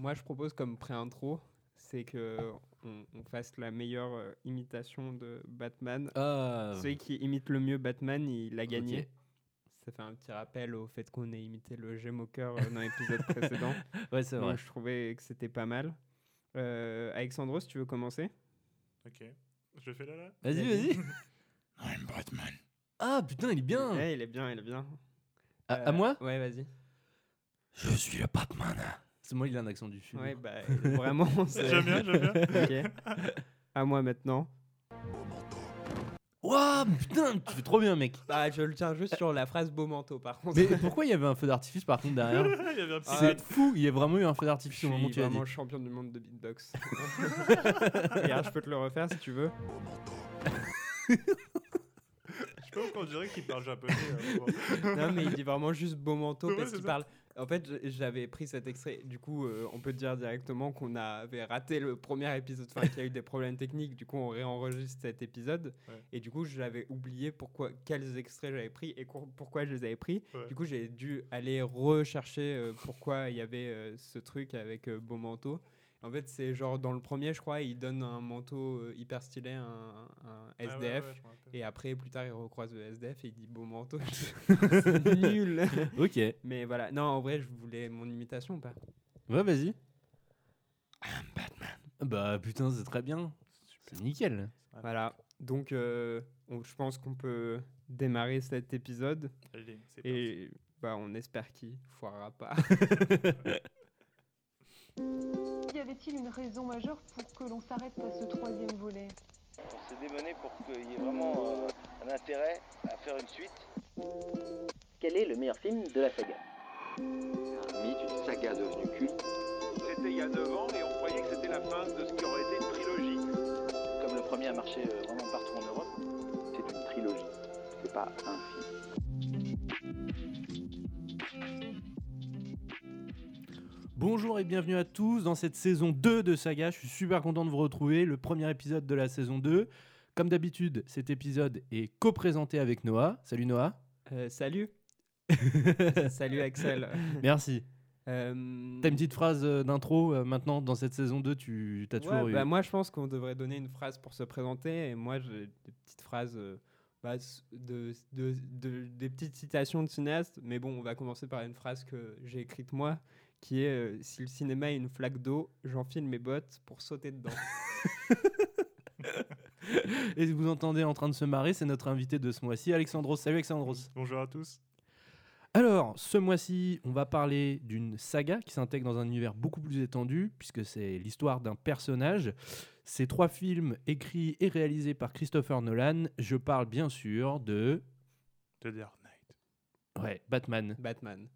moi, je propose comme pré-intro, c'est que on, on fasse la meilleure euh, imitation de Batman. Ah, Celui qui imite le mieux Batman, il a gagné. Ça fait un petit rappel au fait qu'on ait imité le G-Mocker euh, dans l'épisode précédent. ouais, c'est vrai. Donc, je trouvais que c'était pas mal. Euh, Alexandros, tu veux commencer Ok. Je fais là là Vas-y, vas-y. I'm Batman. Ah, putain, il est bien. Ouais, Il est bien, il est bien. À, Euh, à moi? Ouais, vas-y. Je suis le Batman. C'est moi, il a un accent du sud. Ouais, bah, vraiment. c'est- J'aime bien, j'aime bien. Ok. À moi maintenant. Waouh, putain, tu fais trop bien, mec. Bah, je le tiens juste sur la phrase beau manteau, par contre. Mais pourquoi il y avait un feu d'artifice par contre derrière Il y avait un petit Ah, C'est fou, il y a vraiment eu un feu Je d'artifice au moment où tu as dit. vraiment champion du monde de beatbox. Regarde, je peux te le refaire si tu veux. Je sais pas pourquoi on dirait qu'il parle japonais. euh, bon. Non, mais il dit vraiment juste beau manteau Ouais, parce c'est qu'il ça. En fait, j'avais pris cet extrait. Du coup, euh, on peut dire directement qu'on avait raté le premier épisode, enfin qu'il y a eu des problèmes techniques. Du coup, on réenregistre cet épisode. Ouais. Et du coup, j'avais oublié pourquoi, quels extraits j'avais pris et pourquoi je les avais pris. Ouais. Du coup, j'ai dû aller rechercher euh, pourquoi il y avait euh, ce truc avec beau manteau. En fait, c'est genre dans le premier, je crois, il donne un manteau euh, hyper stylé à un, un Ah ouais, SDF. ouais. Et après, plus tard, il recroise le SDF et il dit beau manteau. c'est nul. Ok, ouais, Mais voilà, non, en vrai, je voulais mon imitation ou pas? Vas-y. Bah putain, c'est très bien. C'est nickel. Voilà, donc euh, on- je pense qu'on peut démarrer cet épisode Allez, c'est parti. et bah, on espère qu'il foirera pas. Y avait-il une raison majeure pour que l'on s'arrête à ce troisième volet? On s'est démené pour qu'il y ait vraiment euh, un intérêt à faire une suite. Quel est le meilleur film de la saga? Un mythe, une saga devenue culte. C'était il y a 9 ans et on croyait que c'était la fin de ce qui aurait été une trilogie. Comme le premier a marché euh, vraiment partout en Europe, C'est une trilogie. C'est pas un film. Bonjour et bienvenue à tous dans cette saison 2 de Saga. Je suis super content de vous retrouver. Le premier épisode de la saison 2. Comme d'habitude, cet épisode est co-présenté avec Noah. Salut Noah. Euh, salut Salut Axel Merci. Euh, T'as une petite phrase euh, d'intro euh, maintenant dans cette saison 2 Tu as ouais, toujours eu. bah, Moi, je pense qu'on devrait donner une phrase pour se présenter. Et moi, j'ai des petites phrases, euh, bah, de, de- de- des petites citations de cinéastes. Mais bon, on va commencer par une phrase que j'ai écrite moi, qui est euh, Si le cinéma est une flaque d'eau, j'enfile mes bottes pour sauter dedans. Et vous entendez en train de se marrer, c'est notre invité de ce mois-ci, Alexandros. Salut Alexandros. Bonjour à tous. Alors, ce mois-ci, on va parler d'une saga qui s'intègre dans un univers beaucoup plus étendu, puisque c'est l'histoire d'un personnage. Ces trois films écrits et réalisés par Christopher Nolan. Je parle bien sûr de. The Dark Knight. Ouais, Batman. Batman.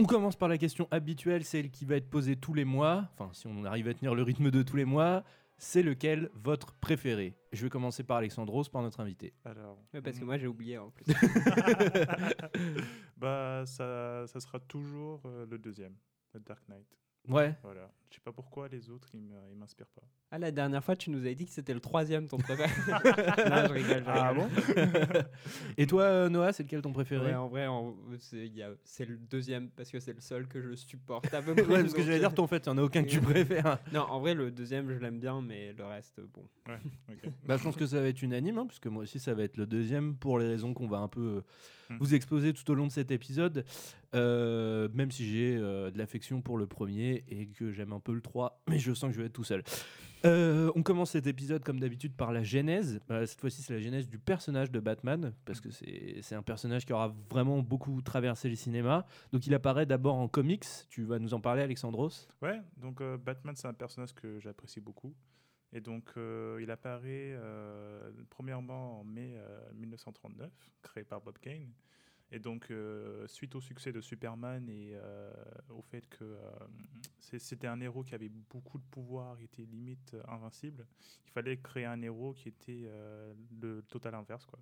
On commence par la question habituelle, celle qui va être posée tous les mois. Enfin, si on arrive à tenir le rythme de tous les mois. C'est lequel votre préféré? Je vais commencer par Alexandros, par notre invité. Alors. Ouais, parce que mm, moi, j'ai oublié en plus. bah, ça, ça sera toujours euh, le deuxième, The Dark Knight. Ouais. Voilà. Je sais pas pourquoi les autres, ils m'inspirent pas. Ah, la dernière fois, tu nous avais dit que c'était le troisième, ton préféré. non, je rigole, je Ah rigole. Et toi, euh, Noah, c'est lequel ton préféré? Ouais, en vrai, en- c'est le deuxième parce que c'est le seul que je supporte à peu près. Ouais, parce que j'allais dire, toi, en fait, il n'y en a aucun que tu préfères. Non, en vrai, le deuxième, je l'aime bien, mais le reste, bon. Ouais, ok. Bah, je pense que ça va être unanime, hein, puisque moi aussi, ça va être le deuxième pour les raisons qu'on va un peu euh, Hmm. vous exposer tout au long de cet épisode. Euh, même si j'ai euh, de l'affection pour le premier et que j'aime un peu le 3, mais je sens que je vais être tout seul. Euh, on commence cet épisode comme d'habitude par la genèse. Euh, cette fois-ci, c'est la genèse du personnage de Batman, parce que c'est un personnage qui aura vraiment beaucoup traversé le cinéma. Donc il apparaît d'abord en comics. Tu vas nous en parler, Alexandros Ouais, donc euh, Batman, c'est un personnage que j'apprécie beaucoup. Et donc, il apparaît premièrement en mai euh, 1939, créé par Bob Kane. Et donc, euh, suite au succès de Superman et euh, au fait que euh, c'était un héros qui avait beaucoup de pouvoir, qui était limite invincible, il fallait créer un héros qui était euh, le total inverse. Quoi.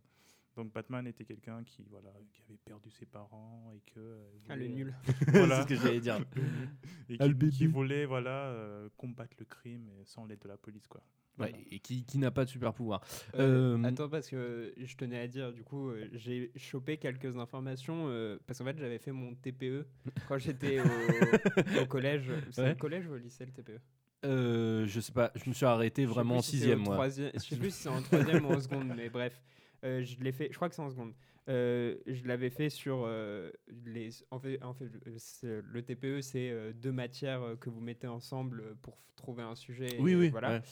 Donc Batman était quelqu'un qui voilà qui avait perdu ses parents et que euh, Ah, le nul. voilà, c'est ce que j'allais dire. et Ah, qui, qui voulait voilà euh, combattre le crime sans l'aide de la police quoi. Ouais, et qui, qui n'a pas de super pouvoir. Euh, Euh, Attends, parce que je tenais à dire, du coup, euh, j'ai chopé quelques informations, euh, parce qu'en fait, j'avais fait mon TPE quand j'étais au, au collège. C'est Ouais. au collège ou au lycée, le TPE je sais pas, je me suis arrêté vraiment en sixième, moi. troisième- Je sais plus si c'est en troisième ou en seconde, mais bref. Je l'ai fait, je crois que c'est en seconde. Je l'avais fait sur les. En fait, en fait le- TPE, c'est deux matières que vous mettez ensemble pour trouver un sujet. Oui, et oui, Voilà. ouais.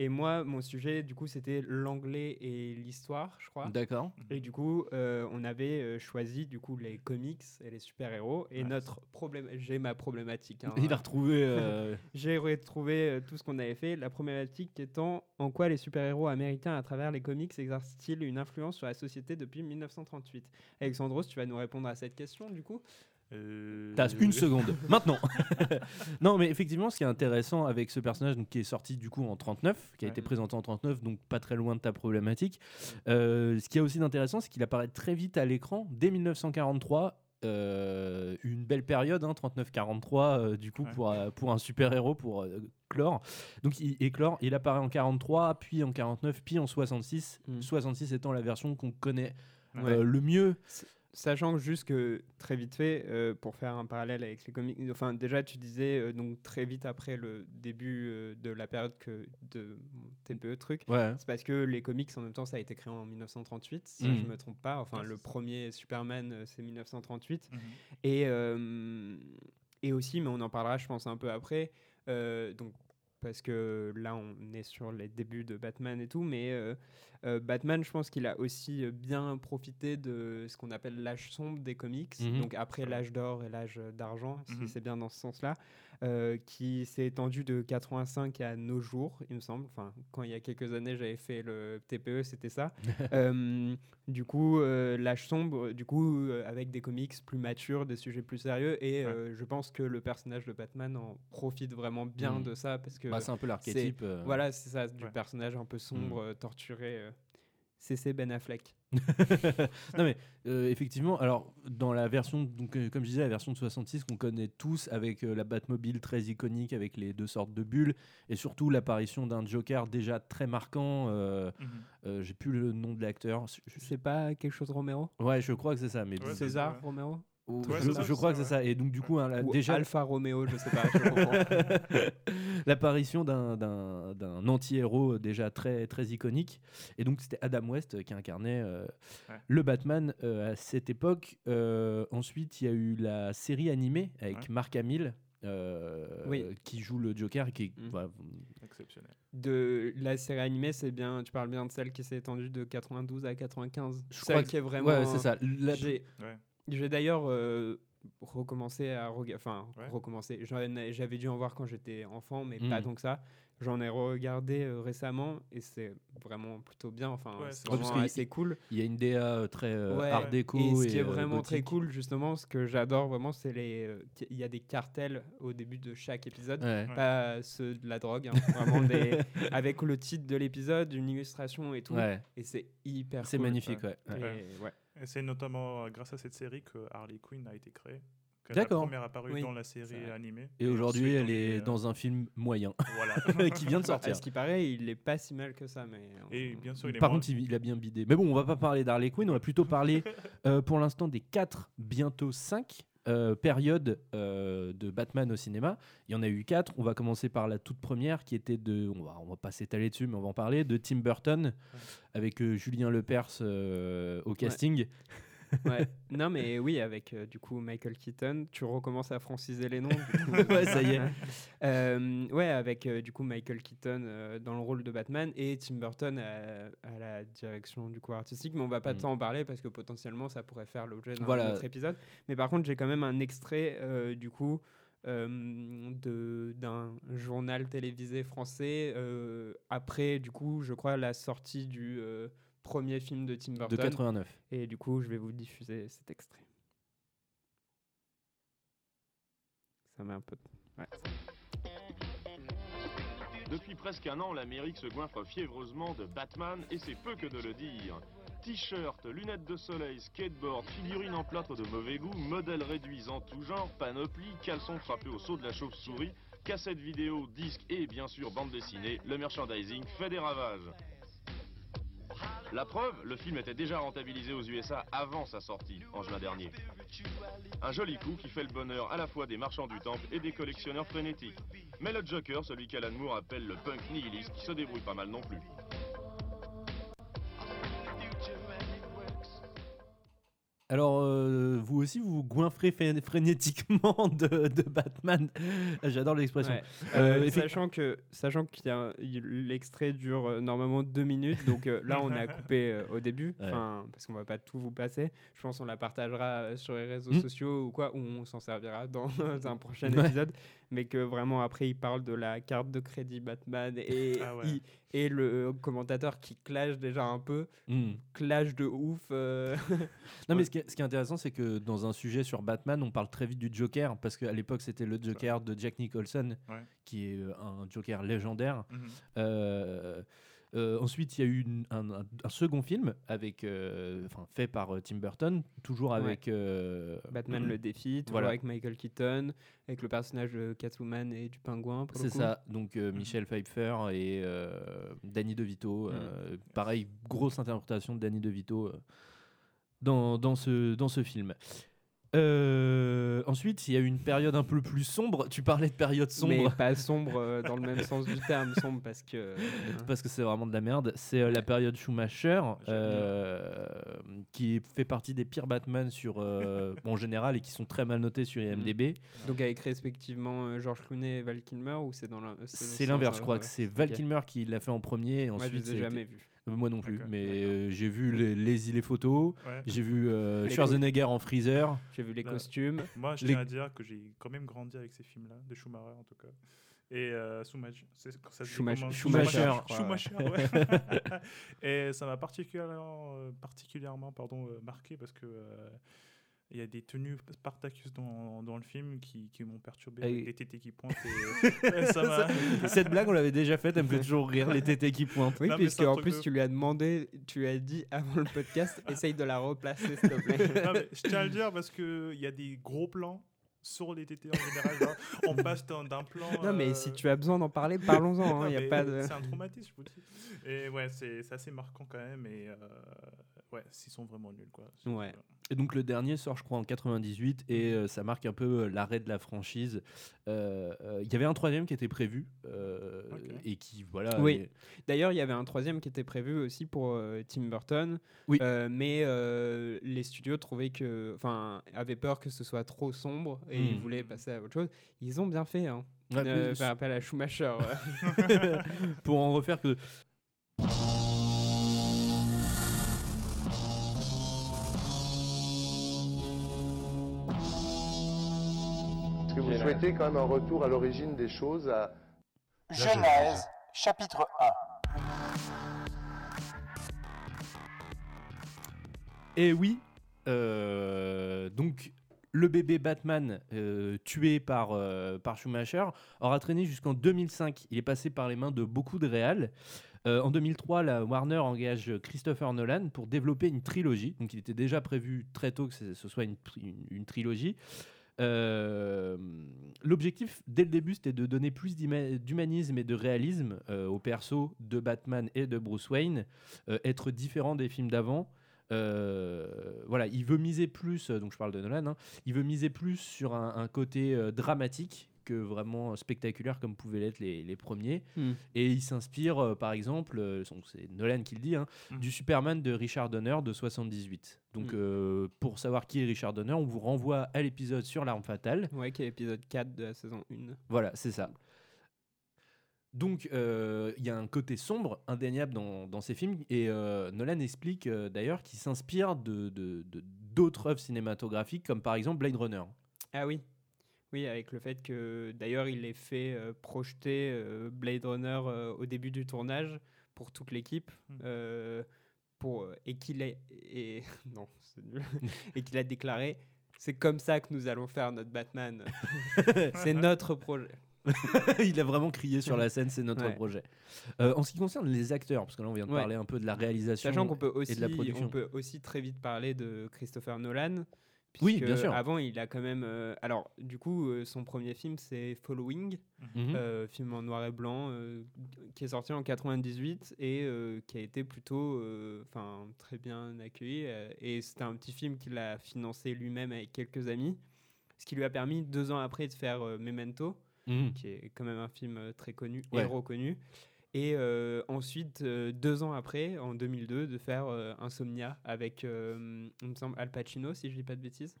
Et moi, mon sujet, du coup, c'était l'anglais et l'histoire, je crois. D'accord. Et du coup, euh, on avait euh, choisi du coup les comics et les super-héros. Et Ouais. notre problème, j'ai ma problématique. hein. Il a retrouvé. euh, J'ai retrouvé tout ce qu'on avait fait. La problématique étant en quoi les super-héros américains à travers les comics exercent-ils une influence sur la société depuis 1938 Alexandros, tu vas nous répondre à cette question du coup Euh, T'as une seconde, maintenant. non, mais effectivement, ce qui est intéressant avec ce personnage donc, qui est sorti du coup en 39, qui a Ouais. été présenté en 39, donc pas très loin de ta problématique. euh, ce qui est aussi d'intéressant, c'est qu'il apparaît très vite à l'écran dès 1943. euh, une belle période, hein, 39-43, euh, du coup, Ouais. pour, euh, pour un super-héros, pour euh, clore. Donc, il éclore, il apparaît en 43, puis en 49, puis en 66. Mm. 66 étant la version qu'on connaît Ouais. le mieux. Sachant juste que très vite fait, euh, pour faire un parallèle avec les comics, enfin déjà tu disais euh, donc très vite après le début euh, de la période que de mon TPE truc, Ouais. c'est parce que les comics en même temps ça a été créé en 1938 si Mm. je me trompe pas, enfin le premier Superman c'est 1938 Mhm. et et aussi mais on en parlera je pense un peu après donc parce que là on est sur les débuts de Batman et tout mais euh, euh, Batman je pense qu'il a aussi euh, bien profité de ce qu'on appelle l'âge sombre des comics Mhm. donc après l'âge d'or et l'âge d'argent si Mhm. c'est bien dans ce sens là euh, qui s'est étendu de 85 à nos jours il me semble enfin quand il y a quelques années j'avais fait le TPE c'était ça euh, du coup, euh, l'âge sombre, du coup, avec des comics plus matures, des sujets plus sérieux, et Ouais. je pense que le personnage de Batman en profite vraiment bien Mm. de ça parce que Bah, c'est un peu l'archétype. voilà, c'est ça, du Ouais. personnage un peu sombre, euh, torturé. CC Ben Affleck. non mais euh, effectivement, alors dans la version, donc, euh, comme je disais, la version de 66 qu'on connaît tous avec euh, la Batmobile très iconique avec les deux sortes de bulles et surtout l'apparition d'un Joker déjà très marquant. euh, Mhm. euh, J'ai plus le nom de l'acteur. Je- C'est pas quelque chose Romero? Ouais, je crois que c'est ça. Mais Ouais, c'est César ouais. Romero? Ou- Ouais, je, c'est ça, je c'est crois ça, que c'est ça. Et donc du coup, hein, Ou déjà Alpha Romeo, je sais pas. je comprends. l'apparition d'un- d'un d'un anti-héros déjà très, très iconique. Et donc, c'était Adam West qui incarnait euh, Ouais. le Batman euh, à cette époque. Euh, ensuite, il y a eu la série animée avec Ouais. Mark Hamill. euh, Oui. qui joue le Joker qui est- Mm. Exceptionnel. de la série animée, c'est bien. Tu parles bien de celle qui s'est étendue de 92 à 95. Je celle crois que- qui est vraiment. ouais c'est ça La- J'ai d'ailleurs euh, recommencé à regarder. Enfin, Ouais. recommencer. J'en J'avais dû en voir quand j'étais enfant, mais pas tant que ça. J'en ai regardé euh, récemment et c'est vraiment plutôt bien. Enfin, Ouais, c'est vraiment cool. il y a une DA euh, très euh, Ouais. art déco et ce qui est euh, vraiment très cool, justement, ce que j'adore vraiment, c'est les. Il y a des cartels au début de chaque épisode. Ouais. Ouais. Pas ceux de la drogue, hein, vraiment des, avec le titre de l'épisode, une illustration et tout. Ouais. Et c'est hyper c'est cool. magnifique ouais. Et Ouais. Et c'est notamment euh, grâce à cette série que Harley Quinn a été créée. D'accord. La première apparue Oui, dans la série animée. et aujourd'hui elle est euh, dans un film moyen Voilà. qui vient de Bah, sortir à ce qui paraît, il est pas si mal que ça, mais. Et bien sûr, il est Par moins- contre, il, il a bien bidé. Mais bon, on va pas parler d'Harley Quinn, on va plutôt parler euh, pour l'instant des 4, bientôt 5 périodes euh, de Batman au cinéma. Il y en a eu 4. On va commencer par la toute première qui était de. On va, on va pas s'étaler dessus, mais on va en parler. De Tim Burton avec euh, Julien Lepers euh, au casting. Ouais. Non, mais oui, avec euh, du coup Michael Keaton, tu recommences à franciser les noms. du coup. Ouais, ça y est. Euh, ouais, avec euh, du coup Michael Keaton dans le rôle de Batman et Tim Burton à, à la direction du coup artistique. Mais on va pas Mm. tant en parler parce que potentiellement ça pourrait faire l'objet d'un Voilà. autre épisode. Mais par contre, j'ai quand même un extrait du coup. euh, d'un journal télévisé français euh, après du coup je crois la sortie du euh, premier film de Tim De Burton 89. et du coup, je vais vous diffuser cet extrait. Ça met un peu. de- Ouais. Depuis presque un an, l'Amérique se goinfre fiévreusement de Batman et c'est peu que de le dire. T-shirt, lunettes de soleil, skateboard, figurines en plâtre de mauvais goût, modèles réduits en tout genre, panoplie, caleçons frappés au saut de la chauve-souris, cassettes vidéo, disques et bien sûr bande dessinée, le merchandising fait des ravages. La preuve, le film était déjà rentabilisé aux USA avant sa sortie, en juin dernier. Un joli coup qui fait le bonheur à la fois des marchands du temple et des collectionneurs frénétiques. Mais le Joker, celui qu'Alan Moore appelle le punk nihiliste, se débrouille pas mal non plus. Alors, euh, vous aussi, vous vous goinfrez frénétiquement de, de Batman. J'adore l'expression. Ouais. Euh, Euh, sachant que sachant l'extrait dure normalement deux minutes, donc euh, là on a coupé euh, au début, Ouais. parce qu'on va pas tout vous passer. Je pense qu'on la partagera sur les réseaux Mm. sociaux ou quoi, ou on s'en servira dans un prochain Ouais. épisode. Mais que vraiment après il parle de la carte de crédit Batman et Ah ouais. il- et le commentateur qui clash déjà un peu, Hmm. clash de ouf. euh, Non, mais ce qui est, ce qui est intéressant, c'est que dans un sujet sur Batman, on parle très vite du Joker, parce qu'à l'époque, c'était le Joker de Jack Nicholson, Ouais. qui est euh, un Joker légendaire. Mhm. Euh, euh, ensuite, il y a eu une- un, un- un second film avec, euh, enfin, fait par euh, Tim Burton, toujours avec Batman le défi, toujours Voilà. avec Michael Keaton, avec le personnage de Catwoman et du pingouin. C'est ça, donc Michel Pfeiffer et Danny DeVito. euh, pareil, grosse interprétation de Danny DeVito dans, dans, ce, dans ce film. Euh, ensuite, il y a eu une période un peu plus sombre. Tu parlais de période Mais sombre pas sombre euh, dans le même sens du terme, sombre parce que. euh, parce que c'est vraiment de la merde. C'est euh, la période Schumacher qui fait partie des pires Batman sur, en général et qui sont très mal notés sur IMDb. donc avec respectivement George Clooney et Val Kilmer ou c'est dans. C'est l'inverse, je crois que c'est Val. Kilmer qui l'a fait en premier. Et Moi je ensuite, les ai c'est- jamais vus. Euh, Moi non plus, mais euh, j'ai vu les, les, les photos, Ouais. j'ai vu euh, Schwarzenegger en freezer. J'ai vu les Là. costumes. Moi, je Les- tiens à dire que j'ai quand même grandi avec ces films-là, de Schumacher en tout cas. Et euh, Schumacher, ça Schumacher, ouais. et ça m'a particulièrement, particulièrement pardon, marqué parce que euh, il y a des tenues Spartacus dans, dans le film qui, qui m'ont perturbé, Ah avec des tétés qui pointent. Et, ça Cette blague, on l'avait déjà faite, elle me fait toujours rire, les tétés qui pointent. Oui, puisque en plus de- tu lui as demandé, tu lui as dit avant le podcast, essaye de la replacer s'il te plaît. Non, mais je tiens à le dire parce qu'il y a des gros plans sur les tétés en général. genre, on passe d'un d'un plan. Non mais euh, si tu as besoin d'en parler, parlons-en. Non, Il y a mais pas de. C'est un traumatisme, je vous le dis. Et ouais, c'est c'est assez marquant quand même. Et euh, ouais, s'ils sont vraiment nuls, quoi. Ouais. Et donc le dernier sort, je crois, en 98, et euh, ça marque un peu euh, l'arrêt de la franchise. Euh, euh, Il y avait un troisième qui était prévu, euh, et qui, voilà. Oui. est- D'ailleurs, il y avait un troisième qui était prévu aussi pour euh, Tim Burton. Oui. Euh, mais euh, les studios trouvaient que. Enfin, avaient peur que ce soit trop sombre et ils Hmm. voulaient passer à autre chose. Ils ont bien fait, hein. Ouais, Euh, mais faire appel à Schumacher. ouais. pour en refaire que. Vous souhaitez quand même un retour à l'origine des choses à... Genèse, chapitre 1. Et oui, euh, donc le bébé Batman euh, tué par, euh, par Schumacher aura traîné jusqu'en 2005. Il est passé par les mains de beaucoup de réals. Euh, en 2003, la Warner engage Christopher Nolan pour développer une trilogie. Donc il était déjà prévu très tôt que ce soit une, tri- une- une trilogie. Euh, L'objectif, dès le début, c'était de donner plus d'huma- d'humanisme et de réalisme euh, aux persos de Batman et de Bruce Wayne, euh, être différent des films d'avant. Voilà, il veut miser plus, donc je parle de Nolan, hein, il veut miser plus sur un, côté dramatique que vraiment spectaculaire comme pouvaient l'être les, les premiers. Hmm. Et il s'inspire, euh, par exemple, euh, c'est Nolan qui le dit, hein, Mhm. du Superman de Richard Donner de 78. Donc, Hmm. euh, pour savoir qui est Richard Donner, on vous renvoie à l'épisode sur l'arme fatale. ouais, qui est l'épisode 4 de la saison 1. Voilà, c'est ça. Donc, euh, il y a un côté sombre, indéniable dans, dans ces films. Et euh, Nolan explique euh, d'ailleurs qu'il s'inspire de, de- de- d'autres œuvres cinématographiques, comme par exemple Blade Runner. Ah oui. Oui, avec le fait que d'ailleurs il ait fait euh, projeter euh, Blade Runner euh, au début du tournage pour toute l'équipe. Pour, et qu'il ait. Et, non, c'est nul. et qu'il a déclaré c'est comme ça que nous allons faire notre Batman. c'est notre projet. il a vraiment crié sur la scène, c'est notre Ouais. projet. Euh, en ce qui concerne les acteurs, parce que là on vient de Ouais. parler un peu de la réalisation Sachant qu'on peut et de la production. on peut aussi très vite parler de Christopher Nolan. Oui, bien sûr. Avant, il a quand même. euh, alors, du coup, euh, son premier film, c'est Following, euh, film en noir et blanc, qui est sorti en 98 et qui a été plutôt, enfin, très bien accueilli. et c'était un petit film qu'il a financé lui-même avec quelques amis, ce qui lui a permis deux ans après de faire Memento, Mhm. qui est quand même un film très connu Ouais. et reconnu. Et euh, ensuite, euh, deux ans après, en 2002, de faire euh, Insomnia avec, il me semble, Al Pacino, si je dis pas de bêtises.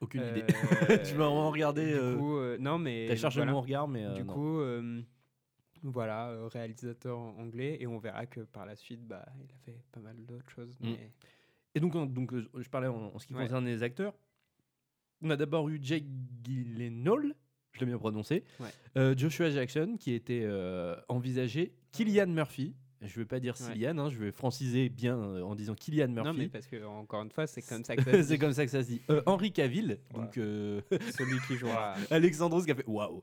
Aucune idée. tu vas vraiment regarder. Du coup, euh, non, mais. T'as cherché voilà. mon regard, mais. Du non. coup, voilà, réalisateur anglais, et on verra que par la suite, bah, il a fait pas mal d'autres choses. Mm. Mais... Et donc, donc je parlais en, en ce qui Ouais. concerne les acteurs. On a d'abord eu Jake Gyllenhaal, je l'ai bien prononcé. Ouais. Euh, Joshua Jackson, qui était euh, envisagé. Killian Murphy. Je ne vais pas dire Ouais. Cillian, hein, je vais franciser bien euh, en disant Killian Murphy. Non, mais parce que, encore une fois, c'est comme ça que ça se c'est dit. comme ça que ça se dit. Euh, Henry Cavill, donc euh, Celui qui jouera. Alexandros qui a fait waouh,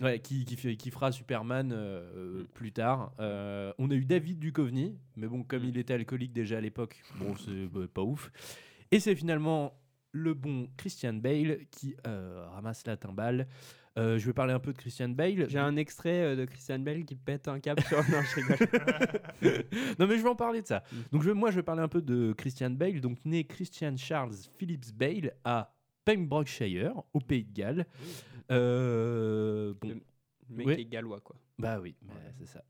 ouais, qui, qui, fera Superman euh, plus tard. Euh, on a eu David Duchovny, mais bon, comme il était alcoolique déjà à l'époque, bon, c'est bah, pas ouf. Et c'est finalement le bon Christian Bale qui euh, ramasse la timbale. Euh, je vais parler un peu de Christian Bale. J'ai un extrait euh, de Christian Bale qui pète un câble sur. non, je rigole. non mais je vais en parler de ça. Mm. Donc je, moi je vais parler un peu de Christian Bale, donc né Christian Charles Phillips Bale à Pembrokeshire, au Pays de Galles. Euh, bon, Le mec est gallois, quoi. Bah oui, mais c'est ça.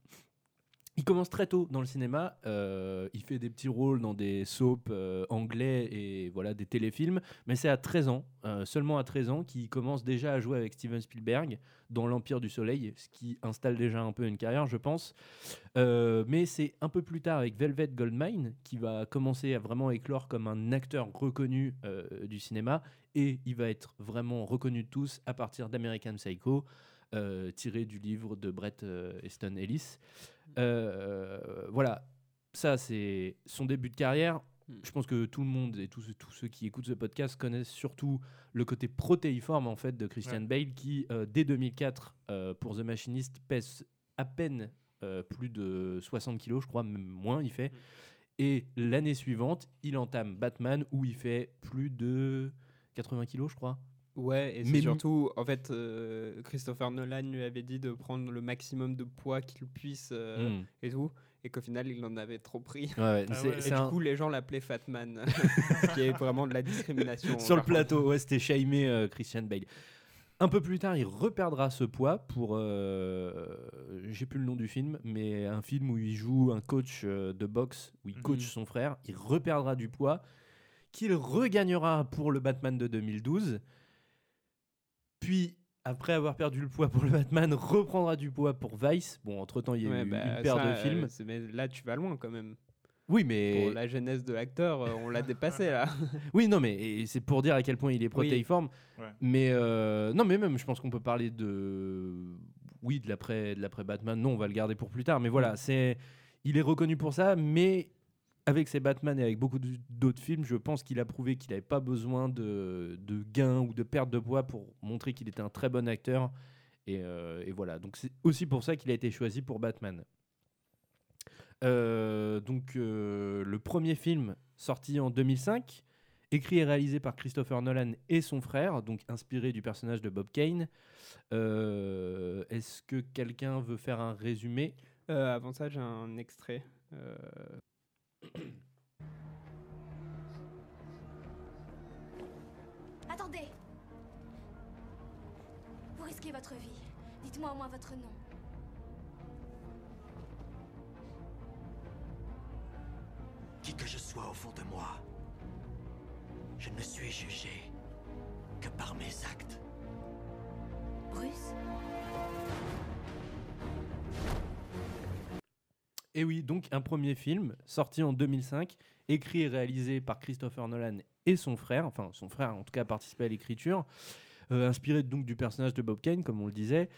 Il commence très tôt dans le cinéma. euh, il fait des petits rôles dans des soaps euh, anglais et voilà des téléfilms. Mais c'est à 13 ans, euh, seulement à 13 ans, qu'il commence déjà à jouer avec Steven Spielberg dans L'Empire du Soleil, ce qui installe déjà un peu une carrière, je pense. Mais c'est un peu plus tard avec Velvet Goldmine qui va commencer à vraiment éclore comme un acteur reconnu du cinéma et il va être vraiment reconnu de tous à partir d'American Psycho, tiré du livre de Brett Easton Ellis. Euh, voilà, ça c'est son début de carrière. Mm. Je pense que tout le monde et tous, tous ceux qui écoutent ce podcast connaissent surtout le côté protéiforme en fait de Christian Ouais. Bale qui euh, dès 2004 euh, pour The Machinist pèse à peine euh, plus de 60 kilos, je crois même moins il fait. Mm. Et l'année suivante, il entame Batman où il fait plus de 80 kilos, je crois. Ouais, et Mais- surtout, en fait, euh, Christopher Nolan lui avait dit de prendre le maximum de poids qu'il puisse euh, Mm. et tout, et qu'au final, il en avait trop pris. Ouais, ouais, Ah ouais. Et du un- coup, les gens l'appelaient Fatman, ce qui est vraiment de la discrimination. sur le contre. plateau, ouais, c'était Shaimé euh, Christian Bale. Un peu plus tard, il reperdra ce poids pour. euh, J'ai plus le nom du film, mais un film où il joue un coach euh, de boxe, où il coach Mhm. son frère. Il reperdra du poids, qu'il regagnera pour le Batman de 2012. Puis, après avoir perdu le poids pour le Batman, reprendra du poids pour Vice. Bon, entre-temps, il y a Ouais, eu bah, une paire ça, de films. euh, c'est- mais là, tu vas loin quand même. Oui, mais. Pour la genèse de l'acteur, euh, on l'a dépassé là. Oui, non, mais c'est pour dire à quel point il est protéiforme. Ouais. Mais euh, non, mais même, je pense qu'on peut parler de, oui, de l'après, de l'après Batman. Non, on va le garder pour plus tard. Mais voilà, c'est, il est reconnu pour ça. Mais avec ses Batman et avec beaucoup d'autres films, je pense qu'il a prouvé qu'il n'avait pas besoin de, gains ou de perte de poids pour montrer qu'il était un très bon acteur. Et, euh, voilà. Donc c'est aussi pour ça qu'il a été choisi pour Batman. Euh, donc euh, le premier film sorti en 2005, écrit et réalisé par Christopher Nolan et son frère, donc inspiré du personnage de Bob Kane. Est-ce que quelqu'un veut faire un résumé? Avant ça, j'ai un extrait. Attendez Vous risquez votre vie. Dites-moi au moins votre nom. Qui que je sois au fond de moi, je ne suis jugé que par mes actes. Bruce? Et oui, donc un premier film sorti en 2005, écrit et réalisé par Christopher Nolan et son frère, enfin son frère en tout cas a participé à l'écriture, euh, inspiré donc du personnage de Bob Kane, comme on le disait.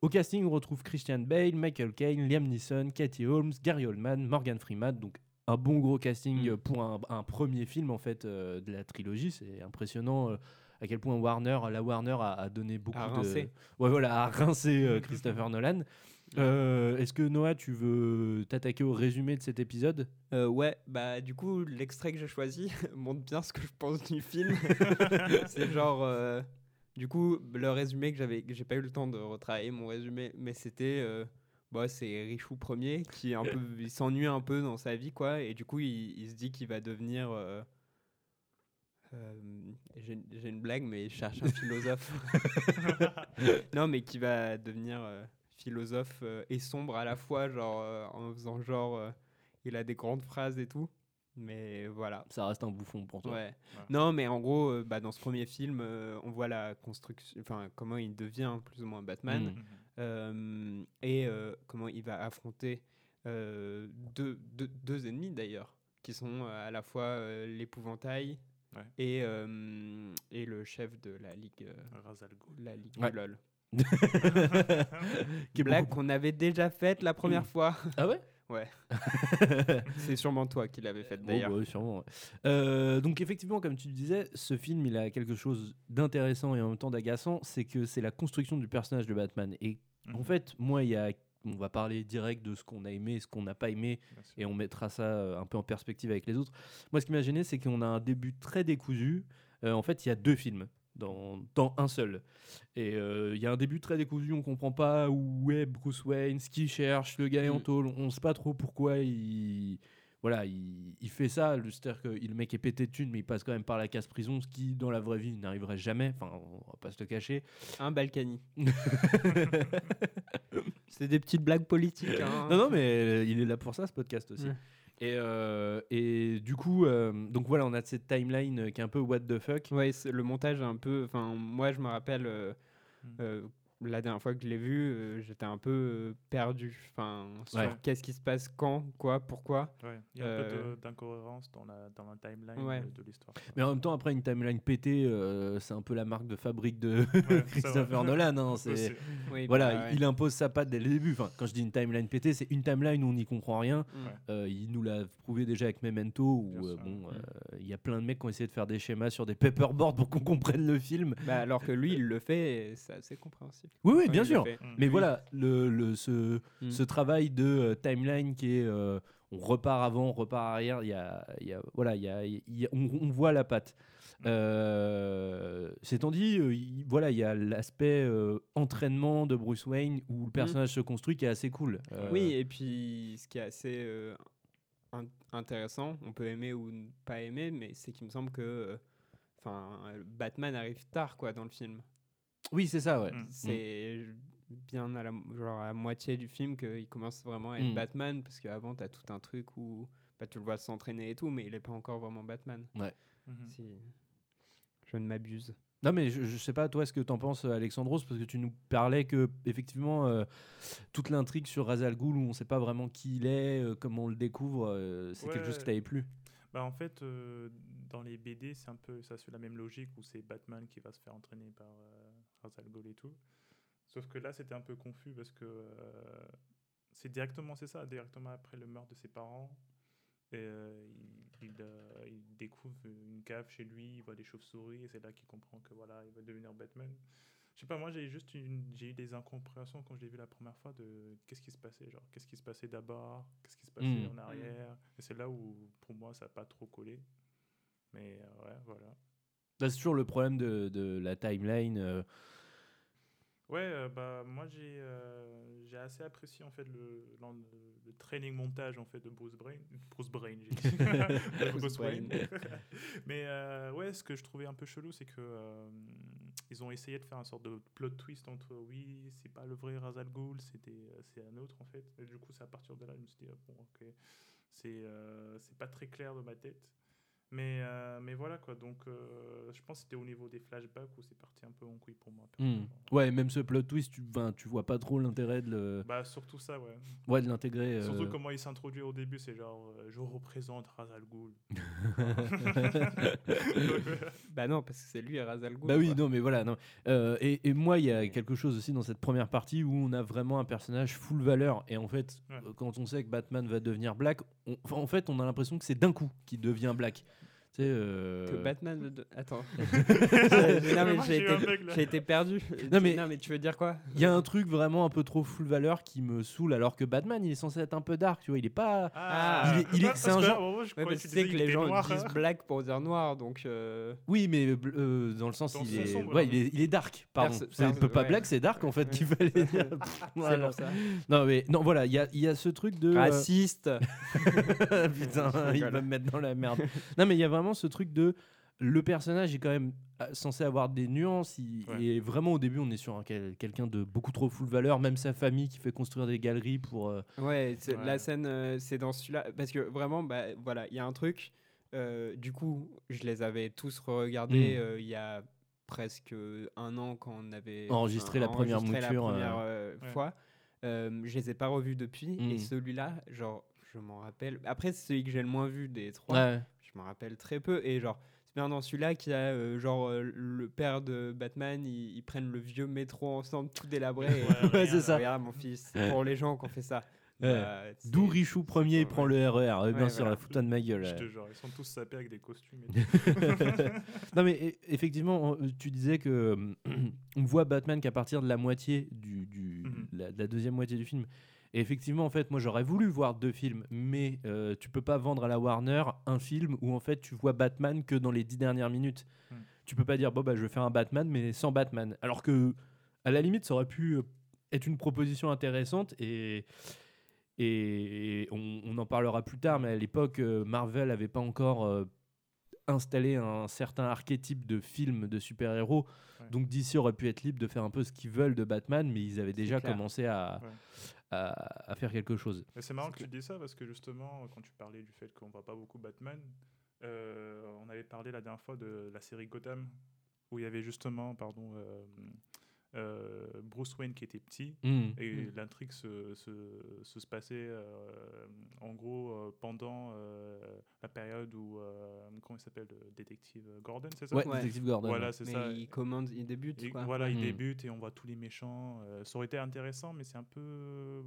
Au casting, on retrouve Christian Bale, Michael Caine, Liam Neeson, Katie Holmes, Gary Oldman, Morgan Freeman, donc un bon gros casting euh, pour un, un premier film en fait euh, de la trilogie, c'est impressionnant. euh, à quel point Warner, la Warner a, a donné beaucoup A de. Ouais, voilà, a rincé euh, Christopher Nolan. Euh, Est-ce que Noah, tu veux t'attaquer au résumé de cet épisode? Euh, ouais, bah du coup, l'extrait que j'ai choisi montre bien ce que je pense du film. c'est genre. euh, du coup, le résumé que j'avais. J'ai pas eu le temps de retravailler mon résumé, mais c'était. bah, c'est Richou premier qui est un peu, il s'ennuie un peu dans sa vie, quoi, et du coup, il, il se dit qu'il va devenir. euh, j'ai une blague, mais il cherche un philosophe. non, mais qui va devenir euh, philosophe euh, et sombre à la fois, genre euh, en faisant genre. euh, il a des grandes phrases et tout. Mais voilà. Ça reste un bouffon pour toi. Ouais. Non, mais en gros, euh, bah, dans ce premier film, euh, on voit la construction, enfin comment il devient plus ou moins Batman. Euh, et euh, comment il va affronter euh, deux, deux, deux ennemis d'ailleurs, qui sont euh, à la fois euh, l'épouvantail Ouais. et, euh, et le chef de la ligue, euh, Ghul. la ligue Ouais. LOL. Blague qu'on avait déjà faite la première fois. Ah ouais? Ouais. C'est sûrement toi qui l'avais faite d'ailleurs. Oh, bah, sûrement. ouais. Euh, donc effectivement, comme tu disais, ce film, il a quelque chose d'intéressant et en même temps d'agaçant, c'est que c'est la construction du personnage de Batman. Et en Mhm. fait, moi, il y a, on va parler direct de ce qu'on a aimé, ce qu'on n'a pas aimé, et on mettra ça euh, un peu en perspective avec les autres. Moi, ce qui m'a gêné, c'est qu'on a un début très décousu. Euh, en fait, il y a deux films. Dans, dans un seul. Et euh, il y a un début très décousu, on comprend pas où est Bruce Wayne, ce qu'il cherche, le gars est en Mm. tôle, on sait pas trop pourquoi il, voilà, il, il fait ça. C'est-à-dire que le mec est pété de thunes, mais il passe quand même par la case prison, ce qui, dans la vraie vie, n'arriverait jamais. Enfin, on va pas se le cacher. Un Balkany. C'est des petites blagues politiques. hein. Non, non, mais euh, il est là pour ça, ce podcast aussi. Ouais. Et, euh, et du coup, euh, donc voilà, on a cette timeline qui est un peu what the fuck. Ouais, le montage est un peu. Enfin, moi, je me rappelle euh, Mm. euh, la dernière fois que je l'ai vu, euh, j'étais un peu euh, perdu. Enfin, sur Ouais. qu'est-ce qui se passe, quand, quoi, pourquoi. Ouais, il y a un Euh, peu de- d'incohérence dans la, dans la timeline Ouais. de, l'histoire. Mais en même temps, après une timeline pétée, euh, c'est un peu la marque de fabrique de Christopher. Nolan. hein, c'est Oui, voilà, bah, ouais. il impose sa patte dès le début. Enfin, quand je dis une timeline pétée, c'est une timeline où on n'y comprend rien. Mm. Ouais. Euh, il nous l'a prouvé déjà avec Memento, où euh, bon, Mm. euh, il y a plein de mecs qui ont essayé de faire des schémas sur des paperboards pour qu'on comprenne le film. Bah, alors que lui, il le fait, et c'est assez compréhensible. Oui, oui, bien sûr. Mm. Mais voilà, le, le- ce, Mm. ce travail de euh, timeline qui est euh, on repart avant, on repart arrière, il y a, il y a- voilà, il y a, y on, on voit la patte. Mm. Euh, C'est dit, euh, il- voilà, il y a l'aspect euh, entraînement de Bruce Wayne où le personnage se construit qui est assez cool. Euh. Oui, et puis ce qui est assez euh, in- intéressant, on peut aimer ou ne pas aimer, mais c'est qu'il me semble que euh, enfin Batman arrive tard quoi dans le film. Oui, c'est ça, ouais. Mm. C'est bien à la, genre à la moitié du film qu'il commence vraiment à être Mm. Batman, parce qu'avant, tu as tout un truc où bah, tu le vois s'entraîner et tout, mais il n'est pas encore vraiment Batman. Mhm. Si je ne m'abuse. Non, mais je, je sais pas, toi, ce que t'en penses, Alexandros, parce que tu nous parlais que, effectivement, euh, toute l'intrigue sur Ra's al Ghul, où on sait pas vraiment qui il est, euh, comment on le découvre, euh, c'est quelque chose qui Ouais. t'avait plu. Bah, en fait, euh, dans les BD, c'est un peu, ça suit la même logique où c'est Batman qui va se faire entraîner par Ra's al Ghul et tout. Sauf que là, c'était un peu confus parce que euh, c'est directement, c'est ça, directement après le meurtre de ses parents. Et, euh, il, il, euh, il découvre une cave chez lui, il voit des chauves-souris et c'est là qu'il comprend que voilà, il va devenir Batman. Je sais pas, moi j'ai juste une, j'ai eu des incompréhensions quand je l'ai vu la première fois de qu'est-ce qui se passait, genre qu'est-ce qui se passait d'abord, qu'est-ce qui se passait Mm. en arrière. Et c'est là où pour moi ça n'a pas trop collé. Mais ouais, voilà. C'est toujours le problème de, de la timeline. euh, Ouais, euh, bah moi j'ai euh, j'ai assez apprécié en fait le, l'en- le, le training montage en fait de Bruce Brain, Bruce Brain, j'ai dit. Bruce Bruce. Mais euh, ouais, ce que je trouvais un peu chelou, c'est que ils ont essayé de faire un sorte de plot twist entre oui, c'est pas le vrai Ra's al Ghul, c'était c'est un autre en fait. Et du coup, c'est à partir de là, je me suis dit ah, bon, ok, c'est c'est pas très clair dans ma tête. Mais, euh, mais voilà quoi, donc euh, je pense que c'était au niveau des flashbacks où c'est parti un peu en couille pour moi. hmm. Ouais, même ce plot twist, tu, ben, tu vois pas trop l'intérêt de le- Bah surtout ça, ouais. ouais, de l'intégrer. euh, Surtout comment il s'introduit au début, c'est genre euh, je représente Ra's al Ghul. Bah non, parce que c'est lui, Ra's al Ghul, Bah oui, quoi. non, mais voilà. Non. Euh, et, et moi, il y a quelque chose aussi dans cette première partie où on a vraiment un personnage full valeur. Et en fait, Ouais. quand on sait que Batman va devenir Black, on- en fait, on a l'impression que c'est d'un coup qu'il devient Black. Tu sais, euh, Que Batman. deux- Attends. J'ai- été, perdu. Non, mais- non, mais tu veux dire quoi? Il y a un truc vraiment un peu trop full valeur qui me saoule, alors que Batman, il est censé être un peu dark, tu vois. Il est pas. Ah. il est, il est- c'est un genre. tu sais que les gens noir, disent black pour dire noir, donc. euh, Oui, mais euh, dans le sens, Dans il est, ouais, il est, il est dark. Pardon. C'est un peu pas black, c'est dark en fait qu'il fallait dire. C'est pour ça. Non mais non voilà, il y a, il y a ce truc de. Raciste. Putain, il va me mettre dans la merde. non, mais il y a vraiment ce truc de. Le personnage est quand même euh, censé avoir des nuances. il- Ouais. Et vraiment, au début, on est sur un quel- quelqu'un de beaucoup trop full valeur. Même sa famille qui fait construire des galeries pour. euh, Ouais, c'est- Ouais. la scène, euh, c'est dans celui-là. Parce que vraiment, bah, voilà, il y a un truc. euh, du coup, je les avais tous re-regardés Mm. euh, il y a presque un an quand on avait Enregistré la première enregistré la mouture, première, euh. euh, Ouais. fois. Euh, je les ai pas revus depuis. Et celui-là, genre, je m'en rappelle. Après, c'est celui que j'ai le moins vu des trois. Ouais. Je m'en rappelle très peu. Et genre, c'est bien dans celui-là qu'il y a, euh, genre, euh, le père de Batman, ils, ils prennent le vieux métro ensemble, tout délabré. et- Ouais, Ouais, c'est ça. Regarde, mon fils, c'est pour les gens qu'on fait ça. Ouais. Bah, D'où Richou premier, il ouais. prend le RER. Ouais, bien Ouais, sûr, la foutonne de ma gueule. Je ouais. te jure, ils sont tous sapés avec des costumes. et non mais e- effectivement, tu disais que on voit Batman qu'à partir de la moitié du, du- Mhm. la, de la deuxième moitié du film. Et effectivement, en fait, moi j'aurais voulu voir deux films, mais euh, tu peux pas vendre à la Warner un film où en fait tu vois Batman que dans les dix dernières minutes. Mhm. Tu peux pas dire bon bah je vais faire un Batman mais sans Batman. Alors que à la limite ça aurait pu euh, être une proposition intéressante et et on, on en parlera plus tard, mais à l'époque, euh, Marvel avait pas encore installé un certain archétype de film de super-héros. Ouais. Donc DC aurait pu être libre de faire un peu ce qu'ils veulent de Batman, mais ils avaient déjà clair. commencé à, Ouais. à, à faire quelque chose. C'est marrant que tu dis ça parce que justement, quand tu parlais du fait qu'on voit pas beaucoup Batman, euh, on avait parlé la dernière fois de la série Gotham où il y avait justement, pardon, euh, euh, Bruce Wayne qui était petit Mm. et Mm. l'intrigue se, se, se, se passait euh, en gros euh, pendant euh, la période où, euh, comment il s'appelle, le détective Gordon, c'est ça? Ouais, Ouais. Détective Gordon. Voilà, c'est ça. il commande, il débute. Et quoi. voilà, il Mm. débute et on voit tous les méchants. euh, ça aurait été intéressant, mais c'est un peu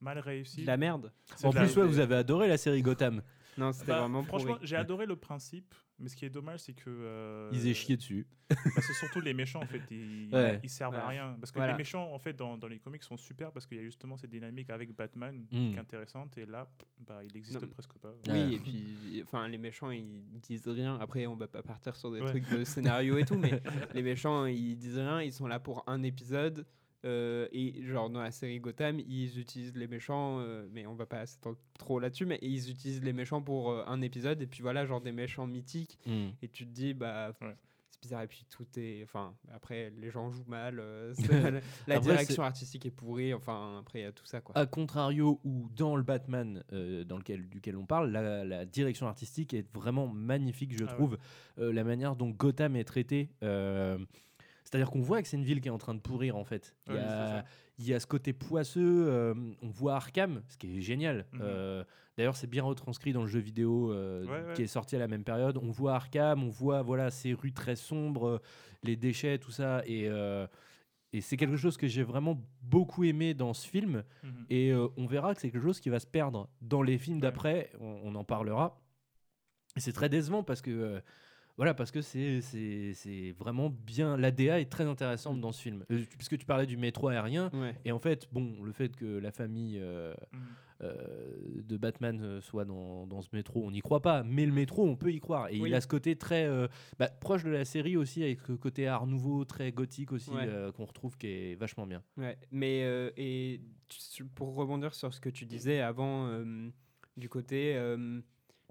mal réussi. De la merde. En la- plus, ouais, vous avez adoré la série Gotham. Non, c'était Bah, vraiment franchement, j'ai adoré le principe, mais ce qui est dommage, c'est que. euh, Ils aient chié dessus. bah, c'est surtout les méchants, en fait. Ils, Ouais. ils servent à rien. Parce que Voilà. les méchants, en fait, dans, dans les comics, sont super parce qu'il y a justement cette dynamique avec Batman Mm. qui est intéressante. Et là, bah, il n'existe presque pas. Oui, Ouais. et puis, enfin, les méchants, ils disent rien. Après, on va pas partir sur des Ouais. trucs de scénario et tout, mais les méchants, ils disent rien. Ils sont là pour un épisode. Euh, et genre dans la série Gotham, ils utilisent les méchants, euh, mais on va pas s'étendre trop là-dessus, mais ils utilisent les méchants pour euh, un épisode. Et puis voilà, genre des méchants mythiques. Mm. Et tu te dis, bah, Ouais. c'est bizarre. Et puis tout est. Enfin, après, les gens jouent mal. euh, la la Après, direction artistique est pourrie. Enfin, après, il y a tout ça, quoi. A contrario, ou dans le Batman euh, dans lequel, duquel on parle, la, la direction artistique est vraiment magnifique, je Ah ouais. trouve. Euh, la manière dont Gotham est traité. C'est-à-dire qu'on voit que c'est une ville qui est en train de pourrir, en fait. Il y, a, ça. il y a ce côté poisseux. euh, on voit Arkham, ce qui est génial. Mhm. Euh, D'ailleurs, c'est bien retranscrit dans le jeu vidéo euh, Ouais, ouais. qui est sorti à la même période. On voit Arkham, on voit voilà, ces rues très sombres, les déchets, tout ça. Et. et c'est quelque chose que j'ai vraiment beaucoup aimé dans ce film. Mhm. Et euh, on verra que c'est quelque chose qui va se perdre dans les films Ouais. d'après. On, on en parlera. Et c'est très décevant parce que euh, voilà, parce que c'est vraiment bien. L'ADA est très intéressante Mm. dans ce film. Euh, puisque tu parlais du métro aérien. Ouais. Et en fait, bon, le fait que la famille euh, Mhm. euh, de Batman soit dans, dans ce métro, on n'y croit pas. Mais le métro, on peut y croire. Et Oui. il a ce côté très bah, proche de la série aussi, avec ce côté art nouveau, très gothique aussi, Ouais. qu'on retrouve qui est vachement bien. Ouais, mais et pour rebondir sur ce que tu disais avant, du côté,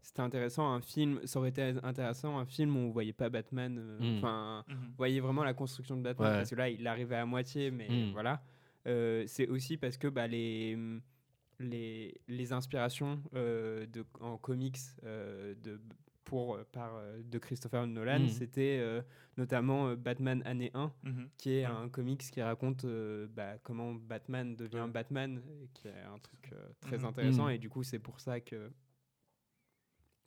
c'était intéressant un film, ça aurait été intéressant un film où on voyait pas Batman, euh, Mm. enfin, Mhm. vous voyez vraiment la construction de Batman, Ouais. parce que là il arrivait à moitié, mais Mm. voilà. Euh, c'est aussi parce que bah, les, les, les inspirations euh, de, en comics euh, de, pour, par, euh, de Christopher Nolan, Mm. c'était euh, notamment euh, Batman année 1 Mhm. qui est un comics qui raconte euh, bah, comment Batman devient. Batman, et qui est un truc euh, très Mhm. intéressant. Mhm. Et du coup, c'est pour ça que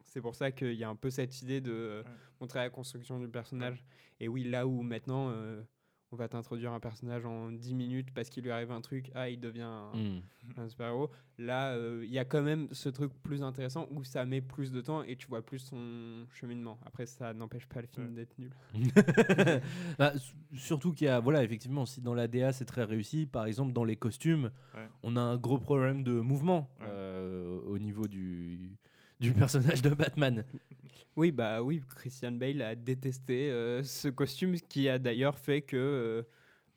c'est pour ça qu'il y a un peu cette idée de euh, Ouais. montrer la construction du personnage. Et oui, là où maintenant euh, on va t'introduire un personnage en 10 minutes parce qu'il lui arrive un truc, ah, il devient un, Mm. un super-héros. Là, euh, il y a quand même ce truc plus intéressant où ça met plus de temps et tu vois plus son cheminement. Après, ça n'empêche pas le film d'être nul. Bah, surtout qu'il y a, voilà, effectivement, si dans la DA c'est très réussi, par exemple dans les costumes, Ouais. on a un gros problème de mouvement euh, au niveau du, du personnage de Batman. Oui, bah oui, Christian Bale a détesté euh, ce costume, ce qui a d'ailleurs fait que euh,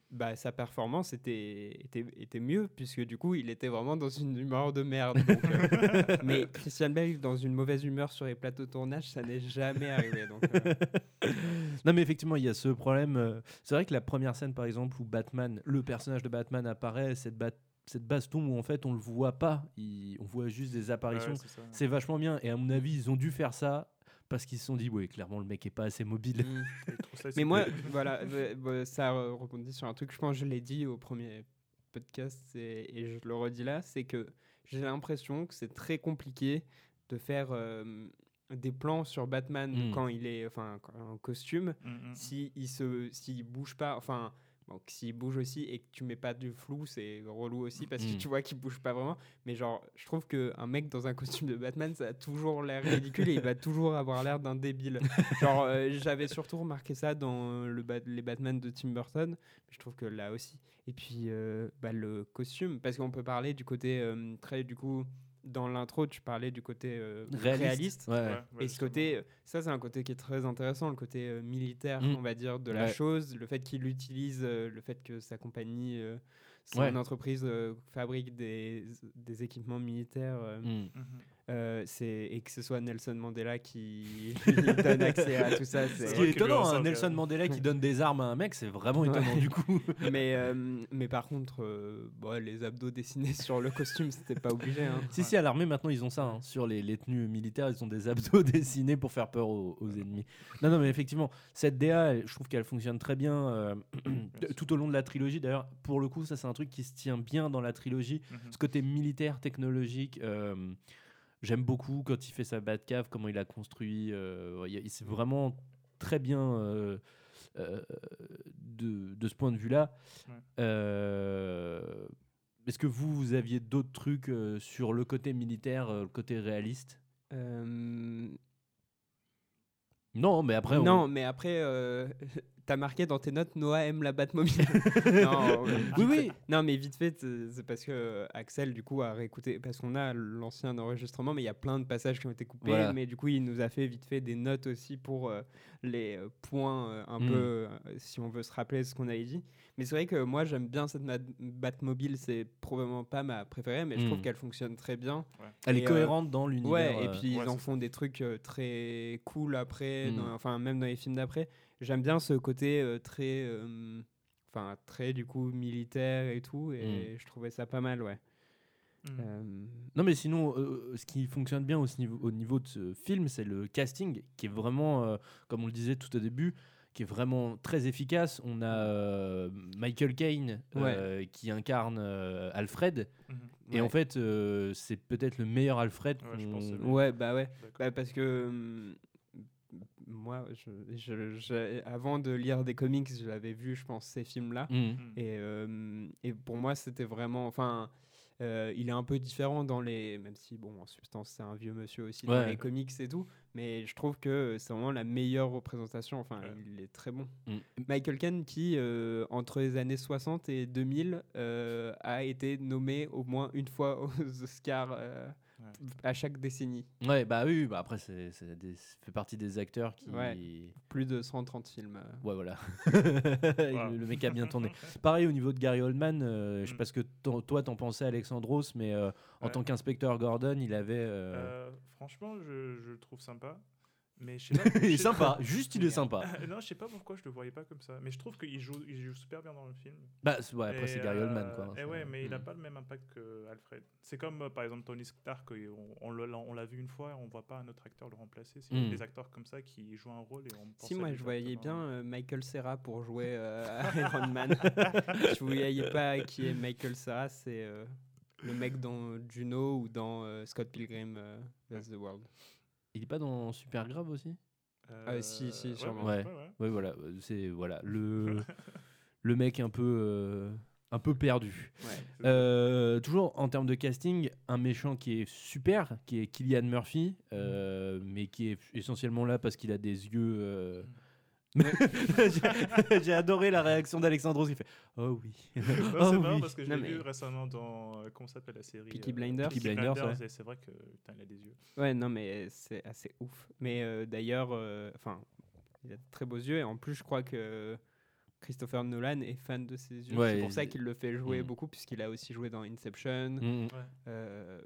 bah, sa performance était, était, était mieux, puisque du coup, il était vraiment dans une humeur de merde. donc, euh, mais Christian Bale dans une mauvaise humeur sur les plateaux de tournage, ça n'est jamais arrivé. Donc, euh, non, mais effectivement, il y a ce problème. C'est vrai que la première scène, par exemple, où Batman, le personnage de Batman apparaît, cette, bat- cette baston où en fait on le voit pas, il- on voit juste des apparitions, c'est ça. c'est vachement bien. Et à mon avis, ils ont dû faire ça parce qu'ils se sont dit, ouais, clairement, le mec est pas assez mobile. Mais moi, voilà, euh, euh, ça euh, rebondit sur un truc, je pense que je l'ai dit au premier podcast et, et je le redis là, c'est que j'ai l'impression que c'est très compliqué de faire euh, des plans sur Batman Mm. quand il est enfin, en costume, Mm, mm. si il se, s'il bouge pas, enfin, que s'il bouge aussi et que tu mets pas du flou, c'est relou aussi parce que Mm. tu vois qu'il bouge pas vraiment. Mais genre, je trouve qu'un mec dans un costume de Batman, ça a toujours l'air ridicule et il va toujours avoir l'air d'un débile. Genre, euh, j'avais surtout remarqué ça dans le Bat- les Batman de Tim Burton, mais je trouve que là aussi. Et puis, euh, bah, le costume, parce qu'on peut parler du côté euh, très, du coup, dans l'intro, tu parlais du côté euh, Réaliste. réaliste. Ouais, ouais. Et ce côté, euh, ça, c'est un côté qui est très intéressant, le côté euh, militaire, Mm. on va dire, de la Ouais. chose, le fait qu'il utilise, euh, le fait que sa compagnie, euh, son Ouais. entreprise euh, fabrique des, des équipements militaires. euh, Mm. Euh, et que ce soit Nelson Mandela qui donne accès à tout ça. Ce c'est- qui est étonnant, hein, Nelson Mandela qui donne des armes à un mec, c'est vraiment étonnant Ouais. du coup. mais, euh, mais par contre, euh, bon, les abdos dessinés sur le costume, c'était pas obligé. hein. Si, si, à l'armée, maintenant, ils ont ça. hein. Sur les, les tenues militaires, ils ont des abdos dessinés pour faire peur aux, aux ennemis. Non, non, mais effectivement, cette DA, elle- je trouve qu'elle fonctionne très bien euh, tout au long de la trilogie. D'ailleurs, pour le coup, ça, c'est un truc qui se tient bien dans la trilogie. Mhm. Ce côté militaire, technologique. J'aime beaucoup quand il fait sa Batcave, comment il a construit. euh, il c'est vraiment très bien euh, euh, de, de ce point de vue-là. Ouais. Euh, Est-ce que vous, vous aviez d'autres trucs euh, sur le côté militaire, euh, le côté réaliste? Euh, Non, mais après. on- Non, mais après, euh, t'as marqué dans tes notes Noah aime la Batmobile. non, Oui, oui. Non, mais vite fait, c'est parce que euh, Axel, du coup, a réécouté. Parce qu'on a l'ancien enregistrement, mais il y a plein de passages qui ont été coupés. Voilà. Mais du coup, il nous a fait vite fait des notes aussi pour euh, les euh, points euh, un Mm. peu, euh, si on veut se rappeler ce qu'on avait dit. Mais c'est vrai que moi, j'aime bien cette Batmobile. C'est probablement pas ma préférée, mais je trouve Mm. qu'elle fonctionne très bien. Elle est euh, cohérente dans l'univers, Ouais, et puis ils en font des trucs euh, très cool après, Mm. dans- enfin même dans les films d'après. J'aime bien ce côté euh, très, euh, enfin très du coup militaire et tout, et je trouvais ça pas mal, ouais. Euh, Non, mais sinon, euh, ce qui fonctionne bien au niveau, au niveau de ce film, c'est le casting qui est vraiment, euh, comme on le disait tout au début, qui est vraiment très efficace. On a euh, Michael Caine euh, qui incarne euh, Alfred. Mhm. Et Ouais. en fait, euh, c'est peut-être le meilleur Alfred. Ouais, je pense Ouais, bah ouais. Bah, parce que hum, moi, je, je- je- avant de lire des comics, j'avais vu, je pense, ces films-là. Mhm. Et, euh, et pour moi, c'était vraiment. Enfin, euh, il est un peu différent dans les. Même si, bon, en substance, c'est un vieux monsieur aussi dans les comics et tout. Mais je trouve que c'est vraiment la meilleure représentation. Enfin, il est très bon. Mm. Michael Caine, qui, euh, entre les années 60 et 2000, euh, a été nommé au moins une fois aux Oscars euh, à chaque décennie. Ouais, bah oui, bah après, c'est, c'est des- ça fait partie des acteurs qui. Ouais, plus de 130 films. euh. Ouais, voilà. le, le mec a bien tourné. Pareil au niveau de Gary Oldman, euh, je sais pas ce que t'en- toi t'en pensais, Alexandros, mais euh, en Ouais. tant qu'inspecteur Gordon, il avait. euh, Euh, franchement, je, je le trouve sympa. Mais je sais pas. Il est sympa, juste il est sympa. non, je sais pas pourquoi je le voyais pas comme ça. Mais je trouve qu'il joue, il joue super bien dans le film. Bah, ouais, après, Et, c'est Gary Oldman, quoi, Et c'est- ouais, mais il a Mm. pas le même impact que Alfred. C'est comme euh, par exemple Tony Stark, euh, on, on l'a- on l'a vu une fois, on voit pas un autre acteur le remplacer. C'est Mm. des acteurs comme ça qui jouent un rôle et on pense Si moi je voyais bien euh, Michael Serra pour jouer euh, Iron Man. je voyais pas qui est Michael Serra, c'est euh, le mec dans Juno ou dans euh, Scott Pilgrim euh, vs. The World. Il est pas dans Super Grave aussi? Euh, si, si, sûrement. Ouais, ouais, ouais. ouais, voilà, c'est voilà le le mec un peu, euh, un peu perdu. Ouais. Euh, toujours en termes de casting, un méchant qui est super, qui est Killian Murphy, euh, mais qui est essentiellement là parce qu'il a des yeux. euh, J'ai- J'ai adoré la réaction d'Alexandros qui fait Oh oui. Ouais, Oh c'est marrant oui. parce que je Non, l'ai mais- vu récemment dans. euh, Comment s'appelle la série Peaky euh, Blinders. Peaky Blinders, et c'est vrai que putain, il a des yeux. Ouais, non, mais c'est assez ouf. Mais euh, d'ailleurs, euh, enfin, il a de très beaux yeux. Et en plus, je crois que Christopher Nolan est fan de ses yeux. Ouais, c'est pour ça il- qu'il le fait jouer Mm. beaucoup, puisqu'il a aussi joué dans Inception. Mm. Euh,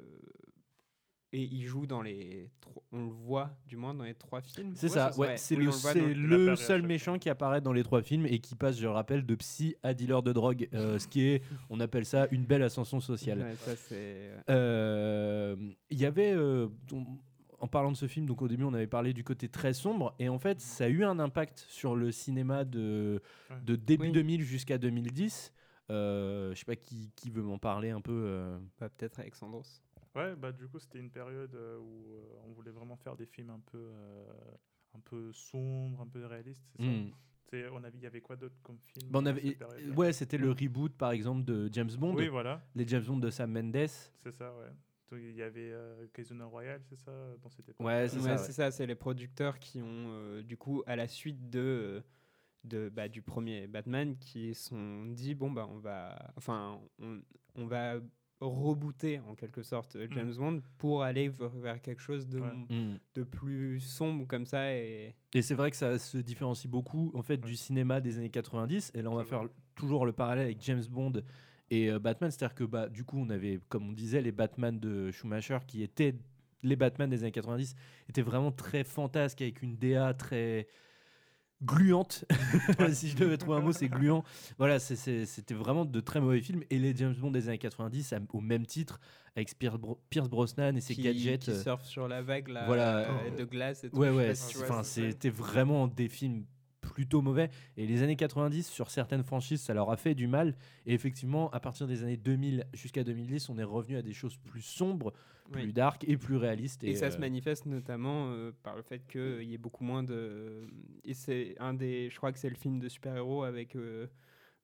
et il joue dans les. On le voit, du moins, dans les trois films. C'est Ouais, ça, ouais, ouais. c'est Oui, le, seul méchant qui apparaît dans les trois films et qui passe, je le rappelle, de psy à dealer de drogue, euh, ce qui est, on appelle ça une belle ascension sociale. Ouais, ça, c'est. Euh, Il y avait, euh, on- en parlant de ce film, donc au début on avait parlé du côté très sombre, et en fait ça a eu un impact sur le cinéma de, Ouais. de début Oui. 2000 jusqu'à 2010. Euh, je sais pas qui, qui veut m'en parler un peu. euh. Bah, Peut-être Alexandros. Ouais, bah du coup, c'était une période euh, où euh, on voulait vraiment faire des films un peu, euh, un peu sombres, un peu réalistes. c'est ça Hmm. C'est- on avait, il y avait quoi d'autre comme film Bah, on avait, ouais, c'était le reboot par exemple de James Bond, Oui, voilà, les James Bond de Sam Mendes. c'est ça, ouais. Donc, il y avait euh, Casino Royale, c'est ça, dans cette époque. Ouais, c'est Ouais, ça, ouais. c'est les producteurs qui ont, euh, du coup, à la suite de, de bah, du premier Batman, qui se sont dit bon, bah, on va, enfin, on, on va rebooter en quelque sorte euh, James Bond pour aller vers quelque chose de, Ouais. Hmm. de plus sombre comme ça. Et Et c'est vrai que ça se différencie beaucoup en fait du cinéma des années 90. Et là, on va faire toujours le parallèle avec James Bond et euh, Batman. C'est-à-dire que bah, du coup, on avait, comme on disait, les Batman de Schumacher qui étaient les Batman des années 90 étaient vraiment très fantasques avec une DA très gluante. si je devais trouver un mot, c'est gluant. Voilà, c'était vraiment de très mauvais films. Et les James Bond des années 90, à- au même titre, avec Pierce, Bro- Pierce Brosnan et ses qui, gadgets. qui euh, surfent sur la vague là, voilà. euh, de glace et tout. Ouais, ouais, c'était vraiment des films plutôt mauvais. Et les années 90, sur certaines franchises, ça leur a fait du mal. Et effectivement, à partir des années 2000 jusqu'à 2010, on est revenu à des choses plus sombres, plus Oui. dark et plus réalistes. Et, ça se euh, manifeste notamment euh, par le fait qu'il y ait beaucoup moins de. Et c'est un des. Je crois que c'est le film de super-héros avec euh,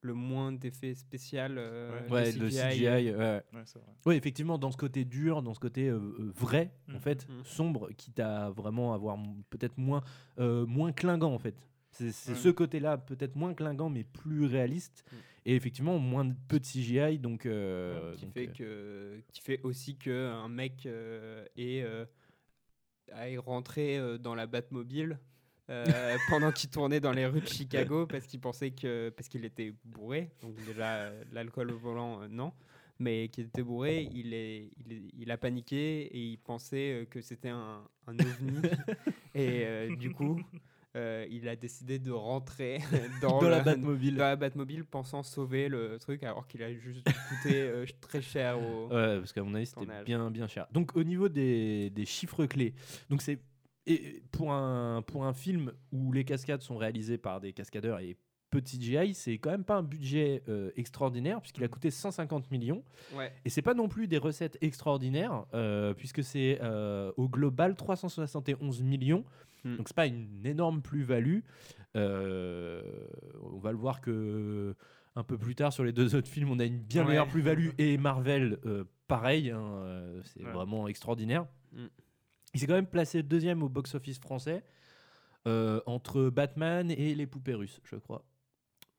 le moins d'effets spéciaux. euh, de Ouais, le CGI. ouais. Ouais, c'est vrai. Oui, effectivement, dans ce côté dur, dans ce côté euh, euh, vrai, en Mhm. fait, Mhm. sombre, quitte à vraiment avoir peut-être moins, euh, moins clinquant, en fait. C'est ce côté-là, peut-être moins clinquant, mais plus réaliste. Mhm. Et effectivement, moins de peu de CGI, donc. euh, qui, donc, fait euh, que, qui fait aussi qu'un mec euh, est, est rentré dans la Batmobile pendant qu'il tournait dans les rues de Chicago parce qu'il pensait que. parce qu'il était bourré. Donc, déjà, l'alcool au volant, non. Mais qu'il était bourré, il, est, il, est- il a paniqué et il pensait que c'était un, un ovni. et du coup. Euh, il a décidé de rentrer dans, Dans la le- Batmobile. dans la Batmobile pensant sauver le truc alors qu'il a juste coûté euh, très cher au, Ouais, parce qu'à mon avis, c'était bien, bien cher. Donc, au niveau des, des chiffres clés, donc c'est et pour un, pour un film où les cascades sont réalisées par des cascadeurs et petit GI, c'est quand même pas un budget euh, extraordinaire puisqu'il a coûté 150 millions. Ouais. Et c'est pas non plus des recettes extraordinaires euh, puisque c'est euh, au global 371 millions. Hmm. Donc c'est pas une énorme plus-value. Euh, on va le voir que un peu plus tard sur les deux autres films, on a une bien Ouais. meilleure plus-value et Marvel euh, pareil, hein, euh, c'est Ouais. vraiment extraordinaire. Mm. Il s'est quand même placé deuxième au box-office français entre Batman et les poupées russes, je crois,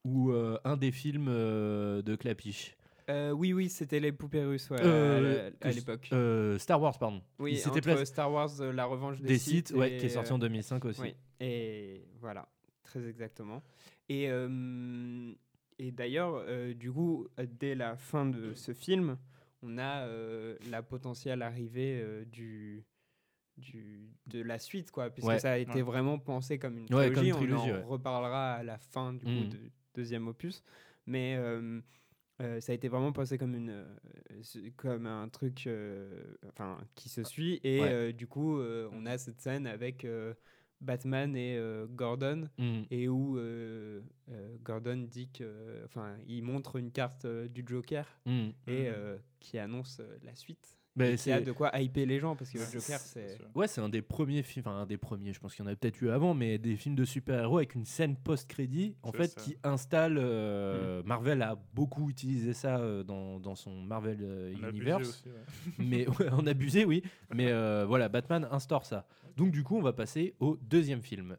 ou un des films de Clapiche. Euh, oui, oui, c'était les poupées russes ouais, Euh, à- l'époque. euh, Star Wars, pardon. oui, entre placé- Star Wars, La Revanche des, Des Sith, ouais, qui est sorti en euh, 2005 aussi. Oui, et voilà, très exactement. Et, et d'ailleurs, du coup, dès la fin de ce film, on a la potentielle arrivée du, du, de la suite, quoi, puisque Ouais. ça a été vraiment pensé comme une trilogie. comme trilogie, on en reparlera à la fin du coup, de deuxième opus. Mais euh, ça a été vraiment pensé comme, une, euh, comme un truc euh, enfin, qui se suit. Et Ouais. du coup, on a cette scène avec Batman et Gordon, Mhm. et où Gordon dit que. Enfin, il montre une carte du Joker Mhm. et euh, qui annonce la suite. Et qui a c'est- de quoi hyper les gens parce que le Joker c'est Ouais, c'est un des premiers films, enfin un des premiers, je pense qu'il y en a peut-être eu avant, mais des films de super-héros avec une scène post-crédit, en C'est fait, ça. qui installe. euh, Marvel a beaucoup utilisé ça euh, dans, dans son Marvel euh, Universe. aussi, ouais. Mais ouais, on a abusé, oui. Mais euh, voilà, Batman instaure ça. Donc, du coup, on va passer au deuxième film.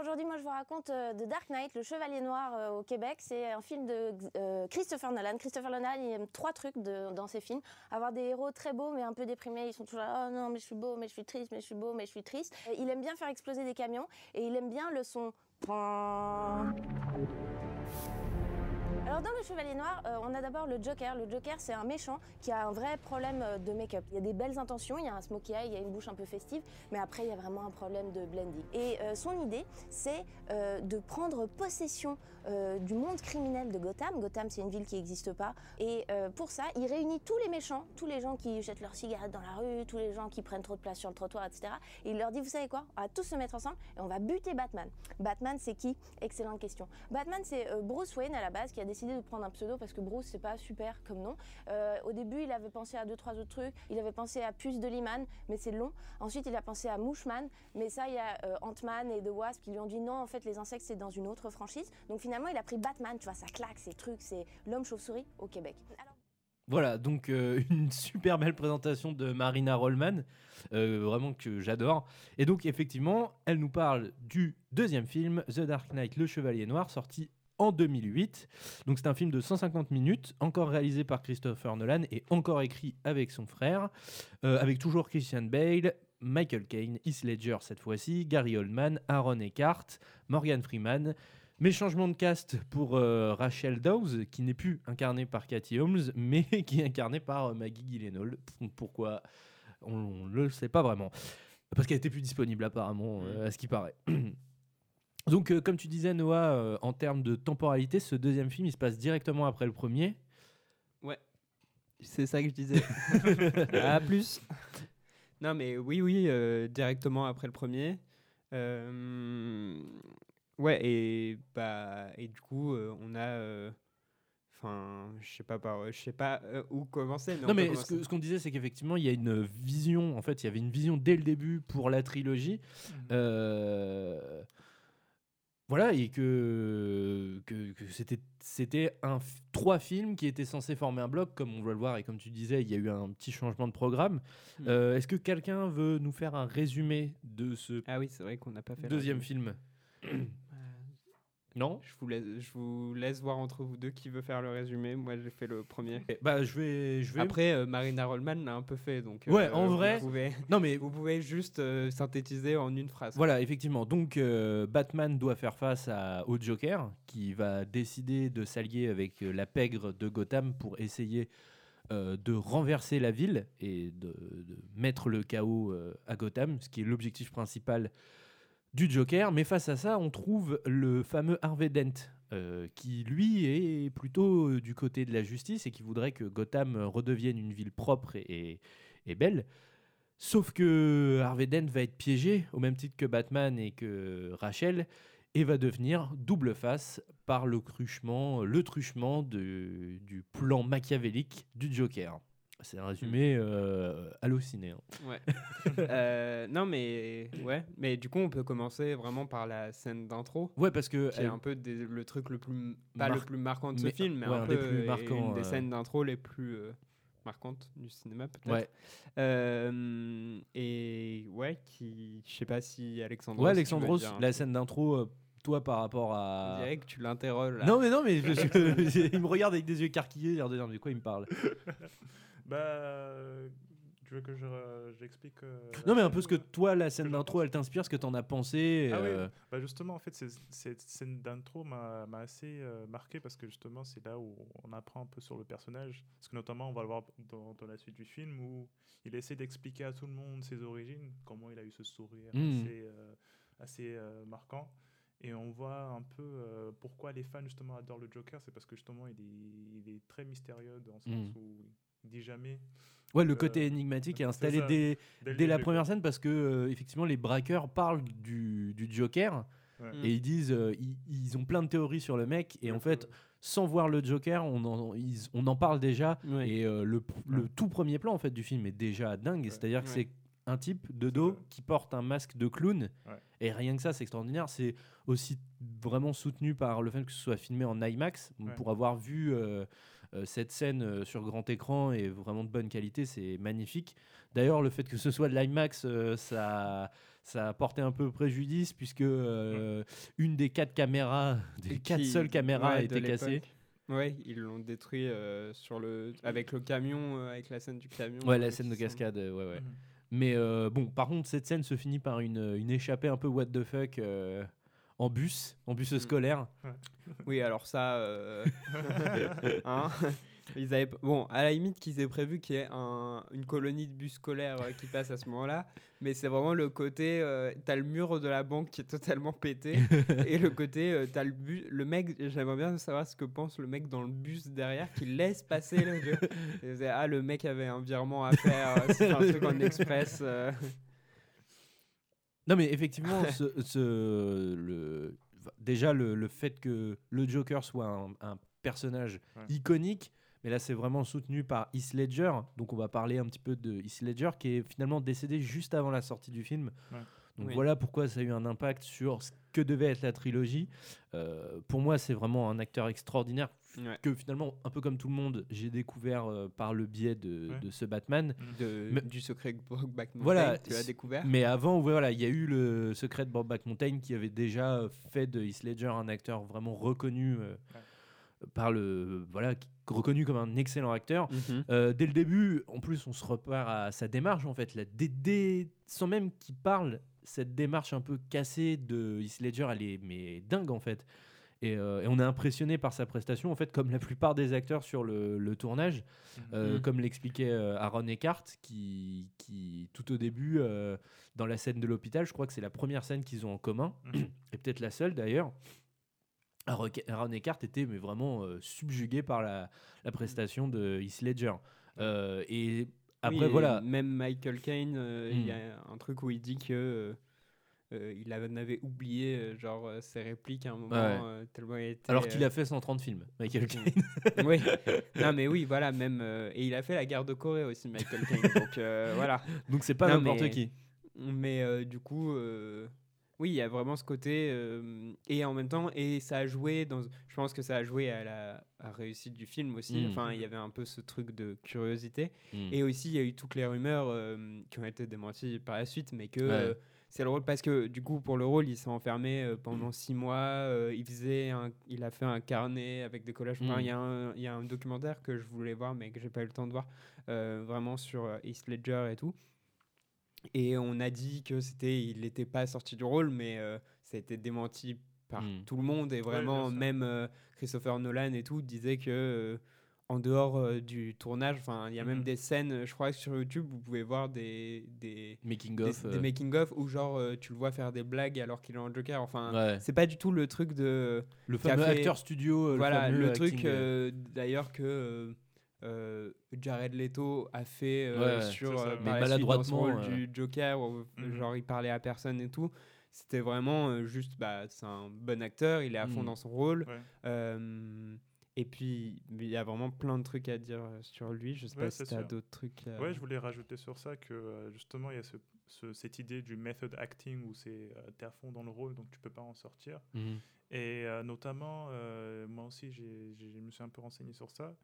Aujourd'hui, moi je vous raconte euh, The Dark Knight, le Chevalier Noir euh, au Québec. C'est un film de euh, Christopher Nolan. Christopher Nolan, il aime trois trucs dans ses films. Avoir des héros très beaux mais un peu déprimés. Ils sont toujours là, oh non, mais je suis beau, mais je suis triste, mais je suis beau, mais je suis triste. Il aime bien faire exploser des camions et il aime bien le son. Alors dans le Chevalier Noir, euh, on a d'abord le Joker. Le Joker, c'est un méchant qui a un vrai problème euh, de make-up. Il y a des belles intentions, il y a un smokey eye, il y a une bouche un peu festive, mais après il y a vraiment un problème de blending. Et euh, son idée, c'est de prendre possession du monde criminel de Gotham. Gotham, c'est une ville qui n'existe pas. Et pour ça, il réunit tous les méchants, tous les gens qui jettent leurs cigarettes dans la rue, tous les gens qui prennent trop de place sur le trottoir, etc. Et il leur dit, vous savez quoi? On va tous se mettre ensemble et on va buter Batman. Batman, c'est qui? Excellente question. Batman, c'est Bruce Wayne à la base qui a décidé de prendre un pseudo parce que Bruce, c'est pas super comme nom. Euh, au début, il avait pensé à deux, trois autres trucs. Il avait pensé à Puce de Liman, mais c'est long. Ensuite, il a pensé à Mouchman, mais ça, il y a euh, Ant-Man et The Wasp qui lui ont dit non, en fait, les insectes, c'est dans une autre franchise. Donc finalement, il a pris Batman, tu vois, ça claque, ces trucs, c'est l'homme chauve-souris au Québec. Voilà, donc euh, une super belle présentation de Marina Rollman, euh, vraiment que j'adore. Et donc effectivement, elle nous parle du deuxième film, The Dark Knight, Le Chevalier Noir, sorti en 2008. Donc c'est un film de 150 minutes, encore réalisé par Christopher Nolan et encore écrit avec son frère, euh, avec toujours Christian Bale, Michael Caine, Heath Ledger cette fois-ci, Gary Oldman, Aaron Eckhart, Morgan Freeman. Mais changement de cast pour euh, Rachel Dawes, qui n'est plus incarnée par Cathy Holmes, mais qui est incarnée par euh, Maggie Gyllenhaal. Pourquoi? On ne le sait pas vraiment. Parce qu'elle était plus disponible apparemment, à ce qui paraît. Donc, euh, comme tu disais, Noah, euh, en termes de temporalité, ce deuxième film, il se passe directement après le premier. Ouais. C'est ça que je disais. à plus. Non, mais oui, oui, euh, directement après le premier. Euh, ouais, et, bah, et du coup, euh, on a. Enfin, je sais pas, par, je sais pas euh, où commencer. Mais non, mais ce que- ce qu'on disait, c'est qu'effectivement, il y a une vision. En fait, il y avait une vision dès le début pour la trilogie. Euh, voilà, et que, que, que c'était, c'était un, trois films qui étaient censés former un bloc, comme on va le voir, et comme tu disais, il y a eu un petit changement de programme. Mm. Euh, est-ce que quelqu'un veut nous faire un résumé de ce Ah oui, c'est vrai qu'on n'a pas fait le deuxième film? Non je vous, laisse, je vous laisse voir entre vous deux qui veut faire le résumé. Moi, j'ai fait le premier. bah, je vais, je vais... Après, euh, Marina Rollman l'a un peu fait. Donc, Ouais, euh, en vrai- pouvez- Non, mais vous pouvez juste euh, synthétiser en une phrase. Voilà, effectivement. Donc, Batman doit faire face à, au Joker, qui va décider de s'allier avec la pègre de Gotham pour essayer de renverser la ville et de, de mettre le chaos à Gotham, ce qui est l'objectif principal du Joker. Mais face à ça, on trouve le fameux Harvey Dent, euh, qui lui est plutôt euh, du côté de la justice et qui voudrait que Gotham euh, redevienne une ville propre et, belle. Sauf que Harvey Dent va être piégé au même titre que Batman et que Rachel et va devenir double face par le truchement, le truchement du plan machiavélique du Joker. C'est un résumé euh, halluciné. hein. Ouais. Euh, non, mais ouais. Mais du coup, on peut commencer vraiment par la scène d'intro. Ouais, parce que qui est elle- un peu des- le truc le plus pas le plus marquant de ce mais- film, mais ouais, un, un peu des plus euh, marquants, une des euh. scènes d'intro les plus euh, marquantes du cinéma peut-être. Ouais. Euh, et ouais, qui, je sais pas si Alexandros. Ouais, Alexandros, la truc. scène d'intro, euh, toi par rapport à. que tu l'interroges. là. Non, mais non, mais il me regarde avec des yeux écarquillés, il a l'air de dire, mais de quoi il me parle? Bah, euh, tu veux que je, euh, j'explique euh, la Non, mais un peu ce que toi, la scène d'intro, elle t'inspire, ce que t'en as pensé. Ah euh, oui, bah justement, en fait, cette scène d'intro m'a assez euh, marqué parce que justement, c'est là où on apprend un peu sur le personnage. Parce que notamment, on va le voir dans, dans la suite du film où il essaie d'expliquer à tout le monde ses origines, comment il a eu ce sourire Mm. assez, euh, assez euh, marquant. Et on voit un peu euh, pourquoi les fans justement adorent le Joker, c'est parce que justement il est, il est très mystérieux dans le sens Mm. où dit jamais. Ouais, le que- côté énigmatique est installé ça, dès, dès la première scène parce que euh, effectivement les braqueurs parlent du, du Joker Ouais. et ils disent euh, ils, ils ont plein de théories sur le mec et en fait sans voir le Joker, on en, ils- on en parle déjà. Ouais. Et euh, le, le tout premier plan en fait du film est déjà dingue. C'est-à-dire que c'est un type de dos qui porte un masque de clown. Ouais. Et rien que ça, c'est extraordinaire. C'est aussi vraiment soutenu par le fait que ce soit filmé en IMAX. Ouais. Pour avoir vu euh, euh, cette scène euh, sur grand écran et vraiment de bonne qualité, c'est magnifique. D'ailleurs, le fait que ce soit de l'IMAX, euh, ça, ça a porté un peu préjudice puisque euh, une des quatre caméras, des quatre seules caméras ouais, a été cassée. Ouais, ils l'ont détruit euh, sur le avec le camion, euh, avec la scène du camion. Ouais, euh, la scène de sont- cascade, euh, ouais, ouais. Mhm. Mais euh, bon, par contre, cette scène se finit par une, une échappée un peu what the fuck euh, en bus, en bus scolaire. Oui, alors ça, euh, hein, ils avaient bon à la limite qu'ils aient prévu qu'il y ait un- une colonie de bus scolaires euh, qui passe à ce moment-là, mais c'est vraiment le côté, euh, t'as le mur de la banque qui est totalement pété et le côté, euh, t'as le bus, le mec, j'aimerais bien savoir ce que pense le mec dans le bus derrière qui laisse passer le jeu. Ah le mec avait un virement à faire, c'est un truc en express. Non, mais effectivement, ce, ce- le, déjà le, le fait que le Joker soit un, un personnage Ouais. iconique, mais là c'est vraiment soutenu par Heath Ledger, donc on va parler un petit peu de Heath Ledger qui est finalement décédé juste avant la sortie du film. Ouais. Donc Oui. voilà pourquoi ça a eu un impact sur ce que devait être la trilogie. Euh, pour moi, c'est vraiment un acteur extraordinaire Ouais. que finalement, un peu comme tout le monde, j'ai découvert euh, par le biais de, Ouais. de ce Batman. De, Mais- du secret de Brokeback Mountain, Voilà, tu l'as découvert. Mais avant, voilà, il y a eu le secret de Brokeback Mountain qui avait déjà fait de Heath Ledger un acteur vraiment reconnu euh, par le voilà, reconnu comme un excellent acteur. Mhm. Euh, dès le début, en plus, on se repart à sa démarche en fait, dès- sans même qu'il parle, cette démarche un peu cassée de Heath Ledger, elle est mais dingue en fait. Et, euh, et on est impressionné par sa prestation, en fait, comme la plupart des acteurs sur le, le tournage, Euh, Mhm. comme l'expliquait euh, Aaron Eckhart, qui, qui tout au début, euh, dans la scène de l'hôpital, je crois que c'est la première scène qu'ils ont en commun, et peut-être la seule d'ailleurs. Aaron Eckhart était mais vraiment euh, subjugué par la, la prestation de Heath Ledger. Euh, et après, Oui, et voilà. Même Michael Caine, euh, il y Hmm. a un truc où il dit que euh, il en avait oublié euh, genre euh, ses répliques à un moment Ouais. euh, tellement il était, Alors qu'il a fait 130 films, Michael Hmm. Caine. oui. Non mais oui, voilà, même euh, et il a fait la guerre de Corée aussi, Michael Caine. donc voilà. Donc c'est pas n'importe mais- qui. Mais du coup, oui, il y a vraiment ce côté et en même temps et ça a joué dans. Je pense que ça a joué à la, à réussite du film aussi. Mm. Enfin, il y avait un peu ce truc de curiosité. Mm. Et aussi, il y a eu toutes les rumeurs qui ont été démenties par la suite, mais que Ouais. C'est le rôle parce que du coup, pour le rôle, il s'est enfermé euh, pendant six mois. euh, il faisait, un, il a fait un carnet avec des collages. Il y a un, il y a un documentaire que je voulais voir, mais que j'ai pas eu le temps de voir, euh, vraiment sur Heath Ledger et tout. Et on a dit que c'était, il n'était pas sorti du rôle, mais euh, ça a été démenti par Mm. tout le monde et vraiment même Christopher Nolan et tout disait que en dehors euh, du tournage, enfin il y a même Mhm. des scènes, euh, je crois que sur YouTube vous pouvez voir des des Making des, of. des euh, making of où genre euh, tu le vois faire des blagues alors qu'il est en Joker. Enfin Ouais. c'est pas du tout le truc de Le fameux fait- acteur studio. le voilà le truc d'ailleurs que Jared Leto a fait euh, Ouais, sur ça, euh, Mais la suite dans son maladroitement, rôle du Joker où Mhm. genre il parlait à personne et tout c'était vraiment euh, juste bah c'est un bon acteur il est à fond Mhm. dans son rôle Ouais. Et puis il y a vraiment plein de trucs à dire euh, sur lui je sais Ouais, pas si tu as d'autres trucs euh, Ouais, je voulais rajouter sur ça que euh, justement, il y a ce- ce- cette idée du method acting où c'est euh, t'es à fond dans le rôle, donc tu peux pas en sortir. mhm. Et euh, notamment, euh, moi aussi, je me suis un peu renseigné sur ça.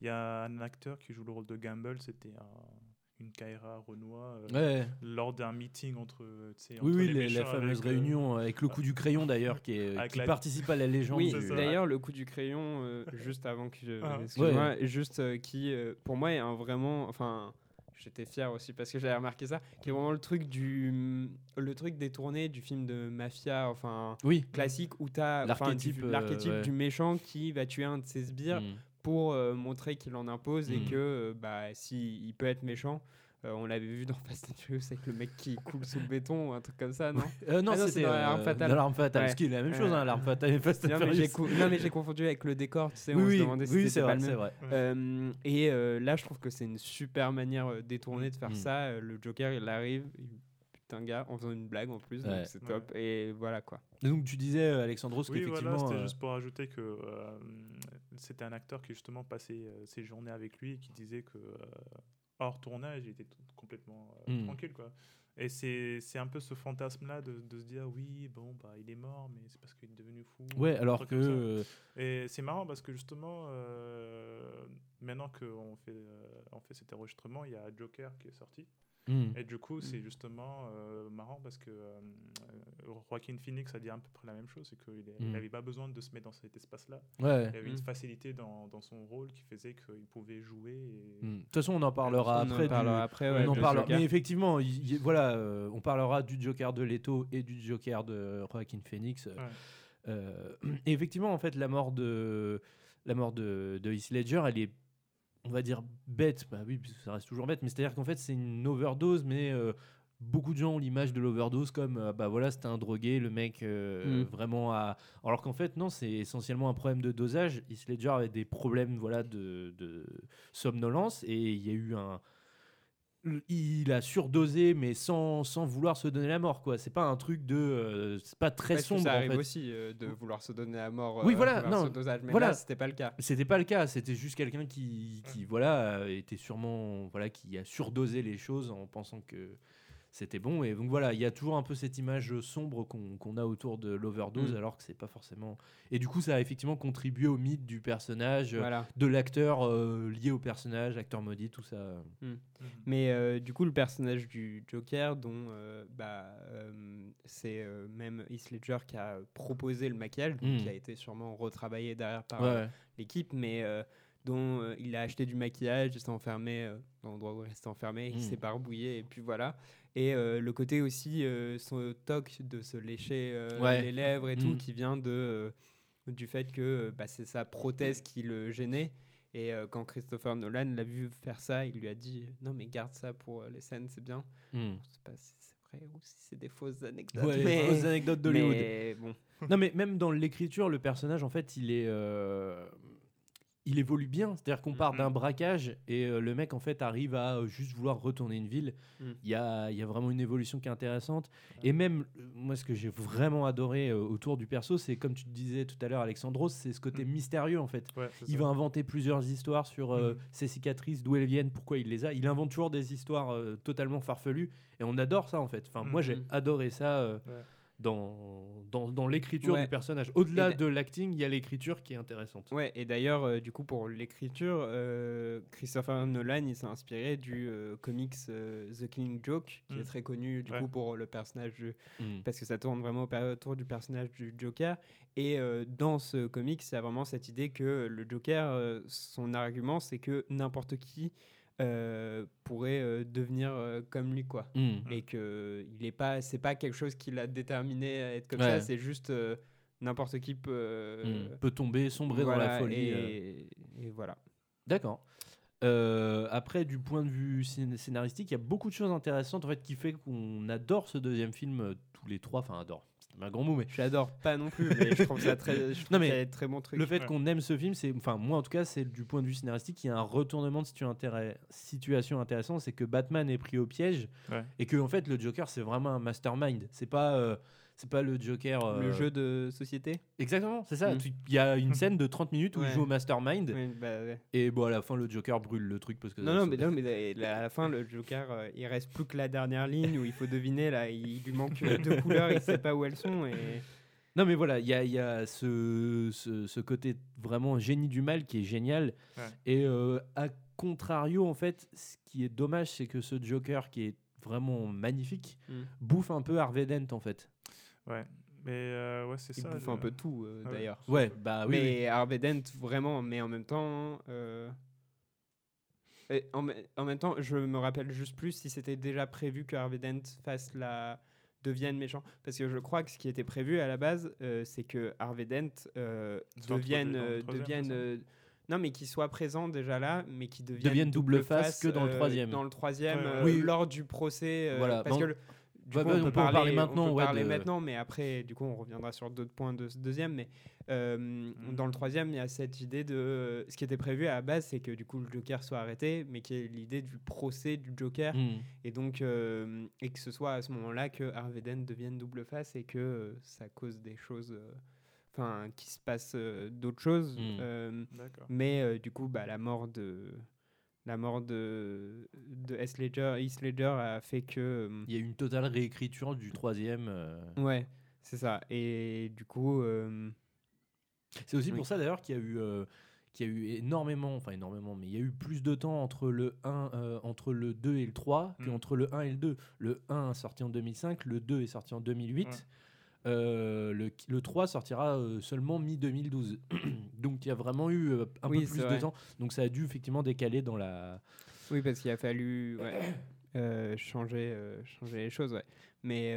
Il y a un acteur qui joue le rôle de Gamble, c'était un- une Kaira Renoir euh, Ouais. lors d'un meeting entre, euh, Oui, entre oui, les les- méchants la fameuse avec, euh, réunion avec le coup du crayon d'ailleurs, qui, est- Avec qui la- participe à la légende. oui d'ailleurs le coup du crayon euh, juste avant que je Ah. excuse-moi, juste euh, qui euh, pour moi est un vraiment enfin j'étais fier aussi parce que j'avais remarqué ça qui est vraiment le truc du le truc détourné du film de mafia enfin Oui. classique où tu as L'archétype, euh, ouais. du méchant qui va tuer un de ses sbires Mm. Pour euh, montrer qu'il en impose et Mm. que euh, bah si il peut être méchant euh, on l'avait vu dans Fast and Furious avec le mec qui coule sous le béton ou un truc comme ça non? Euh, non, Ah non, c'est c'était dans euh, l'Arme Fatale. l'Arme Fatale, Ouais. ce qui est la même chose, Ouais. hein, l'Arme Fatale et Fast and non, mais j'ai Furious. co- non, mais j'ai confondu avec le décor, tu sais, Oui, on oui, se demandait si oui, c'était c'est pas vrai, le même. vrai. Euh, et euh, là, je trouve que c'est une super manière euh, détournée de faire Mm. ça. Euh, Le Joker, il arrive, il un gars en faisant une blague en plus, Ouais. donc c'est top. Et voilà quoi. Donc tu disais, euh, Alexandros, Oui, qu'effectivement. voilà, c'était euh, juste pour ajouter que euh, c'était un acteur qui justement passait euh, ses journées avec lui et qui disait que euh, hors tournage, il était complètement euh, Mm. tranquille. Quoi. Et c'est un peu ce fantasme-là de, de se dire oui, bon, bah, il est mort, mais c'est parce qu'il est devenu fou. Ouais, alors que- Et c'est marrant parce que justement, euh, maintenant qu'on fait, euh, on fait cet enregistrement, il y a Joker qui est sorti. Mm. Et du coup, c'est Mm. justement euh, marrant parce que euh, euh, Joaquin Phoenix a dit à peu près la même chose, c'est qu'il Mm. n'avait pas besoin de se mettre dans cet espace-là. Ouais. Il avait une Mm. facilité dans, dans son rôle qui faisait qu'il pouvait jouer. et- Mm. De toute façon, on en parlera On en après. parlera du- après, on en parlera- Joker. Mais effectivement, il- il- voilà, euh, on parlera du Joker de Leto et du Joker de Joaquin Phoenix. et effectivement, en fait, la mort de la mort de, de Heath Ledger, elle est, on va dire, bête. Bah oui, parce que ça reste toujours bête. Mais c'est-à-dire qu'en fait, c'est une overdose, mais euh, beaucoup de gens ont l'image de l'overdose comme, euh, bah voilà, c'était un drogué, le mec euh, Mm. vraiment a. Alors qu'en fait, non, c'est essentiellement un problème de dosage. Heath Ledger avait des problèmes, voilà, de, de somnolence et il y a eu un il a surdosé mais sans, sans vouloir se donner la mort quoi c'est pas un truc de euh, c'est pas très Parce que sombre ça en arrive fait. aussi euh, de vouloir se donner à mort. oui euh, voilà vers non dosage, mais voilà là, c'était pas le cas. c'était pas le cas c'était juste quelqu'un qui, qui voilà euh, était sûrement voilà qui a surdosé les choses en pensant que c'était bon et donc voilà il y a toujours un peu cette image sombre qu'on a autour de l'overdose Mm. alors que c'est pas forcément et du coup ça a effectivement contribué au mythe du personnage Voilà. de l'acteur euh, lié au personnage acteur maudit tout ça Mm. Mais euh, du coup, le personnage du Joker, dont euh, bah, euh, c'est euh, même Heath Ledger qui a proposé le maquillage, donc Mm. qui a été sûrement retravaillé derrière par Ouais, ouais. l'équipe, mais euh, dont euh, il a acheté du maquillage, il s'est enfermé euh, l'endroit où il restait enfermé, il Mm. s'est barbouillé, et puis voilà. Et euh, le côté aussi, euh, son toc de se lécher euh, Ouais. les lèvres et tout, Mm. qui vient de, du fait que bah, c'est sa prothèse qui le gênait. Et quand Christopher Nolan l'a vu faire ça, il lui a dit non mais garde ça pour les scènes, c'est bien. Mm. Je sais pas si c'est vrai ou si c'est des fausses anecdotes. Ouais, mais... fausses anecdotes d'Hollywood. mais bon. non, mais même dans l'écriture, le personnage, en fait, il est. Il évolue bien, c'est-à-dire qu'on part d'un braquage et euh, le mec en fait arrive à euh, juste vouloir retourner une ville. Mm. Il y, a, il y a vraiment une évolution qui est intéressante. Et même, euh, moi ce que j'ai vraiment adoré autour du perso, c'est comme tu te disais tout à l'heure Alexandros, c'est ce côté mystérieux en fait. Ouais, il ça. va inventer plusieurs histoires sur Mm. ses cicatrices, d'où elles viennent, pourquoi il les a. Il invente toujours des histoires totalement farfelues et on adore ça en fait. Enfin, moi j'ai adoré ça Ouais. Dans, dans, dans l'écriture Ouais. du personnage. Au-delà de l'acting, il y a l'écriture qui est intéressante. Ouais, et d'ailleurs, euh, du coup, pour l'écriture, euh, Christopher Nolan, il s'est inspiré du euh, comics euh, The Killing Joke, qui Mm. est très connu, du Ouais. coup, pour le personnage, du- Mm. parce que ça tourne vraiment au- autour du personnage du Joker. Et dans ce comics, il y a vraiment cette idée que le Joker, son argument, c'est que n'importe qui euh, pourrait euh, devenir euh, comme lui, quoi. Mm. Et que il est pas, c'est pas quelque chose qui l'a déterminé à être comme Ouais. ça, c'est juste euh, n'importe qui peut. euh, Mm. Peut tomber, sombrer dans la folie. euh. Et, et voilà. D'accord. Euh, après, du point de vue scén- scénaristique, il y a beaucoup de choses intéressantes en fait qui fait qu'on adore ce deuxième film euh, tous les trois. Enfin, adore. Un grand mot, mais J'adore pas non plus, mais je trouve ça très, je trouve Non, mais qu'il y a des très bon truc. Le fait qu'on aime ce film, c'est, enfin moi en tout cas, c'est du point de vue scénaristique, il y a un retournement de situ- intérêt- situation intéressant, c'est que Batman est pris au piège Ouais. et que en fait le Joker c'est vraiment un mastermind. C'est pas, euh, c'est pas le Joker. Le euh, jeu de société Exactement, c'est ça. Mm. Tu- Il y a une scène de 30 minutes où il Ouais. joue au mastermind bah, ouais. et bon à la fin le Joker brûle le truc parce que Non, non, mais, non, mais à la fin, le Joker, euh, il reste plus que la dernière ligne où il faut deviner. Là, il lui manque deux couleurs, il sait pas où elles sont. Et... Non, mais voilà, il y a, il y a ce, ce, ce côté vraiment génie du mal qui est génial. Et euh, à contrario, en fait, ce qui est dommage, c'est que ce Joker qui est vraiment magnifique Mm. bouffe un peu Harvey Dent, en fait. Ouais, mais euh, ouais, c'est Il ça. bouffe le- un peu tout, euh, Ouais. d'ailleurs. Ouais, bah oui. mais Dent, vraiment, mais en même temps. euh, et en, me- en même temps, je me rappelle juste plus si c'était déjà prévu que Harvey Dent fasse la devienne méchant parce que je crois que ce qui était prévu à la base euh, c'est que Harvey Dent euh, devienne euh, devienne euh, non mais qu'il soit présent déjà là mais qu'il devienne, Devienne double face que dans le euh, troisième. dans le troisième Ouais, ouais. euh, Oui. lors du procès euh, Voilà, parce bon. que le- du Bah, coup, bah, on peut en parler, maintenant. on peut ouais, parler de- maintenant, mais après, du coup, on reviendra sur d'autres points de ce deuxième. Mais euh, dans le troisième, il y a cette idée de. ce qui était prévu à la base, c'est que du coup, le Joker soit arrêté, mais qu'il y ait l'idée du procès du Joker. Mm. Et donc, euh, et que ce soit à ce moment-là que Harvey Dent devienne double face et que euh, ça cause des choses. euh, enfin, qu'il se passe euh, d'autres choses. Mm. euh, D'accord. mais euh, du coup, bah, la mort de la mort de, de Heath Ledger, Heath Ledger a fait que euh, Il y a eu une totale réécriture du troisième. euh. ouais, c'est ça. Et du coup, euh, C'est aussi Oui. pour ça d'ailleurs qu'il y a eu. euh, qu'il y a eu énormément, enfin énormément, mais il y a eu plus de temps entre le 1, euh, entre le 2 et le 3 Mm. qu'entre le 1 et le 2. Le 1 est sorti en 2005, le 2 est sorti en 2008. Euh, le, le 3 sortira euh, seulement mi-2012. Donc il y a vraiment eu euh, un Oui, peu plus de vrai. temps. Donc ça a dû effectivement décaler dans la. Oui, parce qu'il a fallu ouais, euh, changer, euh, changer les choses, ouais. Mais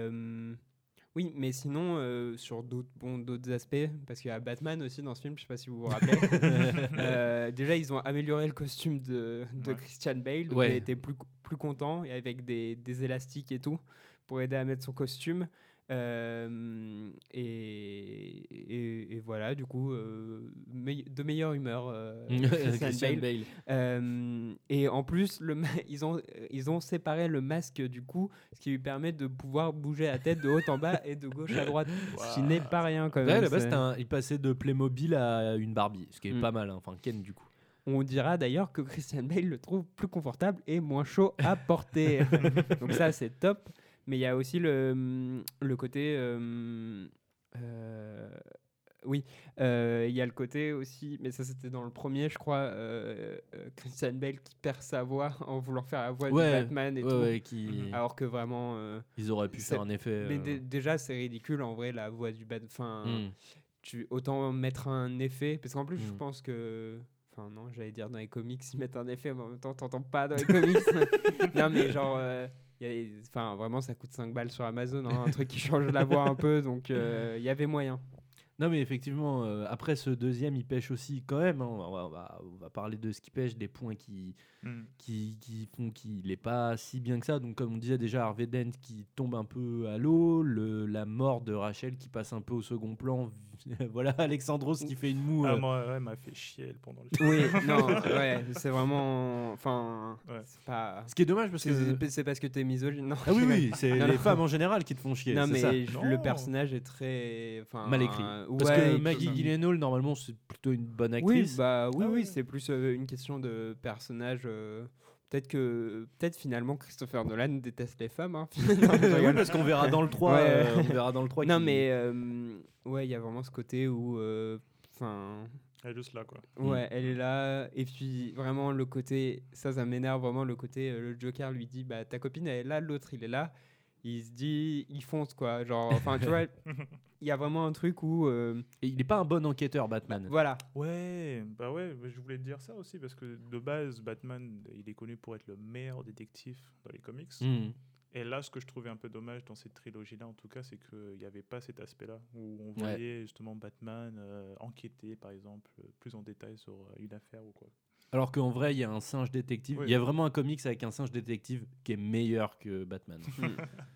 oui, mais sinon, euh, sur d'autres bon, aspects, parce qu'il y a Batman aussi dans ce film, je sais pas si vous vous rappelez. Euh, déjà, ils ont amélioré le costume de, de Ouais. Christian Bale, donc Ouais. il était plus, plus content, et avec des, des élastiques et tout, pour aider à mettre son costume. Euh, et, et, et voilà, du coup, euh, de meilleure humeur. euh, Christian Bale. Bale. Et en plus, le ils, ont, ils ont séparé le masque du cou, ce qui lui permet de pouvoir bouger la tête de haut en bas et de gauche à droite, ce qui n'est pas rien quand Ouais, même. base, un- il passait de Playmobil à une Barbie, ce qui est Mm. pas mal. hein. Enfin, Ken du coup. On dira d'ailleurs que Christian Bale le trouve plus confortable et moins chaud à porter. Donc ça, c'est top. Mais il y a aussi le, le côté... euh, euh, oui, euh, il y a le côté aussi, mais ça c'était dans le premier, je crois, euh, Christian Bale qui perd sa voix en voulant faire la voix Ouais, de Batman et ouais, tout. ouais, qui- Alors que vraiment... Ils auraient pu faire un effet. Mais dé- déjà, c'est ridicule en vrai, la voix du Batman. Enfin, Mm. tu, autant mettre un effet, parce qu'en plus, je Mm. pense que. Enfin, non, j'allais dire dans les comics, ils mettent un effet, mais en même temps, t'entends pas dans les comics. non, mais genre, enfin, vraiment, ça coûte 5 balles sur Amazon, hein, un truc qui change la voix un peu, donc il y avait moyen. Non, mais effectivement, euh, après ce deuxième, il pêche aussi quand même. hein. On, va, on va- on va parler de ce qui pêche, des points qui, Mm. qui, qui font qu'il n'est pas si bien que ça. Donc, comme on disait déjà, Harvey Dent qui tombe un peu à l'eau, le- la mort de Rachel qui passe un peu au second plan. voilà, Alexandros qui fait une moue. Ah, euh, moi, ouais, m'a fait chier elle, pendant le film. Oui, non, ouais, c'est vraiment. Enfin, Ouais. c'est pas. Ce qui est dommage parce que. C'est parce que t'es misogyne. Non, Ah oui, oui, c'est Non, les non. femmes en général qui te font chier. Non, c'est mais ça. je- le personnage est très. enfin, Mal écrit. ouais, Parce que Maggie Gyllenhaal, normalement, c'est plutôt une bonne Oui, actrice. bah, oui, Ah oui, c'est plus euh, une question de personnage. euh, Peut-être que peut-être finalement Christopher Nolan déteste les femmes. Hein. Non, Oui, parce qu'on verra dans le 3, Ouais. euh, on verra dans le 3 Non, mais euh, ouais, il y a vraiment ce côté où. euh, Enfin. Elle est juste là, quoi. Ouais, elle est là. Et puis, vraiment, le côté. Ça, ça m'énerve vraiment. Le côté. euh, le Joker lui dit Bah, ta copine, elle est là, l'autre, il est là. Il se dit. Il fonce, quoi. Genre, enfin, tu vois, il y a vraiment un truc où. euh, Et il n'est pas un bon enquêteur, Batman. voilà. Ouais, bah ouais, bah je voulais te dire ça aussi parce que de base, Batman, il est connu pour être le meilleur détective dans les comics. Mhm. Et là, ce que je trouvais un peu dommage dans cette trilogie-là, en tout cas, c'est qu'il n'y avait pas cet aspect-là où on Ouais. voyait justement Batman euh, enquêter, par exemple, euh, plus en détail sur euh, une affaire ou quoi. Alors qu'en vrai, il y a un singe détective. Oui. Il y a vraiment un comics avec un singe détective qui est meilleur que Batman. Mm.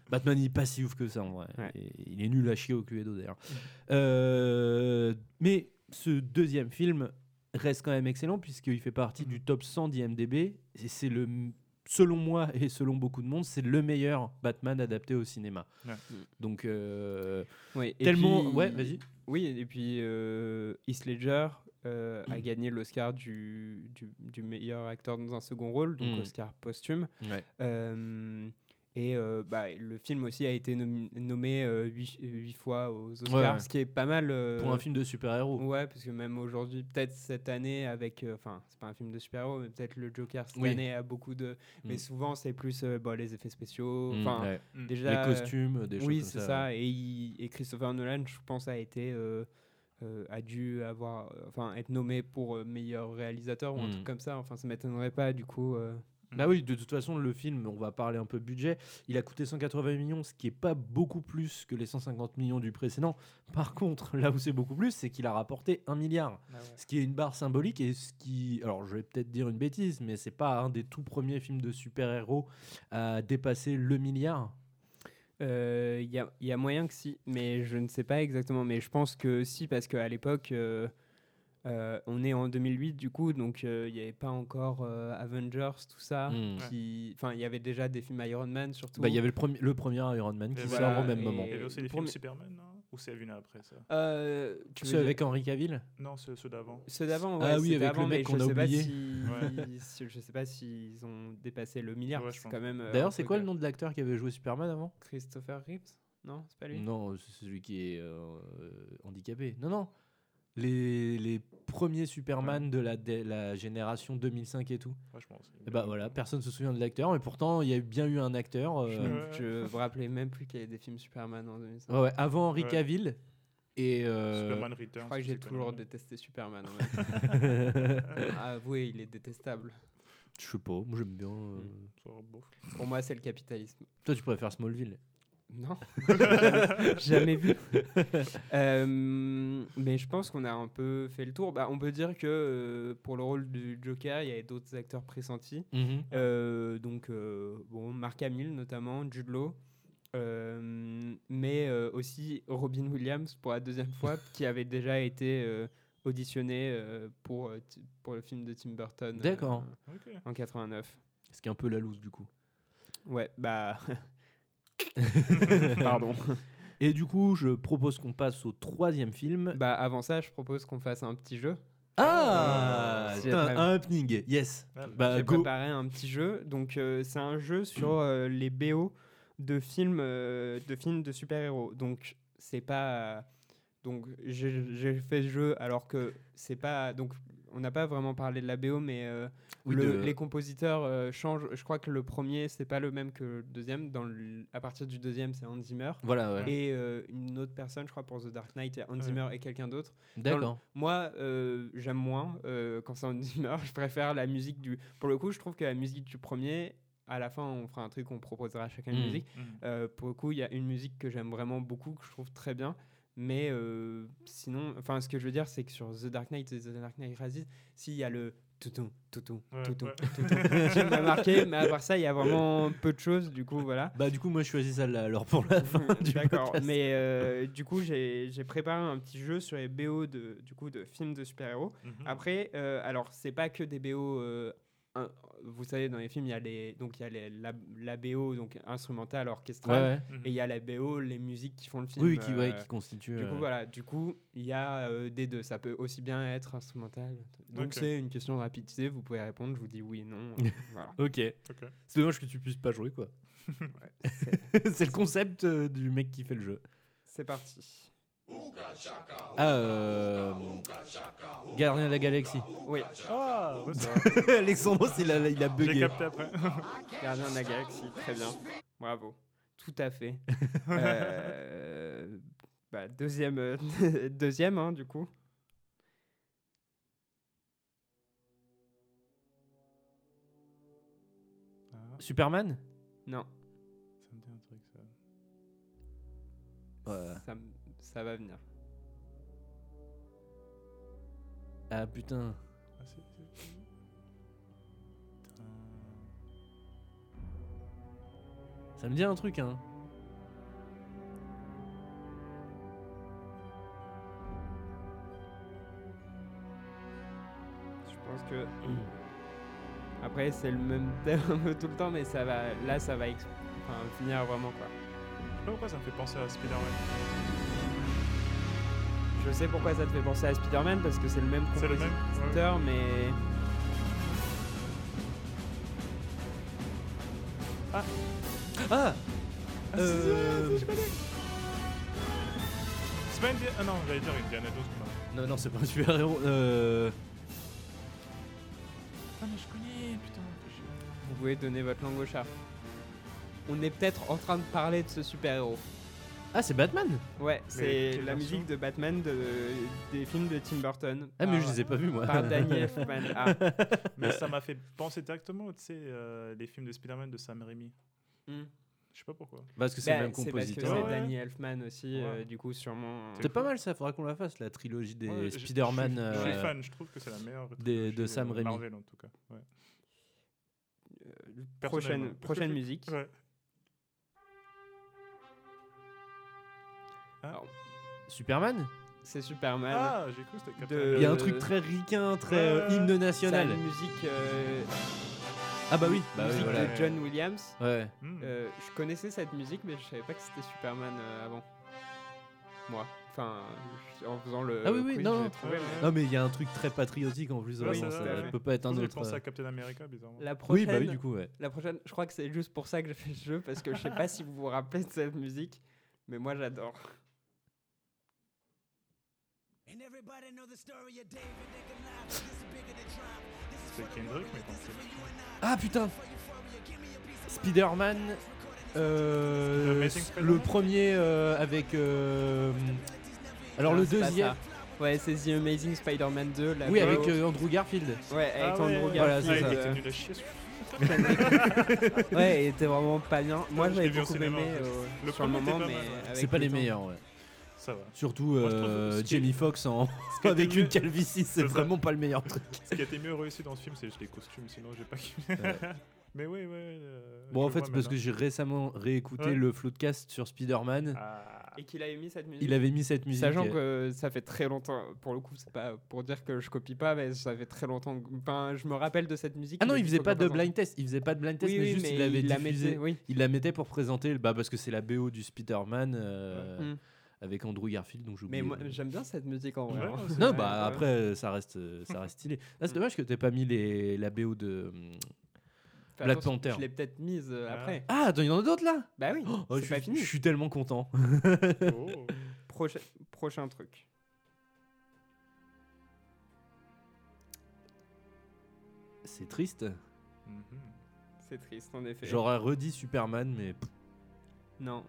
Batman, il est pas si ouf que ça en vrai. Ouais. Et il est nul à chier au Cluedo d'ailleurs. Euh, mais ce deuxième film reste quand même excellent puisqu'il fait partie du top 100 d'IMDb. Et c'est le, selon moi et selon beaucoup de monde, c'est le meilleur Batman adapté au cinéma. Ouais. Donc, euh, Ouais, tellement. puis- Ouais, vas-y. Oui, et puis euh, Heath Ledger euh, Mm. a gagné l'Oscar du, du, du meilleur acteur dans un second rôle, donc Mm. Oscar posthume. Ouais. Euh, et euh, bah, le film aussi a été nommé huit, huit fois aux Oscars, ouais. ce qui est pas mal. euh, Pour un film de super-héros. Ouais, parce que même aujourd'hui, peut-être cette année, avec. euh, Enfin, c'est pas un film de super-héros, mais peut-être le Joker cette Oui. année a beaucoup de. Mais Mm. souvent, c'est plus euh, bon, les effets spéciaux. Mm, Enfin, ouais. Mm. déjà. Les costumes, des choses Oui, comme c'est ça, ça. Et, il- et Christopher Nolan, je pense, a été. Euh, a dû avoir, euh, enfin, être nommé pour euh, meilleur réalisateur ou un Mm. truc comme ça. Enfin, ça m'étonnerait pas, du coup. euh. Bah oui, de toute façon, le film, on va parler un peu budget, il a coûté 180 millions, ce qui est pas beaucoup plus que les 150 millions du précédent. Par contre, là où c'est beaucoup plus, c'est qu'il a rapporté 1 milliard, Ah ouais. ce qui est une barre symbolique et ce qui, alors je vais peut-être dire une bêtise, mais c'est pas un des tout premiers films de super-héros à dépasser le milliard. Euh, Il y, a, il y a moyen que si, mais je ne sais pas exactement. Mais je pense que si, parce qu'à l'époque, euh, euh, on est en 2008 du coup, donc euh, il n'y avait pas encore euh, Avengers, tout ça. Mm. Qui, enfin, il y avait déjà des films Iron Man surtout. Bah, il y avait le, premier le premier Iron Man qui Et sort voilà, au même et- moment. Il y avait aussi le les films premier- Superman, non Ou c'est venu après ça Euh, tu veux Ceux dire- avec Henri Cavill Non, ceux, ceux d'avant. Ceux d'avant, ouais, Ah oui, avec le mec mais qu'on je a sais pas oublié. si- Ouais. je sais pas s'ils ont dépassé le milliard. Ouais, quand même. euh, D'ailleurs, c'est quoi le nom de l'acteur qui avait joué Superman avant? Christopher Reeves? Non, c'est pas lui? Non, c'est celui qui est euh, handicapé. Non, non. Les, les premiers Superman de la, de la génération 2005 et tout. Franchement, c'est- Et bah voilà, personne se souvient de l'acteur, mais pourtant il y a bien eu un acteur. euh, Je, me- je me rappelais même plus qu'il y avait des films Superman en 2005. ouais, ouais, avant Henry Ouais. Cavill. Et euh, Superman Je Returns. crois que j'ai toujours détesté Superman. Ah, Avouez, il est détestable. je sais pas, moi j'aime bien. euh, bof. Pour moi, c'est le capitalisme. Toi tu préfères Smallville. Non, jamais vu. Euh, mais je pense qu'on a un peu fait le tour. Bah, on peut dire que euh, pour le rôle du Joker, il y avait d'autres acteurs pressentis. Mhm. Euh, donc, euh, bon, Mark Hamill notamment, Jude Law, euh, mais euh, aussi Robin Williams pour la deuxième fois, qui avait déjà été euh, auditionné euh, pour, pour le film de Tim Burton euh, D'accord. En 89. Ce qui est un peu la loose du coup. Ouais, bah. Pardon. Et du coup, je propose qu'on passe au troisième film. Bah, avant ça, je propose qu'on fasse un petit jeu. Ah, Si putain, un happening, yes. Ah, Bah, J'ai préparé un petit jeu. Donc, euh, c'est un jeu sur euh, les BO de films, euh, de films de super-héros. Donc, c'est pas. Donc, j'ai j'ai fait ce jeu alors que c'est pas. Donc, on n'a pas vraiment parlé de la BO, mais euh, Oui, le- de- les compositeurs euh, changent. Je crois que le premier, c'est pas le même que le deuxième. Dans le- à partir du deuxième, c'est Hans Zimmer. Voilà, ouais. Et euh, une autre personne, je crois, pour The Dark Knight, il y a Hans Ouais. Zimmer et quelqu'un d'autre. D'accord. Moi, euh, j'aime moins euh, quand c'est Hans Zimmer. Je préfère la musique du. Pour le coup, je trouve que la musique du premier, à la fin, on fera un truc, on proposera chacun une Mhm. musique. Euh, pour le coup, il y a une musique que j'aime vraiment beaucoup, que je trouve très bien. Mais euh, sinon, enfin, ce que je veux dire, c'est que sur The Dark Knight et The Dark Knight Rises, s'il y a le toutou, toutou, toutou, qui m'a marqué, mais à part ça, il y a vraiment peu de choses, du coup, voilà. Bah du coup, moi je choisis celle-là alors pour la fin du D'accord, mais euh, du coup, j'ai j'ai préparé un petit jeu sur les BO de, du coup, de films de super-héros. Mhm. Après, euh, alors, c'est pas que des BO. Un- vous savez, dans les films, il y a, les, donc, il y a les, la, la BO donc instrumentale, orchestrale, Ouais, ouais. Mhm. et il y a la BO, les musiques qui font le film. Oui, qui, ouais, euh, qui constitue. du coup, euh, voilà, du coup, il y a euh, des deux. Ça peut aussi bien être instrumental. Donc, c'est une question de rapidité. Vous pouvez répondre. Je vous dis oui, non. voilà. Ok. C'est dommage que tu puisses pas jouer quoi. c'est le concept euh, du mec qui fait le jeu. C'est parti. Ah, euh... Gardien de la Galaxie. Oui. Ah. Alexandros, il a, il a J'ai bugué. capté après. Gardien de la galaxie, très bien. Bravo. Tout à fait. Euh, bah, deuxième, euh, deuxième hein, du coup. Ah, Superman? Non, ça me dit un truc, ça. Ouais. ça, m- ça va venir. Ah putain. Ah, c'est- c'est- Putain. Ça me dit un truc, hein. Je pense que. Après, c'est le même thème un peu tout le temps, mais ça va, là, ça va ex- enfin, finir vraiment quoi. Je sais pas pourquoi ça me fait penser à Spider-Man. Je sais pourquoi ça te fait penser à Spider-Man parce que c'est le même C'est le même, compositeur, mais. Ah Ah, Euh, c'est- je connais. C'est pas Ah non, j'allais dire Indiana Jones. Non, non, c'est pas un super-héros. Euh... Ah, mais je connais, putain. Vous pouvez donner votre langue au chat. On est peut-être en train de parler de ce super-héros. Ah, c'est Batman Ouais, c'est la musique de Batman de, des films de Tim Burton. Ah, mais je les ai pas vus, moi. Par Daniel Elfman. Ah. Mais ça m'a fait penser directement, tu sais, euh, les films de Spider-Man de Sam Raimi. Hmm. Je sais pas pourquoi. Parce que c'est Bah, le même c'est parce que compositeur. c'est Ouais. Danny Elfman aussi, euh, du coup, sûrement. C'était pas mal ça, faudra qu'on la fasse, la trilogie des Ouais, Spider-Man. Je, suis- je suis euh, fan, je trouve que c'est la meilleure. des- de Sam euh, Raimi. Marvel en tout cas. Ouais. Prochaine, prochaine musique. Alors, Superman c'est Superman. Ah, j'ai cru que c'était Captain De- Il y a un truc très ricain, très euh, hymne C'est national. une musique, euh, Ah bah oui, bah oui, musique voilà. de John Williams. Ouais. Hmm. Euh, je connaissais cette musique, mais je savais pas que c'était Superman euh, avant. moi. Enfin, en faisant le. Ah oui, oui, quiz, non, j'ai non. trouvé, mais- Non, mais il y a un truc très patriotique en plus. Ouais, vraiment, c'est ça ouais. peut pas être un autre. pensé euh, à Captain America, bizarrement. La Oui, prochaine, bah oui, du coup, ouais. La prochaine, je crois que c'est juste pour ça que j'ai fait ce jeu, parce que je sais pas si vous vous rappelez de cette musique, mais moi j'adore. C'est Kendrick, mais quand c'est. Ah putain Spider-Man. euh, Amazing le Spider-Man premier euh, avec. euh, alors Ah, le c'est pas deuxième. ça. Ouais, c'est The Amazing Spider-Man 2. la Oui, avec euh, Andrew Garfield. Ouais, avec Ah Andrew ouais. Voilà, Garfield. c'est ça. il euh, était nul à chier. ce ouais, il était vraiment pas bien. Moi, je l'ai j'avais vu au beaucoup cinéma, aimé en plus. euh, Le sur le premier était moment, pas mais mal, ouais. avec C'est pas le les temps- meilleurs, ouais. Ça va. Surtout Moi, euh, Jamie Foxx en... avec mieux- une calvitie, c'est vraiment pas le meilleur truc. Ce qui a été mieux réussi dans ce film, c'est juste les costumes, sinon j'ai pas. Ouais. Mais oui, oui. euh, Bon, en fait, c'est parce que j'ai récemment réécouté Ouais. le Floodcast sur Spider-Man. Ah, Et qu'il avait mis cette musique. Il avait mis cette musique. Sachant que ça fait très longtemps, pour le coup, c'est pas pour dire que je copie pas, mais ça fait très longtemps. que- Enfin, je me rappelle de cette musique. Ah non, il faisait pas de blind test. Il faisait pas de blind test, Oui, mais oui, juste mais il la mettait, oui. Il la mettait pour présenter, bah, parce que c'est la BO du Spider-Man euh, Mm. Avec Andrew Garfield, donc j'oublie. Mais moi, j'aime bien cette musique en vrai. Ouais, hein. Non, bah après, euh, ça reste, euh, ça reste stylé. Là, c'est Mm. dommage que t'aies pas mis les, la BO de Fais Black Panther. Je l'ai peut-être mise euh, Ah. après. Ah, il y en a d'autres là? Bah oui, Oh, c'est je, pas suis- fini. je suis tellement content. oh. Prochain, prochain truc. C'est triste. Mhm. C'est triste en effet. J'aurais redit Superman, mais Non.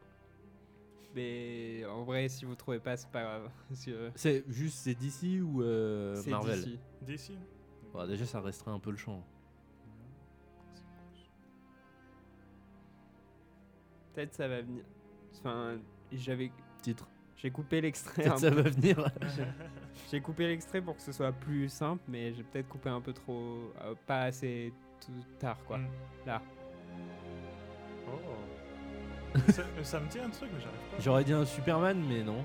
Mais en vrai, si vous trouvez pas, c'est pas grave. C'est juste c'est DC ou euh, c'est Marvel d'ici. DC. Bon, Déjà, ça restreint un peu le champ. Peut-être ça va venir. Enfin, j'avais. Titre. J'ai coupé l'extrait. Peut-être un ça peu. va venir. J'ai- J'ai coupé l'extrait pour que ce soit plus simple, mais j'ai peut-être coupé un peu trop. euh, pas assez tout tard, quoi. Mm. Là. Oh. Ça, ça me dit un truc, mais j'arrive pas. J'aurais dit un Superman, mais non.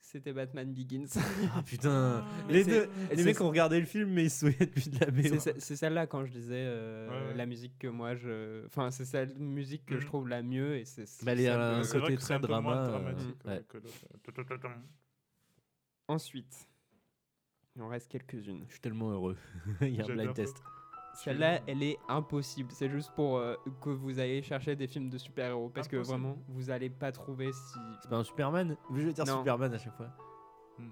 C'était Batman Begins. Ah putain. Mais les deux, les mecs ont regardé le film, mais ils se souviennent plus de la BO. C'est ce- c'est celle-là quand je disais euh, Ouais, ouais. la musique que moi je. Enfin, c'est celle musique que je Mhm. trouve la mieux et c'est. Bah, elle que- un côté très drama, euh, dramatique ouais. que l'autre. Ensuite, il en reste quelques-unes. Je suis tellement heureux. Il y a un blind test. Celle-là, elle est impossible. C'est juste pour euh, que vous ayez chercher des films de super-héros. Parce que vraiment, vous allez pas trouver si. C'est pas un Superman? Je vais dire Non. Superman à chaque fois. Mhm.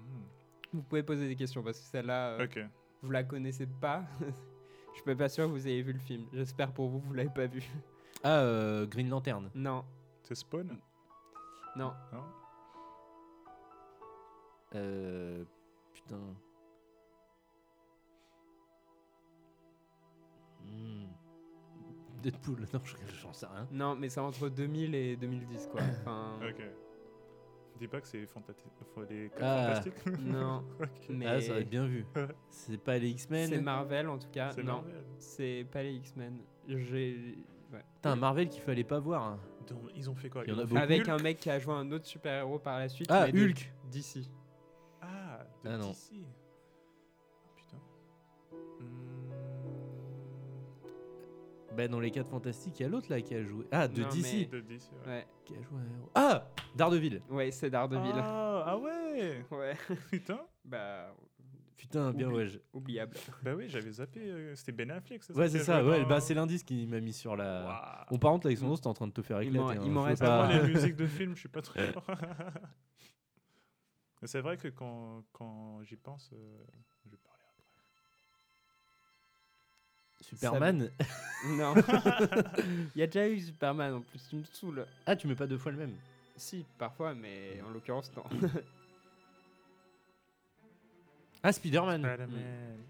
Vous pouvez poser des questions parce que celle-là, euh, Ok. vous la connaissez pas. Je suis pas sûr que vous ayez vu le film. J'espère pour vous, vous l'avez pas vu. Ah, euh, Green Lantern. Non, C'est Spawn? Non. Non Euh. Putain. Hmm. Deadpool, non, je- j'en sais rien. Non, mais c'est entre 2000 et 2010, quoi. Enfin, Ok. Dis pas que c'est fantati- les Ah. fantastiques. non. Mais Ah, ça va être bien vu. C'est pas les X-Men c'est Marvel en tout cas. C'est Non, Marvel. c'est pas les X-Men. J'ai. ouais. Putain, Marvel qu'il fallait pas voir. hein. Donc, ils ont fait quoi Il y en Ils a ont fait beaucoup. Avec Hulk un mec qui a joué un autre super-héros par la suite. Ah, Hulk. D'ici. Ah, de Ah non. DC. Bah, dans les 4 fantastiques, il y a l'autre là qui a joué. Ah, de Non, DC. De DC, ouais. Ouais. Qui a joué un héros. Ah Daredevil. Ouais, c'est Daredevil. Ah, ah ouais Ouais. Putain bah, Putain, bien Oublie- ouais. je- oubliable. Bah oui, j'avais zappé. euh, C'était Ben Affleck, c'est ça Ouais, qui c'est a ça. joué Ouais, dans- bah, c'est l'indice qui m'a mis sur la. Waouh. Bon, par contre, Alexandros, t'es en train de te faire Il éclater. hein, il m'en reste pas- Moi, les musiques de films, je suis pas très fort. Mais c'est vrai que quand, quand j'y pense, euh, je Superman. Non. Il y a déjà eu Superman en plus, tu me saoules. Ah, tu mets pas deux fois le même. Si, parfois, mais en l'occurrence, non. Ah, Spider-Man. Spider-Man.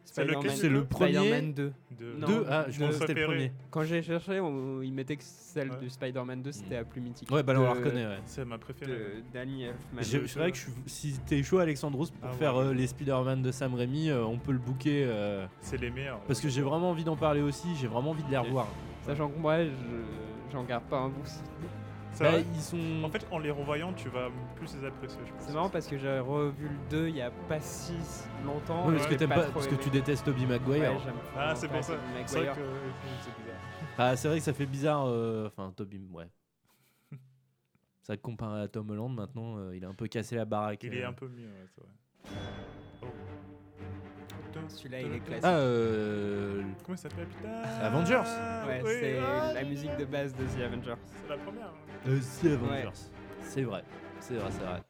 C'est Spider-Man- lequel C'est le premier. Spider-Man 2. De- Non, Deux Ah, je pense que c'était le premier. Quand j'ai cherché, on, il mettait que celle Ouais. de Spider-Man 2, c'était Mm. la plus mythique. Ouais, bah là, on la De- reconnaît, ouais. C'est ma préférée. De Danny Elfman. Je- C'est vrai que je suis- si t'es chaud, Alexandros, pour Ah ouais. faire euh, les Spider-Man de Sam Raimi, euh, on peut le booker. euh, C'est les meilleurs. parce que j'ai vraiment envie d'en parler aussi, j'ai vraiment envie de les revoir. Sachant que moi, je j'en garde pas un bout. Bah, vrai ils sont. En fait, en les revoyant, tu vas plus les apprécier, je pense. C'est marrant parce que j'ai revu le 2 il y a pas si longtemps. Ouais, et parce que pas, parce tu détestes Tobey Maguire. Ouais, Ah, c'est pour ça. C'est vrai que euh, c'est bizarre. Ah, c'est vrai que ça fait bizarre. euh, Enfin, Tobey, ouais. C'est vrai que comparé à Tom Holland, maintenant, euh, il a un peu cassé la baraque. Il est euh. un peu mieux, ouais, c'est vrai. Celui-là, il est classique. Ah, euh, Comment il s'appelle putain Avengers. Ouais, oui, c'est ah, la musique de base de The Avengers. C'est la première. hein. Euh, The Avengers. Ouais. C'est vrai. C'est vrai, c'est vrai.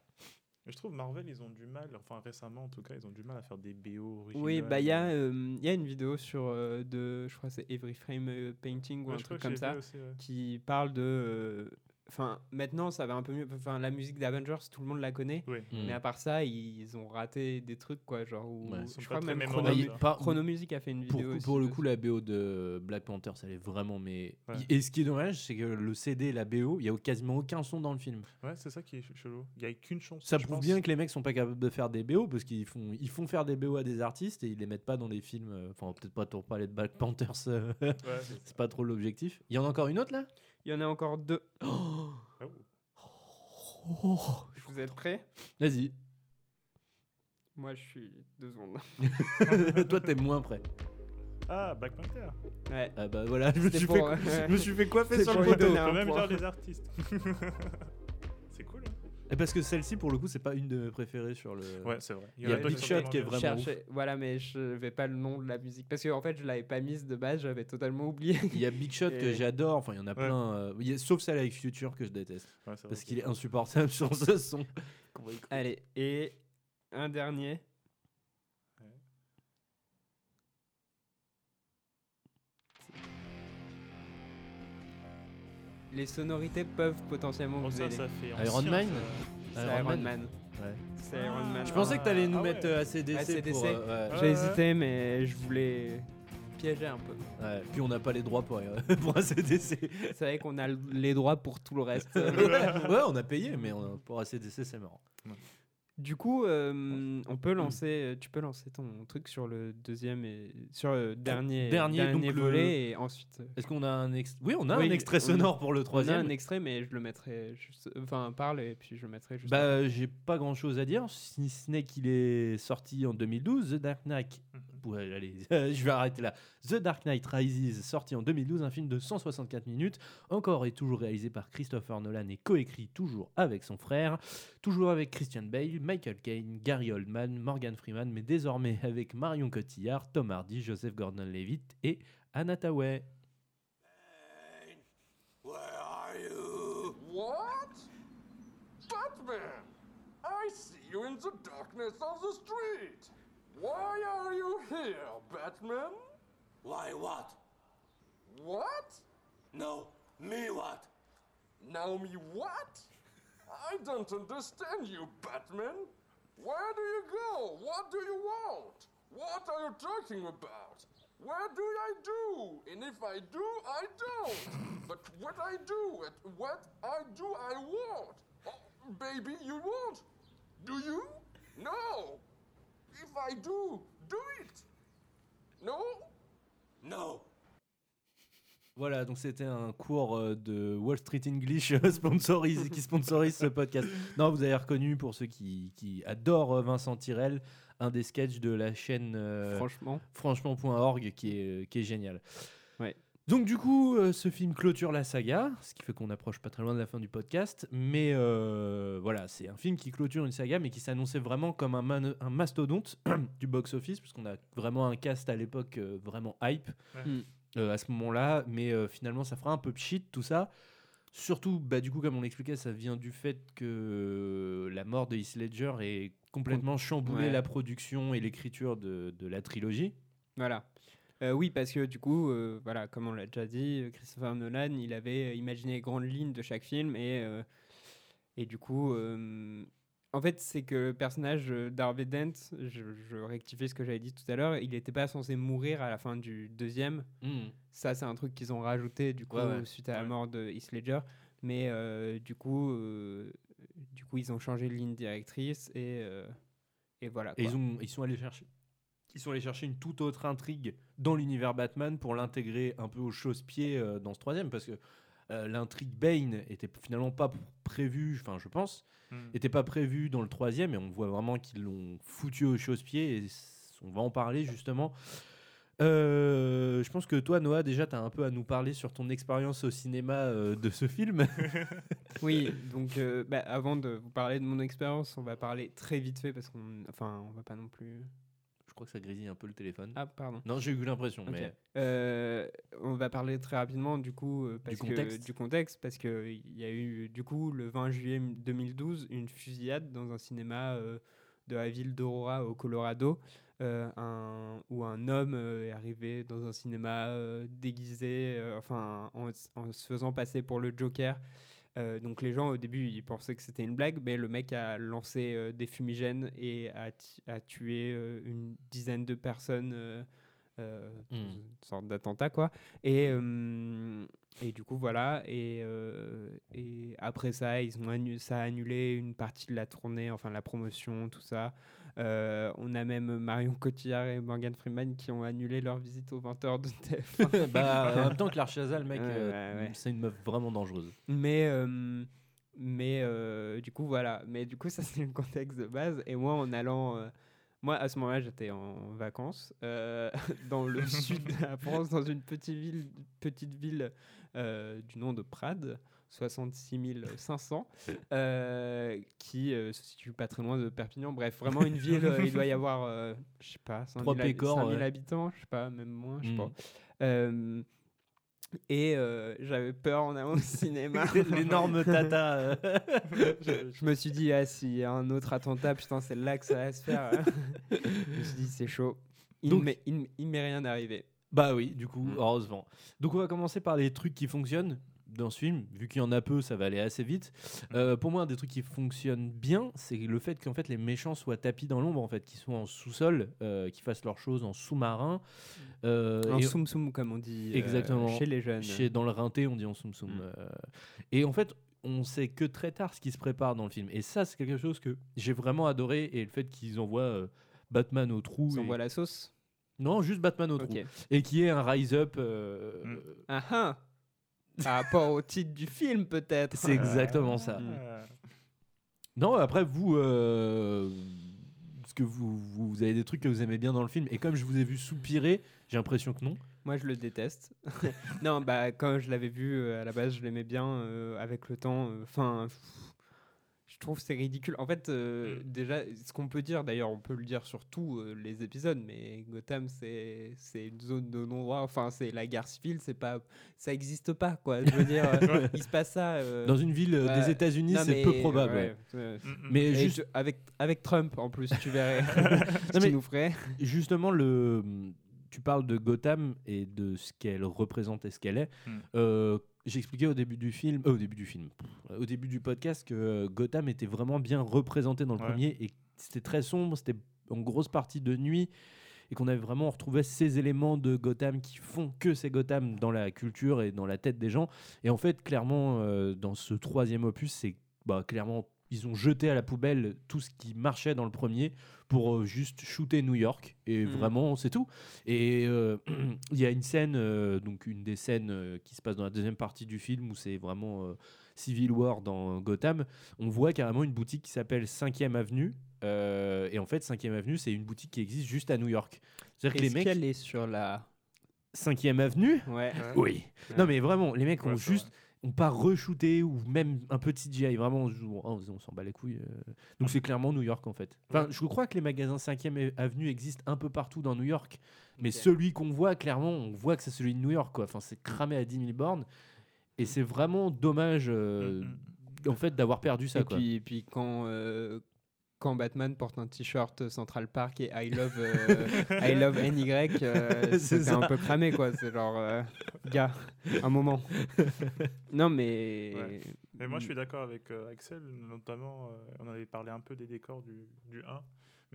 Mais je trouve Marvel, ils ont du mal, enfin récemment en tout cas, ils ont du mal à faire des BO originales. Oui, bah il y, a, euh, y a une vidéo sur euh, de, je crois que c'est Every Frame Painting ou Ouais, un truc comme ça, vu aussi, ouais. qui parle de. Enfin, maintenant ça va un peu mieux. Enfin, la musique d'Avengers, tout le monde la connaît. Oui. Mais Mm. à part ça, ils ont raté des trucs, quoi. Genre, où, Ouais. Je crois même Chrono, Chrono Music a fait une Pour, vidéo aussi. pour le coup, la BO de Black Panther, ça l'est vraiment. Mais Ouais. et ce qui est dommage, c'est que le CD et la BO, il y a quasiment aucun son dans le film. Ouais, c'est ça qui est ch- chelou. Il y a qu'une chanson. Ça prouve pense. bien que les mecs sont pas capables de faire des BO parce qu'ils font, ils font faire des BO à des artistes et ils les mettent pas dans les films. euh, Enfin, peut-être pas pour parler de Black Panthers. euh, c'est c'est pas trop l'objectif. Il y en a encore une autre là? Il y en a encore deux. Oh. Vous êtes prêts? Vas-y. Moi, je suis deux secondes. Toi, t'es moins prêt. Ah, Black Panther. Ouais. Ah bah voilà, je me, C'était suis, pour- fait, je me suis fait coiffer sur le poteau. On peut même point. dire les artistes. parce que celle-ci, pour le coup, c'est pas une de mes préférées sur le. Ouais, c'est vrai. Il y a Big Shot qui est vraiment. ouf. Cherchez- Voilà, mais je vais pas le nom de la musique. Parce qu'en en fait, je l'avais pas mise de base, j'avais totalement oublié. Il y a Big Shot que j'adore. Enfin, il y en a Ouais. plein. euh, il y a- sauf celle avec Future que je déteste. Ouais, Parce que qu'il est insupportable sur ce son. Allez, et un dernier. Les sonorités peuvent potentiellement Bon, vous ça, aider. ça fait Iron Man. C'est Iron Iron Man. Man. Ouais. C'est Iron Man. Je pensais que t'allais nous Ah mettre ouais. euh, ACDC, ACDC. pour. euh, ouais. J'ai Ouais, hésité, mais je voulais piéger un peu. Ouais, Puis on n'a pas les droits pour, euh, pour ACDC. C'est vrai qu'on a les droits pour tout le reste. ouais, on a payé, mais on a- pour ACDC, c'est marrant. Du coup, euh, on peut lancer, tu peux lancer ton truc sur le deuxième et sur le dernier, Dernier, donc le- volet et ensuite. euh, Est-ce qu'on a un extrait Oui, on a Oui, un extrait on- sonore pour le On a troisième. un extrait, mais je le mettrai juste. Enfin, parle et puis je le mettrai juste. Bah, j'ai pas grand chose à dire, si ce n'est qu'il est sorti en 2012, The Dark Knight. Ouais, allez, je vais arrêter là. The Dark Knight Rises, sorti en 2012, un film de 164 minutes, encore et toujours réalisé par Christopher Nolan et coécrit toujours avec son frère, toujours avec Christian Bale, Michael Caine, Gary Oldman, Morgan Freeman, mais désormais avec Marion Cotillard, Tom Hardy, Joseph Gordon-Levitt et Anna Tawai. Where are you? What? Batman! I see you in the darkness of the street! Why are you here, Batman? Why what? What? No, me what? Now me what? I don't understand you, Batman. Where do you go? What do you want? What are you talking about? Where do I do? And if I do, I don't. but what I do, and what I do, I want. Oh, baby, you want? Do you? No. If I do, do it. No? No. Voilà, donc c'était un cours euh, de Wall Street English euh, sponsorise, qui sponsorise ce podcast. Non, vous avez reconnu, pour ceux qui, qui adorent euh, Vincent Tirel, un des sketchs de la chaîne euh, Franchement. franchement.org qui est, qui est génial. Ouais. Donc du coup, euh, ce film clôture la saga, ce qui fait qu'on approche pas très loin de la fin du podcast. Mais euh, voilà, c'est un film qui clôture une saga, mais qui s'annonçait vraiment comme un, man- un mastodonte du box-office, puisqu'on a vraiment un cast à l'époque euh, vraiment hype Ouais. Mm. euh, à ce moment-là. Mais euh, finalement, ça fera un peu pchit tout ça. Surtout, bah, du coup, comme on l'expliquait, ça vient du fait que la mort de Heath Ledger ait complètement chamboulé Ouais. la production et l'écriture de, de la trilogie. Voilà. Euh, oui, parce que du coup, euh, voilà, comme on l'a déjà dit, euh, Christopher Nolan, il avait imaginé les grandes lignes de chaque film et, euh, et du coup, en fait, c'est que le personnage d'Harvey Dent, je, je rectifie ce que j'avais dit tout à l'heure, il n'était pas censé mourir à la fin du deuxième. Mhm. Ça, c'est un truc qu'ils ont rajouté du coup Ouais, ouais. suite à la mort de Heath Ledger. Mais du coup, du coup, ils ont changé de ligne directrice et, et voilà. Et ils, ont, ils sont allés chercher. Ils sont allés chercher une toute autre intrigue dans l'univers Batman pour l'intégrer un peu au chausse-pied euh, dans ce troisième parce que euh, l'intrigue Bane était finalement pas prévue, enfin je pense, Mm. était pas prévue dans le troisième et on voit vraiment qu'ils l'ont foutu au chausse-pied et on va en parler justement. Euh, je pense que toi, Noah, déjà, tu as un peu à nous parler sur ton expérience au cinéma euh, de ce film. Oui, donc euh, bah, avant de vous parler de mon expérience, on va parler très vite fait parce qu'on, enfin, on va pas non plus. Je crois que ça grésille un peu le téléphone. Ah, pardon. Non, j'ai eu l'impression, mais Euh, on va parler très rapidement du coup euh, parce que- contexte. du contexte parce que il y a eu du coup le 20 juillet 2012 une fusillade dans un cinéma euh, de la ville d'Aurora au Colorado euh, un, où un homme est arrivé dans un cinéma déguisé enfin en se faisant passer pour le Joker Euh, donc les gens au début ils pensaient que c'était une blague, mais le mec a lancé euh, des fumigènes et a, a tué euh, une dizaine de personnes euh, euh, dans Mm. une sorte d'attentat quoi. Et, et du coup voilà. Et, et après ça ils ont annu- ça a annulé une partie de la tournée, enfin la promotion, tout ça. Euh, on a même Marion Cotillard et Morgan Freeman qui ont annulé leur visite aux 20h de TF1. bah, en même temps, Claire Chazal, mec, Ouais, euh, c'est une meuf vraiment dangereuse. Mais, euh, mais euh, du coup, voilà. Mais du coup, ça, c'est le contexte de base. Et moi, en allant. euh, moi, à ce moment-là, j'étais en vacances euh, dans le sud de la France, dans une petite ville, petite ville du nom de Prades. 66 500, euh, qui euh, se situe pas très loin de Perpignan. Bref, vraiment une ville, euh, il doit y avoir, euh, je sais pas, 5000 Trois hab- pécores, 5000 ouais. habitants, je sais pas, même moins, je sais Mm. pas. Et j'avais peur en allant au cinéma. L'énorme tata, je, je me suis dit, ah, s'il y a un autre attentat, putain, c'est là que ça va se faire. je me suis dit, c'est chaud. Il Donc- m'est- rien arrivé. Bah oui, du coup, heureusement. Donc on va commencer par les trucs qui fonctionnent dans ce film. Vu qu'il y en a peu, ça va aller assez vite. Euh, pour moi, un des trucs qui fonctionne bien, c'est le fait qu'en fait les méchants soient tapis dans l'ombre, en fait, qu'ils soient en sous-sol, euh, qu'ils fassent leurs choses en sous-marin. Euh, En et- soum soum, comme on dit euh, Exactement. chez les jeunes. Chez, dans le rinté, on dit en soum soum. Mm. Euh, et en fait, on sait que très tard ce qui se prépare dans le film. Et ça, c'est quelque chose que j'ai vraiment adoré. Et le fait qu'ils envoient euh, Batman au trou. Ils et- envoient la sauce? Non, juste Batman au trou. Et qui est un rise-up. euh, Ah ah Par rapport au titre du film, peut-être. C'est exactement ça. Non, après, vous. euh, Est-ce que vous, vous vous avez des trucs que vous aimez bien dans le film Et comme je vous ai vu soupirer, j'ai l'impression que non. Moi, je le déteste. non, bah, quand je l'avais vu euh, à la base, je l'aimais bien. euh, avec le temps, enfin, je trouve c'est ridicule. En fait, euh, déjà, ce qu'on peut dire, d'ailleurs, on peut le dire sur tous euh, les épisodes, mais Gotham, c'est c'est une zone de non-droit. Enfin, c'est la guerre civile, c'est pas, ça existe pas, quoi. Je veux dire, euh, il se passe ça euh, Dans une ville, euh, des États-Unis, c'est peu probable, ouais, ouais. ouais. Mais Et juste- avec avec Trump en plus, tu verrais. ce qu'il nous ferait. Justement, le, tu parles de Gotham et de ce qu'elle représente et ce qu'elle est. Mm. Euh, J'expliquais au début du film, euh, au début du film, au début du podcast que euh, Gotham était vraiment bien représenté dans le Ouais. premier et c'était très sombre, c'était en grosse partie de nuit et qu'on avait vraiment retrouvé ces éléments de Gotham qui font que c'est Gotham dans la culture et dans la tête des gens. Et en fait, clairement, euh, dans ce troisième opus, c'est bah, clairement ils ont jeté à la poubelle tout ce qui marchait dans le premier pour euh, juste shooter New York. Et Mhm. vraiment c'est tout. Et euh, il y a une scène euh, donc une des scènes euh, qui se passe dans la deuxième partie du film où c'est vraiment euh, Civil War dans Gotham. On voit carrément une boutique qui s'appelle 5ème Avenue euh, et en fait 5ème Avenue c'est une boutique qui existe juste à New York. C'est-à-dire que les mecs qu'elle est sur la 5ème Avenue? Ouais. oui. Ouais. non mais vraiment les mecs Ouais, ont juste ont pas re-shooté ou même un de CGI vraiment on, on- on s'en bat les couilles euh. donc c'est clairement New York en fait. Enfin je crois que les magasins 5ème avenue existent un peu partout dans New York mais celui qu'on voit clairement on voit que c'est celui de New York quoi. Enfin c'est cramé à 10 000 bornes. Et c'est vraiment dommage euh, en fait d'avoir perdu ça et quoi. puis, et puis quand, euh, quand Batman porte un t-shirt Central Park et I love, euh, I love NY, euh, C'est un peu cramé quoi. C'est genre, euh, gars, un moment. non mais. Ouais. Mais moi, je suis d'accord avec euh, Axel, notamment, euh, on avait parlé un peu des décors du, du 1.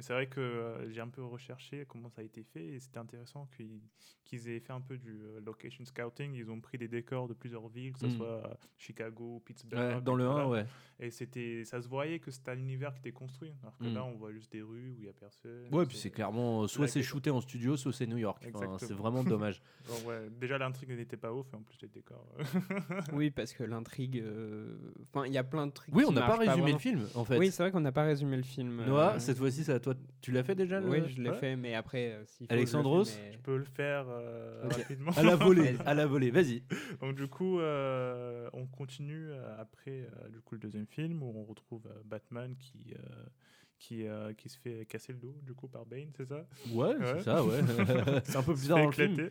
Mais c'est vrai que euh, j'ai un peu recherché comment ça a été fait et c'était intéressant qu'ils aient fait un peu du euh, location scouting. Ils ont pris des décors de plusieurs villes, que ce Mm. soit euh, Chicago, Pittsburgh. Ouais, dans le voilà. 1, ouais. Et c'était, ça se voyait que c'était un univers qui était construit. Alors que Mm. là, on voit juste des rues où il n'y a personne. ouais puis c'est clairement euh, soit c'est shooté en studio soit c'est New York Enfin, c'est vraiment dommage Donc, ouais, déjà, l'intrigue n'était pas ouf et en plus, les décors. Oui, parce que l'intrigue. euh, Enfin, il y a plein de trucs. Oui, qui on n'a pas résumé le film, en fait. Oui, c'est vrai qu'on n'a pas résumé le film. Noah euh, cette fois-ci c'est à toi Toi, tu l'as fait déjà le- Oui, je l'ai Ouais. fait, mais après, euh, s'il faut, Alexandros mais- Je peux le faire euh, rapidement. À la volée, à la volée, vas-y. Donc du coup, euh, on continue euh, après euh, du coup le deuxième film où on retrouve euh, Batman qui euh, qui euh, qui se fait casser le dos du coup par Bane, c'est ça? Ouais, c'est ça, ouais. C'est un peu bizarre dans le film.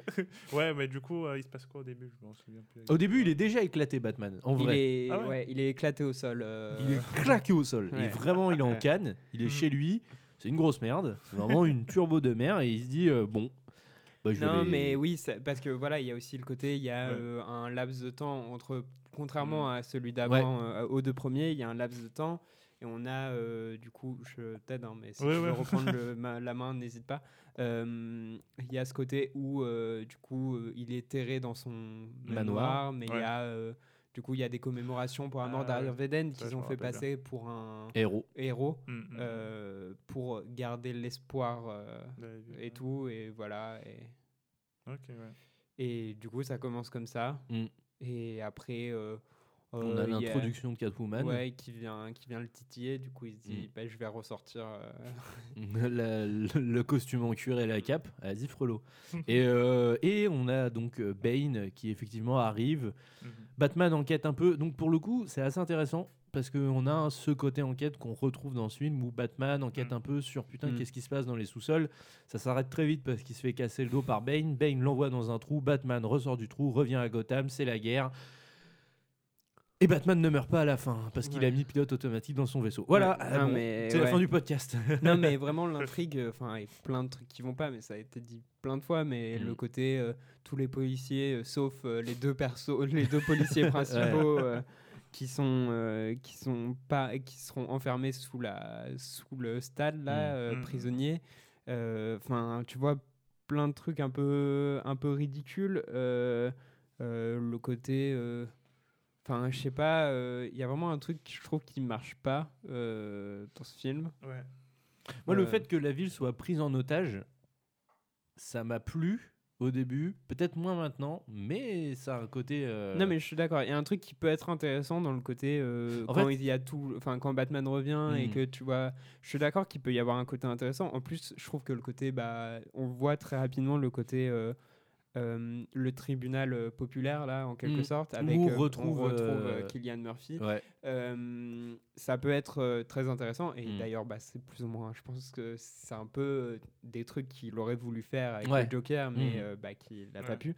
ouais, mais du coup, euh, il se passe quoi au début? Je m'en souviens plus. Au début, il est déjà éclaté, Batman, en Il vrai. est, Ah ouais? ouais, il est éclaté au sol. euh, Il est claqué au sol. Et Ouais. vraiment, il est en canne. Il est Mhm. chez lui. C'est une grosse merde. C'est vraiment une turbo de mer. Et il se dit euh, bon. bah, je Non, mais oui, ça- parce que voilà, il y a aussi le côté, il y a Ouais. euh, un laps de temps entre, contrairement Mm. à celui d'avant, euh, aux deux premiers, il y a un laps de temps. Et on a, euh, du coup, je t'aide, hein, mais si Ouais, tu veux ouais. reprendre le- ma- la main, n'hésite pas. Euh, Il y a ce côté où, euh, du coup, euh, il est terré dans son Manoir. manoir, mais il Ouais. y a, euh, du coup, il y a des commémorations pour la mort Ah, Ça, qu'ils ont fait bien. passer pour un Héros. héros Mm, mm, mm. euh, pour garder l'espoir euh, vu et tout, et voilà. Et... Ouais. Et du coup, ça commence comme ça. Mm. Et après, euh, On euh, a il y a- l'introduction de Catwoman. Ouais, qui vient, qui vient le titiller. Du coup, il se dit, Mm. bah, je vais ressortir. euh, La- le, le costume en cuir et la cape, vas-y frelot. et, euh, et on a donc euh, Bane qui effectivement arrive. Mhm. Batman enquête un peu. Donc pour le coup, c'est assez intéressant parce qu'on a ce côté enquête qu'on retrouve dans ce film où Batman enquête Mhm. un peu sur putain Mhm. qu'est-ce qui se passe dans les sous-sols. Ça s'arrête très vite parce qu'il se fait casser le dos par Bane. Bane l'envoie dans un trou. Batman ressort du trou, revient à Gotham, c'est la guerre. Et Batman ne meurt pas à la fin parce qu'il a mis pilote automatique dans son vaisseau. Voilà, Ouais. ah Non, bon, mais c'est la fin du podcast. non, mais vraiment, l'intrigue, euh, enfin, il y a plein de trucs qui vont pas, mais ça a été dit plein de fois. Mais Mm. le côté, euh, tous les policiers, euh, sauf euh, les deux persos, les deux policiers principaux. euh, qui sont euh, qui sont pas qui seront enfermés sous la sous le stade là Mm. euh, Mm. prisonniers Euh, enfin tu vois plein de trucs un peu un peu ridicules euh, euh, le côté euh, enfin je sais pas euh, il y a vraiment un truc que je trouve qui marche pas euh, dans ce film Ouais. Moi, le Euh, fait que la ville soit prise en otage, ça m'a plu au début, peut-être moins maintenant, mais ça a un côté. euh, Non mais je suis d'accord. Il y a un truc qui peut être intéressant dans le côté euh, quand fait- il y a tout, enfin quand Batman revient et Mm. que tu vois, je suis d'accord qu'il peut y avoir un côté intéressant. En plus, je trouve que le côté, bah, on voit très rapidement le côté euh, euh, le tribunal euh, populaire là, en quelque Mm. sorte, Où avec on euh, retrouve, euh, Killian Murphy. Ouais. Euh, ça peut être euh, très intéressant et Mm. d'ailleurs, bah, c'est plus ou moins. Je pense que c'est un peu euh, des trucs qu'il aurait voulu faire avec Ouais. le Joker, mais Mm. euh, bah, qu'il n'a pas pu.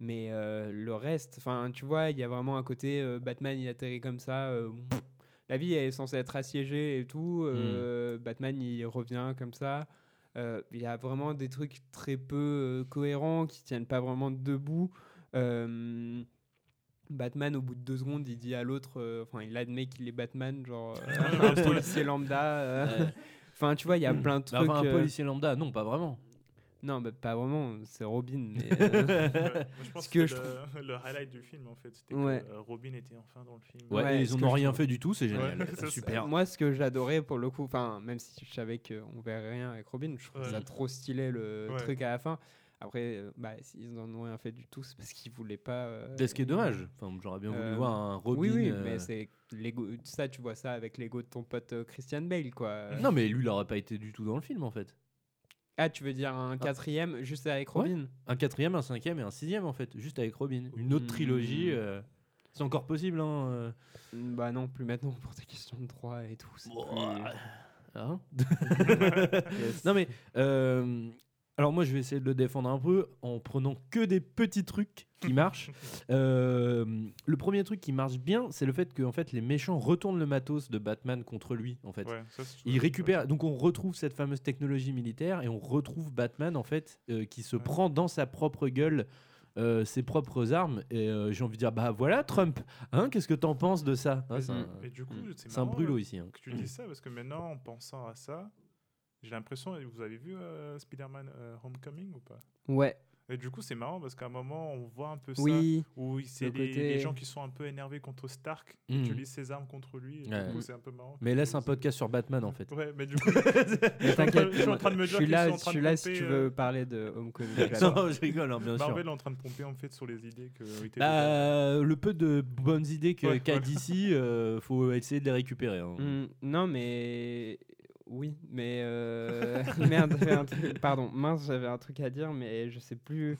Mais euh, le reste, enfin, tu vois, il y a vraiment un côté euh, Batman, il atterrit comme ça. euh, pff, la vie est censée être assiégée et tout. euh, Batman, il revient comme ça. Euh, Il y a vraiment des trucs très peu euh, cohérents qui tiennent pas vraiment debout. Euh, Batman, au bout de deux secondes, il dit à l'autre, euh, enfin, il admet qu'il est Batman, genre euh, un policier lambda. euh. Enfin, tu vois, il y a plein de Bah, trucs. enfin, un euh, policier lambda, non, pas vraiment. Non, bah, pas vraiment, c'est Robin. Mais, Ouais. euh, Moi, je pense ce que, que je le, le highlight du film, en fait, c'était Ouais. que euh, Robin était enfin dans le film. Ouais, Ouais, ils ce en que ont je rien trouve- fait du tout, c'est génial. Ouais, C'est c'est ça. super. Moi, ce que j'adorais pour le coup, enfin, même si je savais qu'on verrait rien avec Robin, je trouve ça trop stylé le Ouais. truc à la fin. Après, euh, bah, s'ils en ont rien fait du tout, c'est parce qu'ils voulaient pas. euh, C'est ce qui est dommage? Enfin, j'aurais bien voulu euh, voir un Robin. Oui, oui, euh, mais c'est l'ego. Ça, tu vois ça avec l'ego de ton pote Christian Bale, quoi. Non, mais lui, il aurait pas été du tout dans le film en fait. Ah, tu veux dire un quatrième juste avec Ouais. Robin Un quatrième, un cinquième et un sixième en fait, juste avec Robin. Une autre Hmm. trilogie, euh, c'est encore possible. Hein, euh. Bah non, plus maintenant pour tes questions de droit et tout. plus- Hein? Yes. non mais euh, alors moi je vais essayer de le défendre un peu en prenant que des petits trucs qui marchent. Euh, le premier truc qui marche bien, c'est le fait que en fait les méchants retournent le matos de Batman contre lui en fait. Ouais, ça, donc on retrouve cette fameuse technologie militaire et on retrouve Batman en fait euh, qui se prend dans sa propre gueule euh, ses propres armes et euh, j'ai envie de dire bah voilà Trump hein qu'est-ce que t'en penses de ça Ah, c'est un, un brûlot ici hein. que tu dis ça parce que maintenant, en pensant à ça, j'ai l'impression. Vous avez vu euh, Spider-Man euh, Homecoming ou pas? Ouais. Et du coup, c'est marrant parce qu'à un moment, on voit un peu Oui, ça où il- c'est le les, côté- les gens qui sont un peu énervés contre Stark qui Mhm. utilisent ses armes contre lui. Et Ouais. du coup, c'est un peu marrant. mais laisse un podcast sur Batman en fait Ouais, mais du coup, Mais t'inquiète, je suis en train de me je dire suis qu'ils là, je suis là si tu euh, veux parler de Homecoming. non je rigole hein, bien sûr Marvel est en train de pomper en fait sur les idées que Bah, le peu de bonnes idées que- Ouais, qu'a voilà. d'ici, euh, faut essayer de les récupérer. hein. Mm, non, mais oui, mais euh, merde, j'avais un truc- pardon, mince, j'avais un truc à dire, mais je sais plus,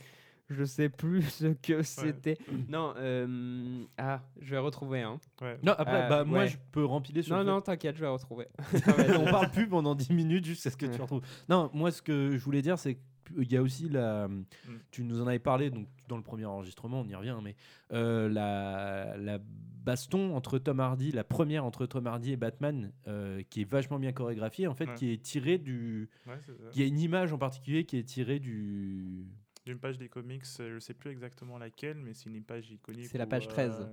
je sais plus ce que c'était. Non, euh, ah, je vais retrouver un. Non, après, bah, moi, je peux rempiler sur Non, le non, t'inquiète, je vais retrouver. on parle plus pendant 10 minutes jusqu'à ce que tu retrouves. Non, moi, ce que je voulais dire, c'est qu'il y a aussi la. Mm. Tu nous en avais parlé donc, dans le premier enregistrement, on y revient, mais euh, la, la baston entre Tom Hardy, la première entre Tom Hardy et Batman, euh, qui est vachement bien chorégraphiée, en fait, Ouais. qui est tirée du. Ouais. Il y a une image en particulier qui est tirée du. D'une page des comics, euh, je sais plus exactement laquelle, mais c'est une page iconique. C'est la page 13.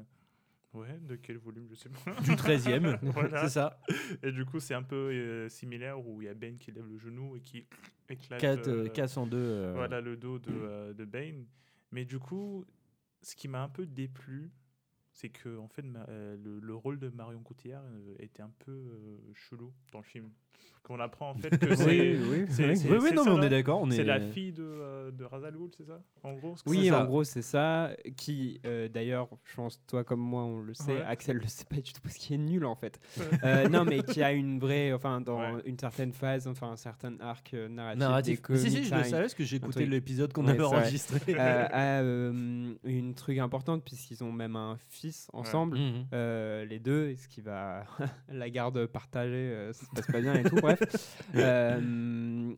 Ouais, de quel volume, je sais pas. Du 13e, c'est ça. Et du coup, c'est un peu euh, similaire où il y a Bane qui lève le genou et qui éclate. Quatre, euh, casse en deux, euh. Voilà le dos de, euh, de Bane. Mais du coup, ce qui m'a un peu déplu, c'est que en fait, ma- euh, le, le rôle de Marion Cotillard euh, était un peu chelou dans le film. Qu'on apprend en fait que Oui, c'est. oui, oui. c'est- Oui, non, ça, mais on est d'accord, C'est est- la fille de, euh, de c'est ça En gros ce que Oui, c'est en ça gros, c'est ça. Qui, euh, d'ailleurs, je pense, toi comme moi, on le sait. Ouais. Axel le sait pas du tout parce qu'il est nul en fait. Ouais. Euh, non, mais qui a une vraie, enfin, dans une certaine phase, enfin, un certain arc euh, narratif. Narratif. Si, si, je le savais parce que j'ai écouté l'épisode qu'on Ouais, avait enregistré. Euh, euh, une truc importante puisqu'ils ont même un fils ensemble, Mhm. euh, les deux, et ce qui va la garde partagée, euh, ça se passe pas bien et tout. bref. Euh,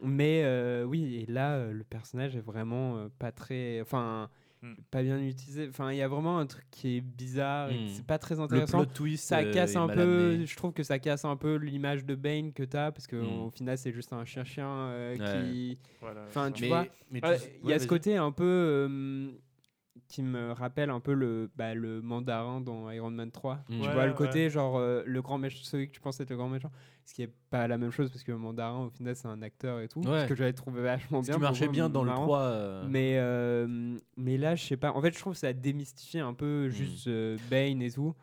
mais euh, oui, et là, euh, le personnage est vraiment pas très, enfin. Mm. Pas bien utilisé. Enfin, il y a vraiment un truc qui est bizarre et Mm. c'est pas très Le intéressant. plot twist, ça casse un peu. amené. Je trouve que ça casse un peu l'image de Bane que t'as parce que Mm. au final c'est juste un chien chien Ouais. qui. Voilà, enfin, tu Mais- vois. Il ouais, y a ce côté un peu euh, qui me rappelle un peu le, bah, le mandarin dans Iron Man 3. Mm. Tu Ouais, vois le ouais. côté genre euh, le grand méchant, celui que tu penses être le grand méchant, ce qui est pas la même chose parce que le mandarin au final c'est un acteur et tout. Ouais. Ce que j'avais trouvé vachement Ce bien. qui marchait bien dans le marrant. 3, euh. Mais, euh, mais là, je sais pas. En fait, je trouve que ça a démystifié un Mm. peu juste euh, Bane et tout.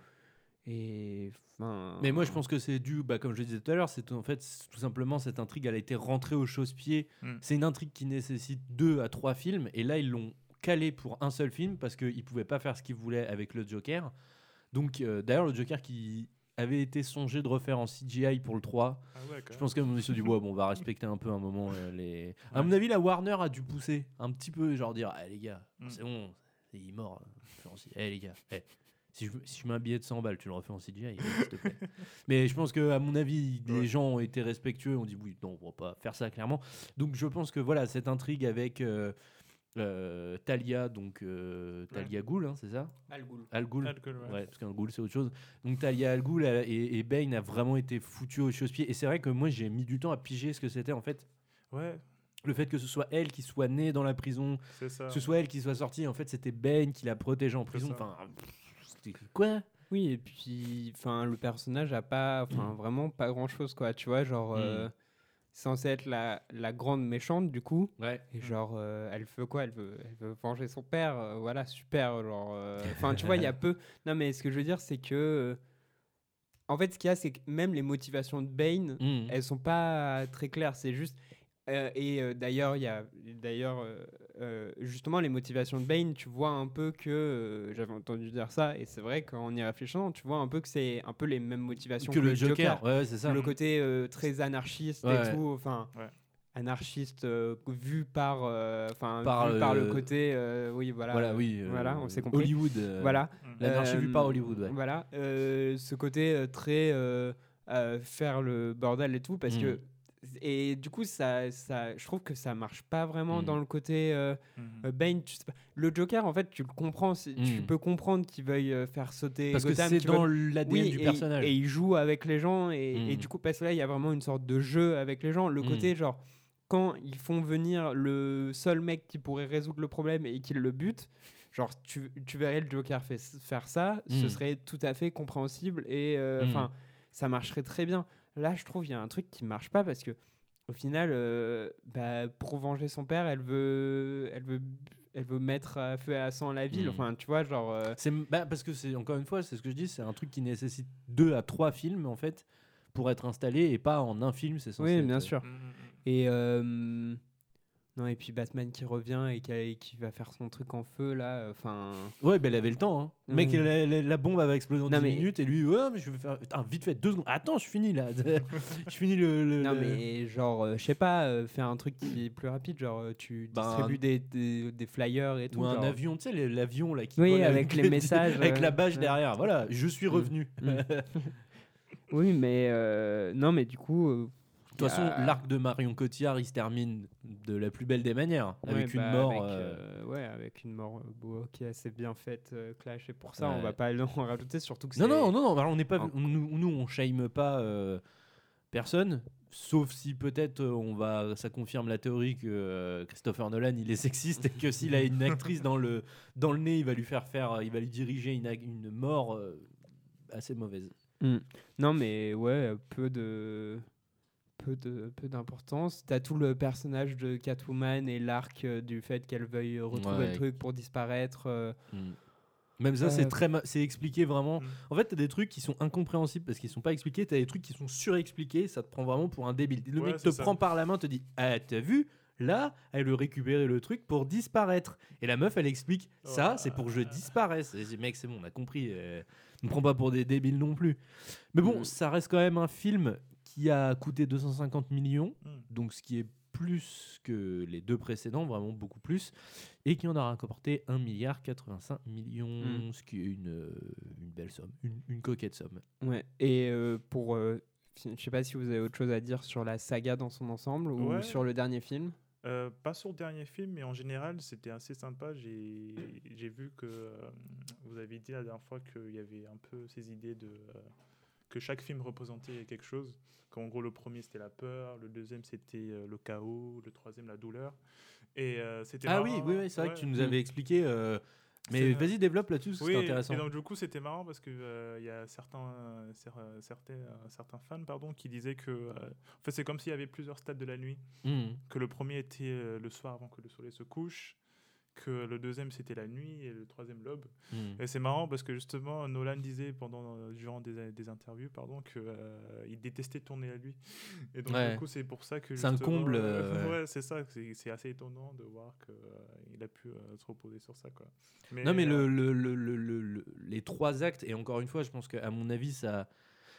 Et. enfin, Mais moi, je pense que c'est dû, bah, comme je le disais tout à l'heure, c'est tout- en fait tout simplement cette intrigue, elle a été rentrée au chausse-pied. Mm. C'est une intrigue qui nécessite deux à trois films, et là ils l'ont calé pour un seul film parce qu'ils pouvaient pas faire ce qu'ils voulaient avec le Joker. Donc, euh, d'ailleurs, le Joker qui avait été songé de refaire en CGI pour le 3. Ah ouais, je pense qu'à mon avis, se dit, ouais, bon, on va respecter un peu un moment euh, les. À mon avis, la Warner a dû pousser un petit peu, genre dire, ah les gars, Mm. c'est bon, il est mort. Eh les gars, eh, si je, si je mets un billet de 100 balles, tu le refais en CGI, s'il te plaît. Mais je pense que à mon avis, les gens ont été respectueux, ont dit oui, non, on va pas faire ça clairement. Donc je pense que voilà, cette intrigue avec euh, euh, Talia, donc euh, Talia Ghul, hein, c'est ça Al Ghul. Al Ghul. Al Ghul, ouais. Ouais, parce qu'un Ghul c'est autre chose. Donc Talia Al Ghul elle- et, et Bane a vraiment été foutu au chausse-pied. Et c'est vrai que moi j'ai mis du temps à piger ce que c'était en fait. Ouais. Le fait que ce soit elle qui soit née dans la prison, C'est ça. que ce soit elle qui soit sortie, en fait c'était Bane qui la protégeait en prison. Enfin, c'était quoi Oui, et puis, enfin, le personnage a pas, enfin, vraiment pas grand chose, quoi. Tu vois, genre, Mm. euh, censé être la, la grande méchante, du coup. Ouais. Et genre, euh, elle veut quoi? Elle veut, elle veut venger son père. euh, voilà, super. Genre, euh, enfin, tu vois, il y a peu. Non, mais ce que je veux dire, c'est que. En fait, ce qu'il y a, c'est que même les motivations de Bane, Mm. elles sont pas très claires. C'est juste. Euh, et euh, d'ailleurs, il y a d'ailleurs euh, euh, justement les motivations de Bane. Tu vois un peu que euh, j'avais entendu dire ça, et c'est vrai qu'en y réfléchissant, tu vois un peu que c'est un peu les mêmes motivations Que que, le Joker, ouais, c'est ça. Le côté euh, très anarchiste Ouais. et tout. Enfin, Ouais. anarchiste euh, vu par, euh, enfin, Par, le côté, euh, oui, voilà, voilà, oui, voilà, on s'est compris. Hollywood, euh, voilà, l'anarchie vue par Hollywood, ouais. Voilà, euh, ce côté très euh, euh, faire le bordel et tout, parce Mm. que et du coup ça, ça, je trouve que ça marche pas vraiment Mm. dans le côté euh, euh, Bane. tu sais pas- le Joker, en fait, tu le comprends, c'est- tu Mm. peux comprendre qu'il veuille euh, faire sauter Parce que Gotham, c'est qu'il dans l'ADN Oui, du et- personnage. Et il joue avec les gens, et, et du coup, parce que là, il y a vraiment une sorte de jeu avec les gens. Le côté, genre, quand ils font venir le seul mec qui pourrait résoudre le problème et qu'ils le butent, genre, tu, tu verrais le Joker fait, faire ça, ce serait tout à fait compréhensible et euh, enfin, ça marcherait très bien. Là, je trouve il y a un truc qui marche pas parce que au final, euh, bah, pour venger son père, elle veut, elle veut, elle veut mettre à feu et à sang la ville. Mm. Enfin, tu vois, genre. euh, C'est bah, parce que c'est encore une fois, c'est ce que je dis, c'est un truc qui nécessite deux à trois films en fait pour être installé et pas en un film. C'est censé Oui, bien euh, sûr. Mm, Et euh, non, et puis Batman qui revient et qui, a- et qui va faire son truc en feu, là. Enfin. Ouais, ben il avait le temps. Hein. Le Mec, Mm. la, la- la bombe va exploser en Non, 10 mais- minutes et lui, ouais, mais je vais faire. Putain, vite fait, deux secondes. Attends, je finis là. je finis le. le- Non, le- mais genre, euh, je sais pas, euh, faire un truc qui est plus rapide, genre, euh, tu Ben, distribues des, des, des flyers et tout. Ou un genre. avion, tu sais, les- l'avion là qui Oui, vole avec les messages, avec euh, la bâche ouais. derrière. Voilà, je suis Mm. revenu. Mm. oui, mais euh, non, mais du coup. euh, toute façon, a- l'arc de Marion Cotillard, il se termine de la plus belle des manières, avec une bah, mort. avec, euh, euh, ouais, avec une mort euh, qui est assez bien faite, euh, Clash. Et pour ça, on va pas en rajouter, surtout que Non, non, non, non, on n'est pas, en- on- nous, nous, on shame pas euh, personne, sauf si peut-être euh, on va, ça confirme la théorie que euh, Christopher Nolan il est sexiste et que s'il a une actrice dans le dans le nez, il va lui faire faire, il va lui diriger une, une mort euh, assez mauvaise. Mm. Non, mais ouais, peu de peu de peu d'importance. T'as tout le personnage de Catwoman et l'arc euh, du fait qu'elle veuille retrouver Ouais. le truc pour disparaître. euh, Mm. Même ça, c'est Euh, très, ma- c'est expliqué vraiment. En fait, t'as des trucs qui sont incompréhensibles parce qu'ils sont pas expliqués. T'as des trucs qui sont surexpliqués. Ça te prend vraiment pour un débile. Le Ouais, mec c'est te ça. prend par la main, te dit, ah, t'as vu? Là, elle veut récupérer le truc pour disparaître. Et la meuf, elle explique, ça, c'est pour que je disparaisse. Et je dis, mec, c'est bon, on a compris. euh, ne prends pas pour des débiles non plus. Mais bon, ça reste quand même un film qui a coûté 250 millions, donc ce qui est plus que les deux précédents, vraiment beaucoup plus, et qui en a rapporté 1 milliard 85 millions, Mm. ce qui est une, euh, une belle somme, une, une coquette somme. Ouais. Et euh, pour, euh, je sais pas si vous avez autre chose à dire sur la saga dans son ensemble ou Ouais. sur le dernier film. Euh, pas sur le dernier film, mais en général, c'était assez sympa. J'ai j'ai vu que euh, vous avez dit la dernière fois qu'il y avait un peu ces idées de euh, que chaque film représentait quelque chose. Qu'en gros, le premier c'était la peur, le deuxième c'était euh, le chaos, le troisième la douleur. Et euh, c'était Ah oui, marrant. oui, oui, c'est vrai que tu nous avais expliqué. euh, mais C'est- vas-y, développe là-dessus, que oui, c'est intéressant. Et donc du coup, c'était marrant parce que euh, il y a certains, cer- certains, certains fans pardon, qui disaient que en fait, c'est comme s'il y avait plusieurs stades de la nuit. Mhm. Que le premier était le soir avant que le soleil se couche, que le deuxième c'était la nuit et le troisième l'aube. Mhm. Et c'est marrant parce que justement Nolan disait pendant durant des, des interviews pardon que euh, il détestait tourner la nuit. Et donc Ouais. du coup c'est pour ça que C'est un comble, euh, euh, ouais, c'est ça. C'est assez étonnant de voir que il a pu se reposer sur ça quoi. non, mais le, le- le- le- le- le- les trois actes, et encore une fois, je pense qu'à mon avis, ça,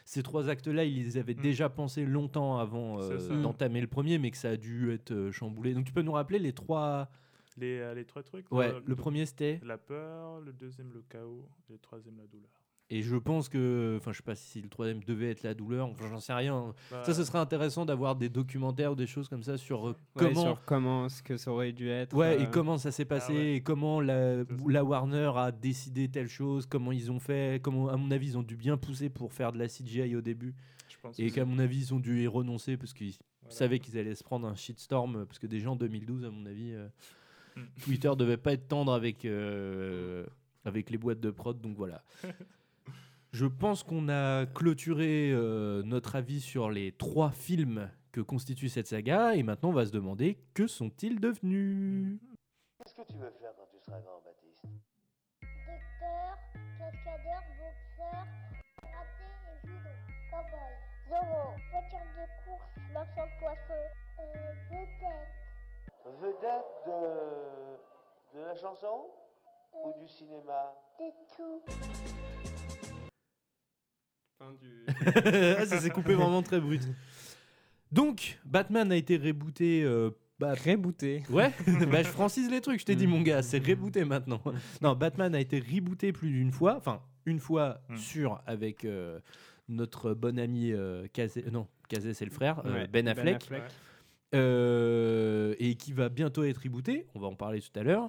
ces trois actes-là, ils les avaient déjà pensés longtemps avant euh, d'entamer le premier, mais que ça a dû être euh, chamboulé. Donc tu peux nous rappeler les trois. Les, euh, les trois trucs Ouais, euh, le premier c'était. La peur, le deuxième le chaos, et le troisième la douleur. Et je pense que, enfin, je sais pas si le troisième devait être la douleur, enfin, j'en sais rien. Bah, ça, ce serait intéressant d'avoir des documentaires ou des choses comme ça sur euh, Ouais, comment. sur comment ce que ça aurait dû être. Ouais, et comment ça s'est passé, ouais. et comment la, la Warner a décidé telle chose, comment ils ont fait, comment, à mon avis, ils ont dû bien pousser pour faire de la CGI au début. Je pense et qu'à mon avis, ils ont dû y renoncer parce qu'ils savaient qu'ils allaient se prendre un shitstorm. Parce que déjà en 2012, à mon avis, euh. Twitter devait pas être tendre avec, euh, avec les boîtes de prod, donc voilà. Je pense qu'on a clôturé euh, notre avis sur les trois films que constitue cette saga, et maintenant on va se demander que sont-ils devenus? Qu'est-ce que tu veux faire quand tu seras grand, Baptiste? Docteur, cascadeur, boxeur, karaté et judo. Cowboy. Zorro. Voiture de course, marchand de poisson. Euh, vedette. Vedette de... de la chanson ou du cinéma? De tout. Ah, ça s'est coupé vraiment très brut. Donc, Batman a été rebooté. euh, bah, rebooté. Ouais, bah, je francise les trucs, je t'ai dit, mon gars, c'est rebooté maintenant. Non, Batman a été rebooté plus d'une fois. Enfin, une fois sûr avec euh, notre bon ami euh, Cazé. Non, Cazé, c'est le frère, euh, Ouais, Ben Ben Affleck. Affleck. Euh, et qui va bientôt être rebooté. On va en parler tout à l'heure.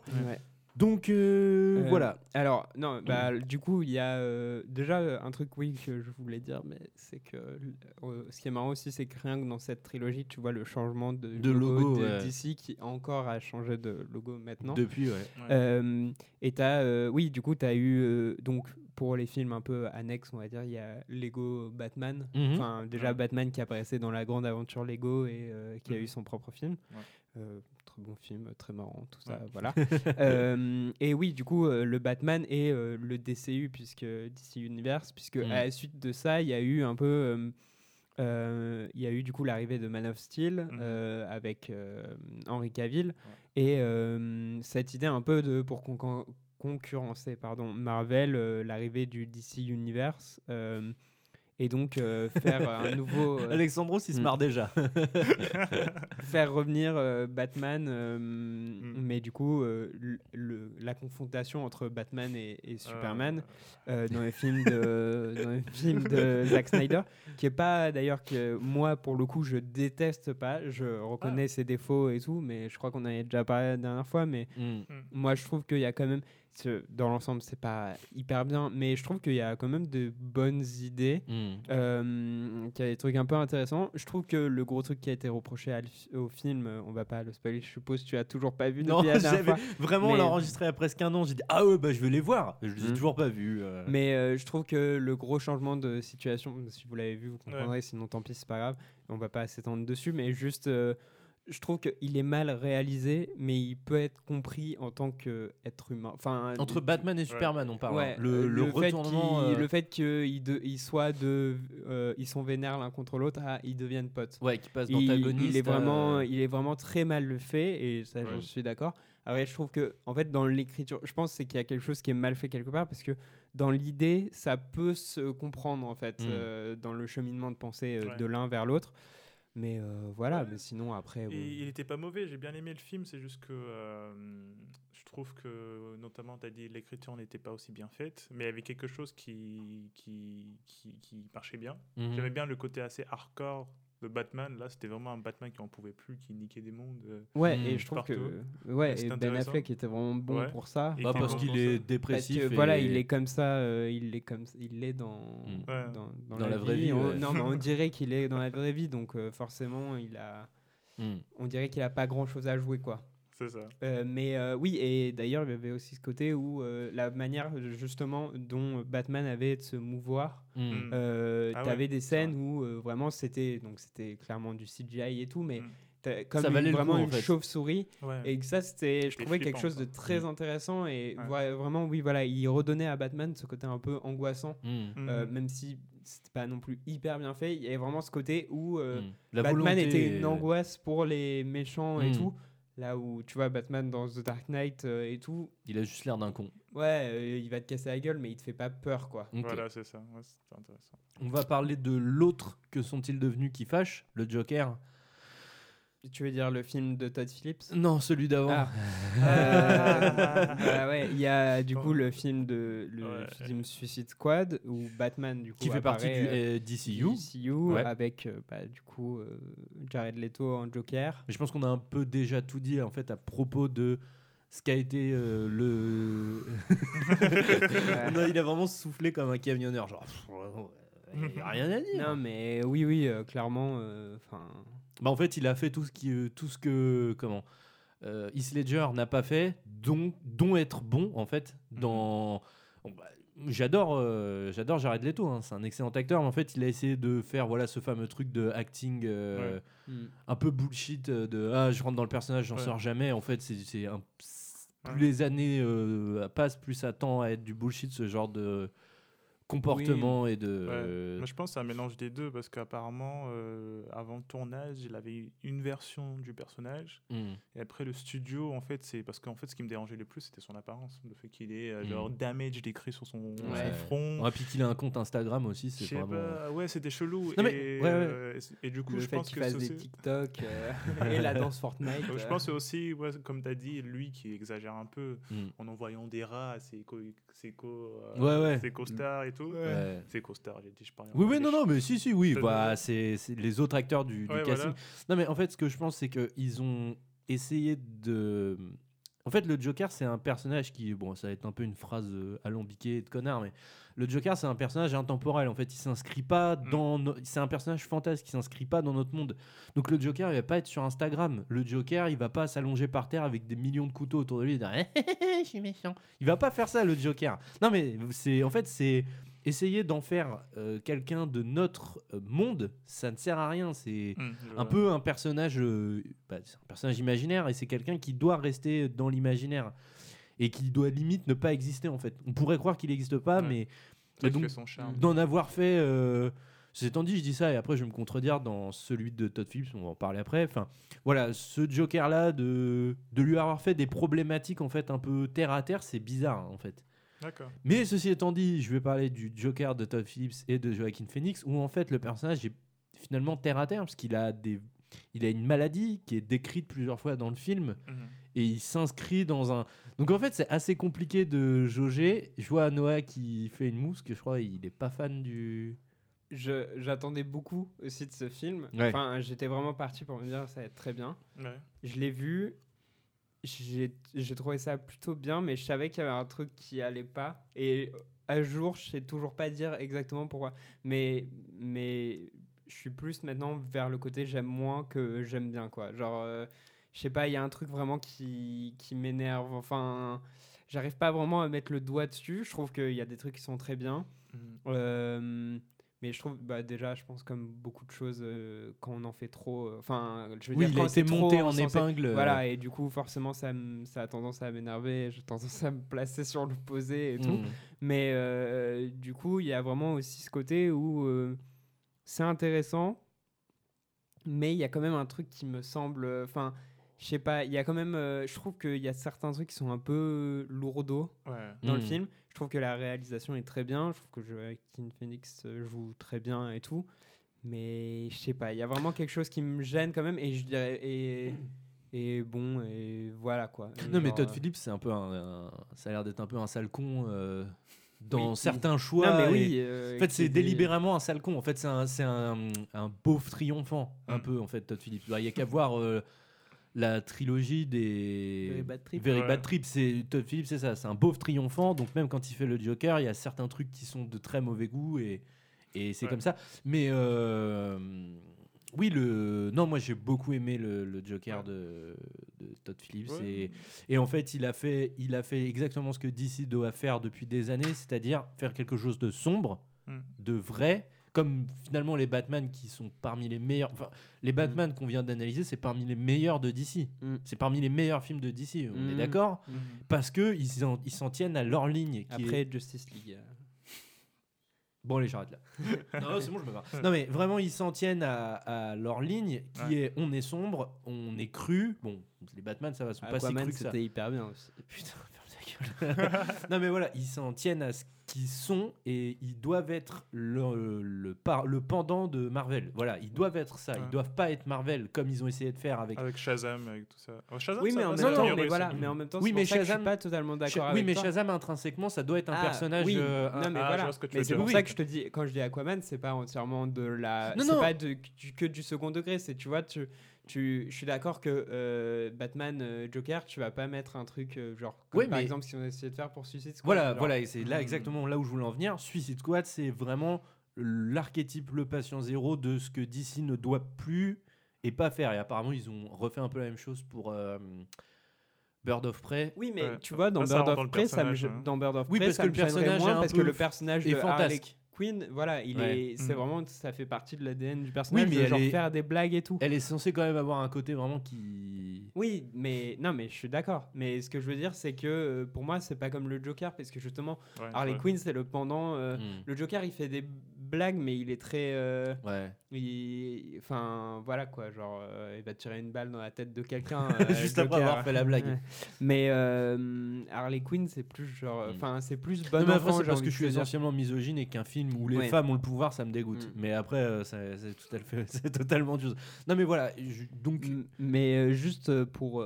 Donc, euh, Euh, voilà. Alors, non, bah, du coup, il y a euh, déjà un truc, oui, que je voulais dire, mais c'est que euh, ce qui est marrant aussi, c'est que rien que dans cette trilogie, tu vois le changement de, De logo, de ouais. DC qui encore a changé de logo maintenant. Depuis, ouais. Ouais. Euh, et t'as, euh, oui, du coup, tu as eu, euh, donc, pour les films un peu annexes, on va dire, il y a Lego Batman. Mhm. Enfin, déjà, Ouais. Batman qui apparaissait dans la grande aventure Lego et euh, qui a Mhm. eu son propre film. Ouais. Euh, très bon film, très marrant, tout ça, Ouais. voilà. Euh, et oui, du coup, euh, le Batman et euh, le DCU, puisque DC Universe, puisque Mm. à la suite de ça, il y a eu un peu. euh, euh, il y a eu du coup l'arrivée de Man of Steel euh, avec euh, Henry Cavill et euh, cette idée un peu de pour concur- concurrencer pardon Marvel euh, l'arrivée du DC Universe euh, et donc euh, faire un nouveau euh, Alexandros, il se mm. marre déjà. faire revenir euh, Batman, euh, Mm. mais du coup, euh, le- la confrontation entre Batman et, et Superman euh, dans les films de, dans les films de Zack Snyder, qui est pas d'ailleurs que moi, pour le coup, je déteste pas. Je reconnais ses défauts et tout, mais je crois qu'on en avait déjà parlé la dernière fois. Mais Mm. moi, je trouve qu'il y a quand même. Dans l'ensemble, c'est pas hyper bien, mais je trouve qu'il y a quand même de bonnes idées, Mm. euh, qu'il y a des trucs un peu intéressants. Je trouve que le gros truc qui a été reproché au film, on va pas le spoiler, je suppose que tu as toujours pas vu Non, la fois. vraiment Mais- l'a enregistré il y a presque un an. J'ai dit ah ouais bah je vais les voir. Je les ai Mm. toujours pas vus. euh. Mais euh, je trouve que le gros changement de situation, si vous l'avez vu, vous Ouais. comprendrez, sinon tant pis, c'est pas grave. On va pas s'étendre dessus, mais juste, euh, je trouve qu'il est mal réalisé, mais il peut être compris en tant qu'être humain. Enfin, Entre Batman et Superman, on parle. Ouais, hein. Le, euh, le retournement. euh, le fait qu'ils de, ils soient de, euh, ils sont vénères l'un contre l'autre, ah, ils deviennent potes. Ouais, qui passe Il- Il, d'antagoniste est vraiment, à- il est vraiment très mal fait et ça, Ouais. suis d'accord. Après, je trouve que, en fait, dans l'écriture, je pense c'est qu'il y a quelque chose qui est mal fait quelque part parce que dans l'idée, ça peut se comprendre en fait Mm. euh, dans le cheminement de pensée euh, Ouais. de l'un vers l'autre. Mais euh, voilà, mais sinon après. Et bon. il était pas mauvais, j'ai bien aimé le film, c'est juste que euh, je trouve que, notamment, tu as dit l'écriture n'était pas aussi bien faite, mais il y avait quelque chose qui, qui, qui, qui marchait bien. Mhm. J'aimais bien le côté assez hardcore de Batman, là c'était vraiment un Batman qui en pouvait plus, qui niquait des mondes. euh, Ouais, et je trouve partout. que ouais, et Ben. Affleck était vraiment bon Ouais. pour ça. Bah, parce bon qu'il est ça. dépressif. Parce que, voilà, il est comme ça, euh, il est comme il est dans, Ouais. dans, dans Dans la vraie vie, On- ouais. Non, mais on dirait qu'il est dans la vraie vie, donc euh, forcément, il a, Mm. on dirait qu'il a pas grand chose à jouer, quoi. C'est ça. Euh, mais euh, oui, et d'ailleurs, il y avait aussi ce côté où euh, la manière justement dont Batman avait de se mouvoir. Mm. Euh, Ah ouais, T'avais des scènes où euh, vraiment c'était donc c'était clairement du CGI et tout, mais Mm. t'as- comme Ça valait vraiment coup, en une fait. chauve-souris. Ouais. Et que ça, c'était, je trouvais quelque chose de très Mm. intéressant et Ouais. vra- vraiment, oui, voilà, il redonnait à Batman ce côté un peu angoissant, euh, même si c'était pas non plus hyper bien fait. Il y avait vraiment ce côté où euh. La Batman volonté était une angoisse pour les méchants et tout. Là où tu vois Batman dans The Dark Knight euh, et tout, Il a juste l'air d'un con. ouais, euh, il va te casser la gueule, mais il te fait pas peur, quoi. Voilà, c'est ça. Ouais, c'était intéressant. On va parler de l'autre que sont-ils devenus qui fâche, le Joker. Tu veux dire le film de Todd Phillips? Non, celui d'avant. Ah. Euh, bah ouais, il y a du coup le film de le Ouais. film Suicide Squad où Batman du coup Qui fait partie du, euh, euh, DCU. du DCU Ouais. avec euh, bah, du coup euh, Jared Leto en Joker. Mais je pense qu'on a un peu déjà tout dit en fait à propos de ce qu'a été euh, le. On a- il a vraiment soufflé comme un camionneur, genre. Il n'y a rien à dire. Non mais oui oui euh, clairement enfin Bah, en fait, il a fait tout ce, qui, euh, tout ce que comment euh, Heath Ledger n'a pas fait, dont, dont être bon en fait. Dans Bon, bah, j'adore euh, j'adore Jared Leto, hein, c'est un excellent acteur, mais en fait, il a essayé de faire voilà ce fameux truc de acting euh, Ouais. Mm. un peu bullshit de ah je rentre dans le personnage, j'en Ouais. sors jamais. En fait, c'est c'est un plus Ouais. les années euh, passent, plus ça tend à être du bullshit ce genre de comportement et de Ouais. Moi, je pense que c'est un mélange des deux parce qu'apparemment, euh, avant le tournage, il avait une version du personnage. Mm. Et après, le studio, en fait, c'est parce qu'en fait, ce qui me dérangeait le plus, c'était son apparence. Le fait qu'il ait euh, Mm. genre damage décrit sur son, Ouais. son front. Ouais, puis qu'il a un compte Instagram aussi, c'est vraiment. pas, ouais, c'était chelou. Non, mais- et, ouais, ouais. euh, et, et du coup, le je fait pense qu'il que fasse c'est des aussi- TikTok euh, et la danse Fortnite. Donc, je euh. pense aussi, ouais, comme tu as dit, lui qui exagère un peu Mm. en envoyant des rats à ses co, ses co, euh, Ouais, ouais. ses co-stars et tout. Ouais. Ses co-stars, j'ai dit, je parlais. Oui, oui, non, non, mais si, si, oui, bah, c'est c'est les autres acteurs du, du Ouais, casting. voilà. Non, mais en fait, ce que je pense, c'est qu'ils ont essayé de. En fait, le Joker, c'est un personnage qui. Bon, ça va être un peu une phrase euh, alambiquée de connard, mais le Joker, c'est un personnage intemporel. En fait, il s'inscrit pas Mm. dans. no- C'est un personnage fantasque qui s'inscrit pas dans notre monde. Donc, le Joker, il va pas être sur Instagram. Le Joker, il va pas s'allonger par terre avec des millions de couteaux autour de lui et dire je suis méchant. Il va pas faire ça, le Joker. Non, mais c'est. En fait, c'est essayer d'en faire euh, quelqu'un de notre euh, monde, ça ne sert à rien. C'est Mm, je un peu un personnage, euh, bah, un personnage imaginaire et c'est quelqu'un qui doit rester dans l'imaginaire et qui doit limite ne pas exister en fait. On pourrait croire qu'il n'existe pas, Ouais. mais donc d'en avoir fait. euh, étant dit, je dis ça et après je vais me contredire dans celui de Todd Phillips, on va en parler après. Enfin, voilà, ce Joker-là, de, de lui avoir fait des problématiques en fait un peu terre à terre, c'est bizarre hein, en fait. Mais ceci étant dit, je vais parler du Joker de Todd Phillips et de Joaquin Phoenix, où en fait le personnage est finalement terre à terre, parce qu'il a, des, il a une maladie qui est décrite plusieurs fois dans le film, Mhm. et il s'inscrit dans un... Donc en fait c'est assez compliqué de jauger. Je vois Noah qui fait une mousse, que je crois il est pas fan du... Je- J'attendais beaucoup aussi de ce film. Ouais. Enfin, j'étais vraiment parti pour me dire ça va être très bien. Ouais. Je l'ai vu. J'ai trouvé ça plutôt bien, mais je savais qu'il y avait un truc qui allait pas. Et à jour, je sais toujours pas dire exactement pourquoi. Mais, mais je suis plus maintenant vers le côté j'aime moins que j'aime bien, quoi. Genre, euh, je sais pas, il y a un truc vraiment qui, qui m'énerve. Enfin, j'arrive pas vraiment à mettre le doigt dessus. Je trouve qu'il y a des trucs qui sont très bien. Mhm. Euh, mais je trouve, bah, déjà, je pense comme beaucoup de choses, euh, quand on en fait trop, euh, enfin, je veux Oui, dire, il a quand été c'est trop monté en épingle, euh. Voilà, et du coup, forcément, ça, ça a tendance à m'énerver, j'ai tendance à me placer sur l'opposé et tout. Mhm. Mais euh, du coup, il y a vraiment aussi ce côté où euh, c'est intéressant, mais il y a quand même un truc qui me semble. Enfin, je sais pas, il y a quand même. euh, je trouve qu'il y a certains trucs qui sont un peu lourdeaux Ouais. dans le Mhm. film. Je trouve que la réalisation est très bien. Je trouve que Joaquin Phoenix euh, joue très bien et tout. Mais je sais pas, il y a vraiment quelque chose qui me gêne quand même. Et je dirais. Et, et bon, et voilà quoi. Et Non mais Todd euh, Phillips c'est un peu un, un- ça a l'air d'être un peu un sale con euh, dans Oui, certains choix. Non, mais oui, euh, en fait c'est délibérément un sale con. En fait c'est un, un, un beauf triomphant un Mm. peu en fait Todd Phillips. Il y a qu'à voir euh, la trilogie des Very Bad Trip. Very Ouais. Bad Trip, c'est Todd Phillips c'est ça, c'est un beauf triomphant. Donc même quand il fait le Joker, il y a certains trucs qui sont de très mauvais goût et et c'est Ouais. comme ça. Mais euh, oui, le non, moi j'ai beaucoup aimé le, le Joker Ouais. de, de Todd Phillips Ouais. et, et en fait il a fait il a fait exactement ce que DC doit faire depuis des années, c'est-à-dire faire quelque chose de sombre, Mm. de vrai, comme finalement les Batman qui sont parmi les meilleurs. Enfin, les Batman qu'on vient d'analyser, c'est parmi les meilleurs de DC. Mm. C'est parmi les meilleurs films de DC. On est Mm. d'accord. Parce que ils s'en ils tiennent à leur ligne. Qui Après est- Justice League. Bon, allez, j'arrête là. non, c'est bon, je me barre. Non, mais vraiment, ils s'en tiennent à, à leur ligne qui Ouais. est on est sombre, on est cru. Bon, les Batman, ça va, sont pas si crus que ça. c'était hyper bien aussi. Putain, ferme ta gueule. non, mais voilà, ils s'en tiennent à ce qu'ils sont et ils doivent être le, le, par, le pendant de Marvel. Voilà, ils doivent être ça. Ils Ouais. doivent pas être Marvel comme ils ont essayé de faire avec. Avec Shazam, avec tout ça. Oh, Shazam, Oui, ça mais en même temps, mais voilà, mais en même temps, Oui, mais pour ça que je Shazam- suis pas totalement d'accord avec oui, mais toi. Shazam intrinsèquement, ça doit être un Ah, personnage. oui. euh, non, mais Ah, voilà. ce c'est pour Oui. ça que je te dis, quand je dis Aquaman, c'est pas entièrement de la. Non, C'est non. pas de, du- que du second degré. C'est, tu vois, tu, tu, je suis d'accord que euh, Batman, euh, Joker, tu vas pas mettre un truc euh, genre. Comme Ouais, par mais- exemple, si on essayait de faire pour Suicide Squad. Voilà, genre, voilà, et c'est là Hmm. exactement là où je voulais en venir. Suicide Squad, c'est vraiment l'archétype, le patient zéro de ce que DC ne doit plus et pas faire. Et apparemment, ils ont refait un peu la même chose pour euh, Bird of Prey. Oui, mais Ouais. tu vois, dans ça Bird of Prey, ça me, hein. dans Bird of Oui, Prey, parce ça que me le gênerait personnage est moins un parce peu que le personnage est de Harley Quinn, voilà, il Ouais. est, c'est Mm. vraiment, ça fait partie de l'ADN du personnage. mais de elle genre est- faire des blagues et tout. Elle est censée quand même avoir un côté vraiment qui. Oui, mais non, mais je suis d'accord. Mais ce que je veux dire, c'est que euh, pour moi, c'est pas comme le Joker, parce que justement, Ouais, Harley ouais. Quinn, c'est le pendant. euh, Mm. Le Joker, il fait des blagues, mais il est très. euh, Ouais. il- Enfin, voilà quoi. Genre, euh, il va tirer une balle dans la tête de quelqu'un. euh, Juste après avoir fait la blague. Ouais. Mais Harley Quinn, c'est plus genre. Mm. Enfin, c'est plus Non, bon mais après, enfant, c'est j'ai parce que je suis essentiellement misogyne et qu'un film où les Ouais. femmes ont le pouvoir, ça me dégoûte. Mm. Mais après, ça- c'est tout à fait, c'est totalement chose. Non, mais voilà, je- donc. Mais juste pour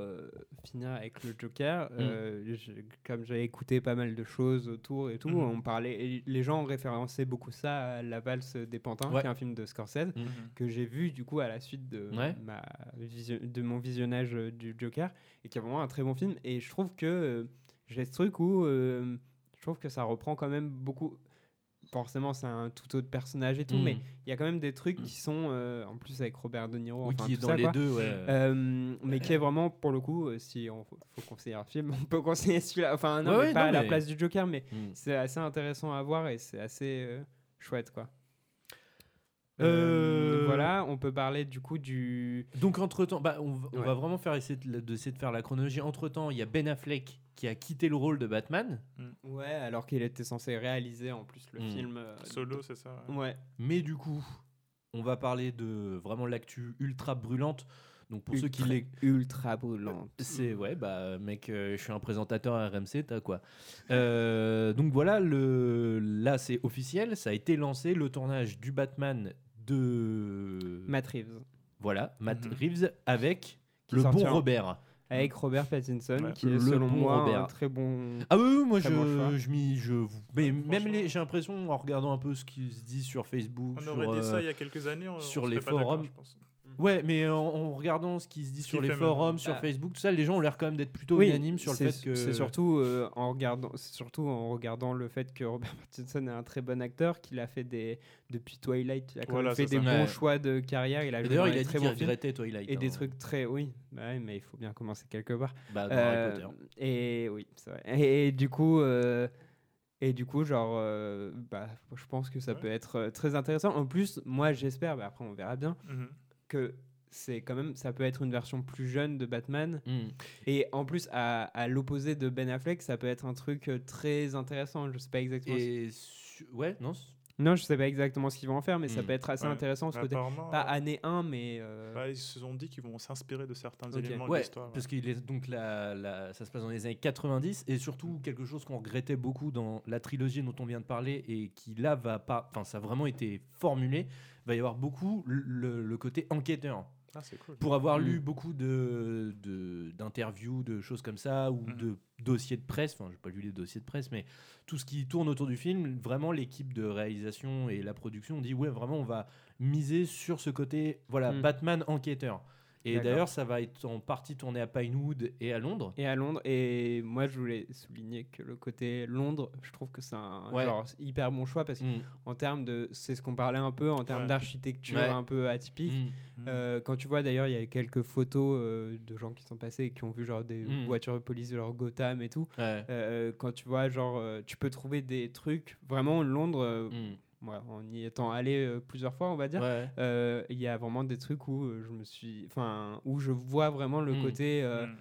finir avec le Mm. Joker, je- comme j'ai écouté pas mal de choses autour et tout, on parlait, et les gens ont référencé beaucoup ça à La valse des pantins, Ouais. qui est un film de Scorsese Mhm. que j'ai vu du coup à la suite de Ouais. ma de mon visionnage euh, du Joker et qui est vraiment un très bon film. Et je trouve que euh, j'ai ce truc où euh, je trouve que ça reprend quand même beaucoup. Forcément, c'est un tout autre personnage et tout, Mhm. mais il y a quand même des trucs qui sont, euh, en plus avec Robert De Niro, Oui, enfin, qui est dans ça, les quoi. deux, ouais. Mais qui est vraiment, pour le coup, si on faut conseiller un film, on peut conseiller celui-là. Enfin, non, mais pas non, à la place du Joker, mais Mm. c'est assez intéressant à voir et c'est assez chouette, quoi. Euh, Voilà, on peut parler du coup du. Donc entre temps, bah, on, va- on Ouais. va vraiment faire essayer de, de- essayer de faire la chronologie. Entre temps, il y a Ben Affleck qui a quitté le rôle de Batman. Ouais, alors qu'il était censé réaliser en plus le Mm. film. euh, Solo, c'est ça ouais. Ouais. Mais du coup, on va parler de vraiment l'actu ultra brûlante. Donc pour ceux qui les ultra brûlante. C'est ouais bah mec, euh, je suis un présentateur à RMC, t'as quoi. Euh, donc voilà, le là c'est officiel, ça a été lancé le tournage du Batman de Matt Reeves. Voilà, Matt Mhm. Reeves avec Qui le bon Robert. Avec Robert Pattinson, Ouais. qui est Le selon bon moi Robert. un très bon. Ah oui, oui, moi je, bon je m'y je mais même les j'ai l'impression en regardant un peu ce qui se dit sur Facebook On sur, aurait dit ça euh, il y a quelques années, on- sur les forums. Ouais, mais en, en regardant ce qui se dit sur les forums, sur Ah. Facebook, tout ça, les gens ont l'air quand même d'être plutôt Oui, unanimes sur le fait que c'est surtout euh, en regardant c'est surtout en regardant le fait que Robert Pattinson est un très bon acteur qu'il a fait des depuis Twilight il a quand Voilà, même fait des ça. bons Ouais. choix de carrière il a d'ailleurs, il des a dit très regrettait Twilight, et des hein. trucs très oui bah ouais, mais il faut bien commencer quelque part Bah, dans Harry Potter. et oui c'est vrai et, du coup euh, et du coup, genre, euh, bah, je pense que ça peut être euh, très intéressant. En plus, moi, j'espère, bah, après on verra bien, Mhm. Que c'est quand même, ça peut être une version plus jeune de Batman. Mm. Et en plus, à, à l'opposé de Ben Affleck, ça peut être un truc euh, très intéressant. Je sais pas exactement. Et ce- su- ouais, non. Non, je sais pas exactement ce qu'ils vont en faire, mais ça Mm. peut être assez Ouais. intéressant ce côté. Pas euh, année 1, mais. euh, Bah, ils se sont dit qu'ils vont s'inspirer de certains Ok. éléments de Ouais, l'histoire. parce qu'il est donc la, la- ça se passe dans les années 90 et surtout quelque chose qu'on regrettait beaucoup dans la trilogie dont on vient de parler et qui là va pas, enfin ça a vraiment été formulé, va y avoir beaucoup le, le côté enquêteur. Ah, cool. Pour avoir Mm. lu beaucoup de de- d'interviews, de, choses comme ça ou Mhm. de dossiers de presse, enfin j'ai pas lu les dossiers de presse, mais tout ce qui tourne autour du film, vraiment l'équipe de réalisation et la production dit ouais vraiment on va miser sur ce côté voilà Mm. Batman enquêteur. Et d'ailleurs, ça va être en partie tourné à Pinewood et à Londres. Et à Londres. Et moi, je voulais souligner que le côté Londres, je trouve que c'est un Ouais. genre, c'est hyper bon choix parce Mm. qu'en termes de. C'est ce qu'on parlait un peu, en termes Ouais. d'architecture Ouais. un peu atypique. Mm. Euh, quand tu vois d'ailleurs, il y a quelques photos euh, de gens qui sont passés et qui ont vu genre des Mm. voitures de police, genre Gotham et tout. Ouais. Euh, quand tu vois, genre, euh, tu peux trouver des trucs. Vraiment, Londres, ouais, en y étant allé euh, plusieurs fois, on va dire, Ouais. euh, il y a vraiment des trucs où euh, je me suis. Enfin, où je vois vraiment le Mm. côté. euh, Mm.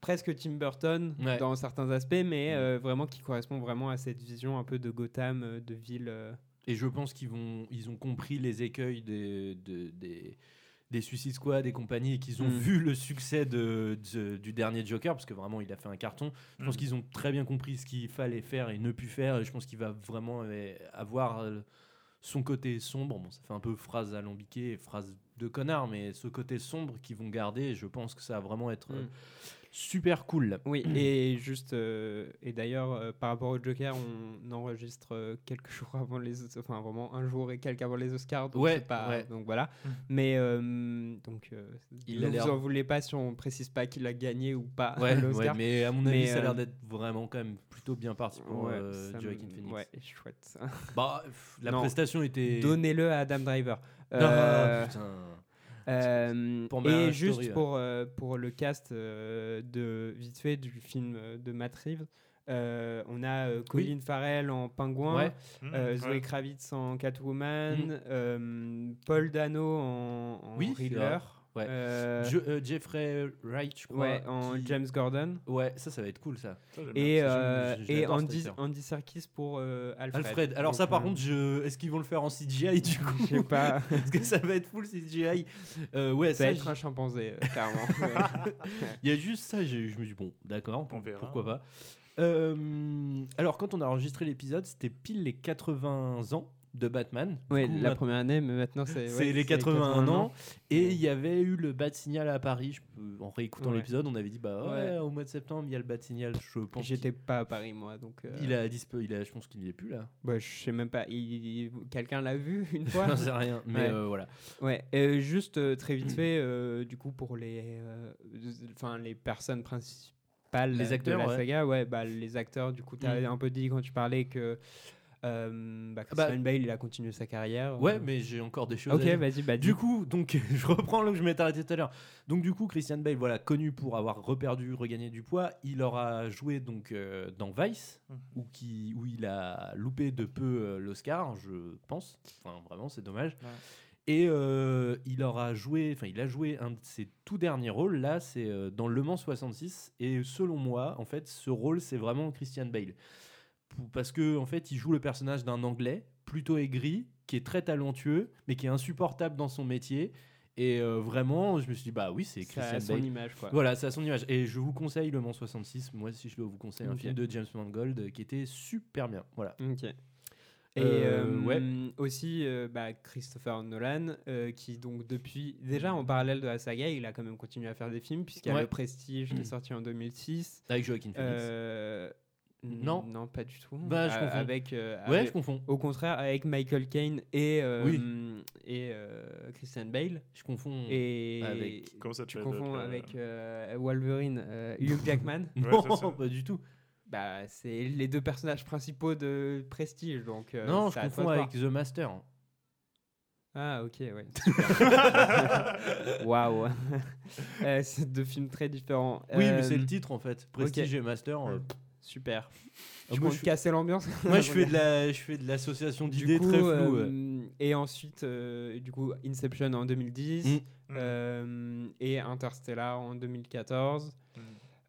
presque Tim Burton Ouais. dans certains aspects, mais Mm. euh, vraiment qui correspond vraiment à cette vision un peu de Gotham, de ville. euh. Et je pense qu'ils vont, ils ont compris les écueils des, de- des, des Suicide Squad et compagnie et qu'ils ont Mm. vu le succès de, de- du dernier Joker parce que vraiment il a fait un carton. Je pense Mm. qu'ils ont très bien compris ce qu'il fallait faire et ne plus faire. Et je pense qu'il va vraiment euh, avoir euh, son côté sombre. Bon, ça fait un peu phrase alambiquée, phrase de connard, mais ce côté sombre qu'ils vont garder. Je pense que ça va vraiment être euh, Mm. Super cool. Oui, et juste, euh, et d'ailleurs, euh, par rapport au Joker, on enregistre euh, quelques jours avant les, Os- enfin vraiment un jour et quelques avant les Oscars, donc Ouais, c'est pas, ouais. donc voilà. Mm. Mais euh, donc, euh, Il ne a vous en voulez pas si on précise pas qu'il a gagné ou pas Ouais, ouais, l'Oscar. mais à mon avis, Mais, ça a l'air d'être vraiment quand même plutôt bien parti pour euh, Joaquin Phoenix. Ouais, chouette. Bah, pff, la Non, prestation était. Donnez-le à Adam Driver. Ah, putain. Euh, Pour et juste Story, pour, euh, pour le cast euh, de vite fait du film de Matt Reeves, euh, on a euh, Colin Farrell en Pingouin, Ouais. euh, Mmh, Zoe ouais. Kravitz en Catwoman, Mm. euh, Paul Dano en, en Oui, Riddler. Ouais. euh, Je- euh, Jeffrey Wright, je crois. ouais, en qui- James Gordon. Ouais, ça, ça va être cool, ça. Et, euh, je- je et l'adore, cet Andy, Serkis pour euh, Alfred. Alfred. Alors, ça, par euh, contre, je... est-ce qu'ils vont le faire en CGI du coup? Je sais pas. Parce que ça va être full CGI. Euh, ouais, ça va être un chimpanzé, clairement. Il y a juste ça, je me dis, bon, d'accord, On verra. pourquoi pas. Euh, alors, quand on a enregistré l'épisode, c'était pile les 80 ans de Batman. Oui, la ma- première année, mais maintenant c'est. C'est ouais, les 81 ans. Et il y avait eu le Bat Signal à Paris. Je peux- en réécoutant Ouais. l'épisode, on avait dit bah ouais, au mois de septembre, il y a le Bat Signal. Je pense. J'étais pas à Paris, moi, donc. euh, Il a dispo, il a, je pense qu'il n'y est plus là. bah, je sais même pas. il- Quelqu'un l'a vu une fois? J'en sais rien, mais euh, voilà. Ouais, juste euh, très vite fait, euh, du coup, pour les, enfin les personnes principales Les de acteurs, la ouais. saga, ouais, bah, les acteurs, du coup, tu as Mm. un peu dit quand tu parlais que euh, bah, Bah, Christian Bale, il a continué sa carrière. Ouais, euh. mais j'ai encore des choses. Ok, vas-y, bah. Du coup, donc je reprends là où je m'étais arrêté tout à l'heure. Donc du coup, Christian Bale, voilà, connu pour avoir reperdu, regagné du poids, il aura joué donc euh, dans Vice, Mhm. où, qui, où il a loupé de peu l'Oscar, je pense. Enfin, vraiment, c'est dommage. Ouais. Et euh, il aura joué, enfin il a joué un de ses tout derniers rôles. Là, c'est dans Le Mans 66. Et selon moi, en fait, ce rôle, c'est vraiment Christian Bale, parce que en fait, il joue le personnage d'un Anglais plutôt aigri, qui est très talentueux, mais qui est insupportable dans son métier. Et euh, vraiment, je me suis dit, bah oui, c'est Ça a Christian son Bale. image, quoi. Voilà, c'est à son image. Et je vous conseille Le Mans 66. Moi, si je dois vous conseiller un film de James Mangold euh, qui était super bien. Voilà. Ok. Et Euh, euh, ouais. aussi euh, bah, Christopher Nolan, euh, qui donc depuis, déjà en parallèle de la saga, il a quand même continué à faire des films, puisqu'il y a Ouais. Le Prestige qui est sorti en 2006. Avec Joaquin Phoenix. Non. Non, pas du tout. Bah, je confonds. Avec, euh, Ouais, avec- je confonds. Au contraire, avec Michael Caine et, euh, Oui. et euh, Christian Bale. Je confonds Et avec- Comment ça tu confonds avec euh, Wolverine, euh, Hugh Jackman. Non, ça. pas du tout. Bah, c'est les deux personnages principaux de Prestige, donc. euh, non, je confonds avec. The Master. Ah, ok, ouais. Waouh. Euh, c'est deux films très différents. Oui, mais c'est le titre en fait. Prestige et Master. euh, Super. Ah, Tu moi, comptes je- casser l'ambiance Moi, je fais de la, je fais de l'association Du d'idées très floue. euh, ouais. et ensuite, euh, du coup, Inception en 2010 Mm. euh, et Interstellar en 2014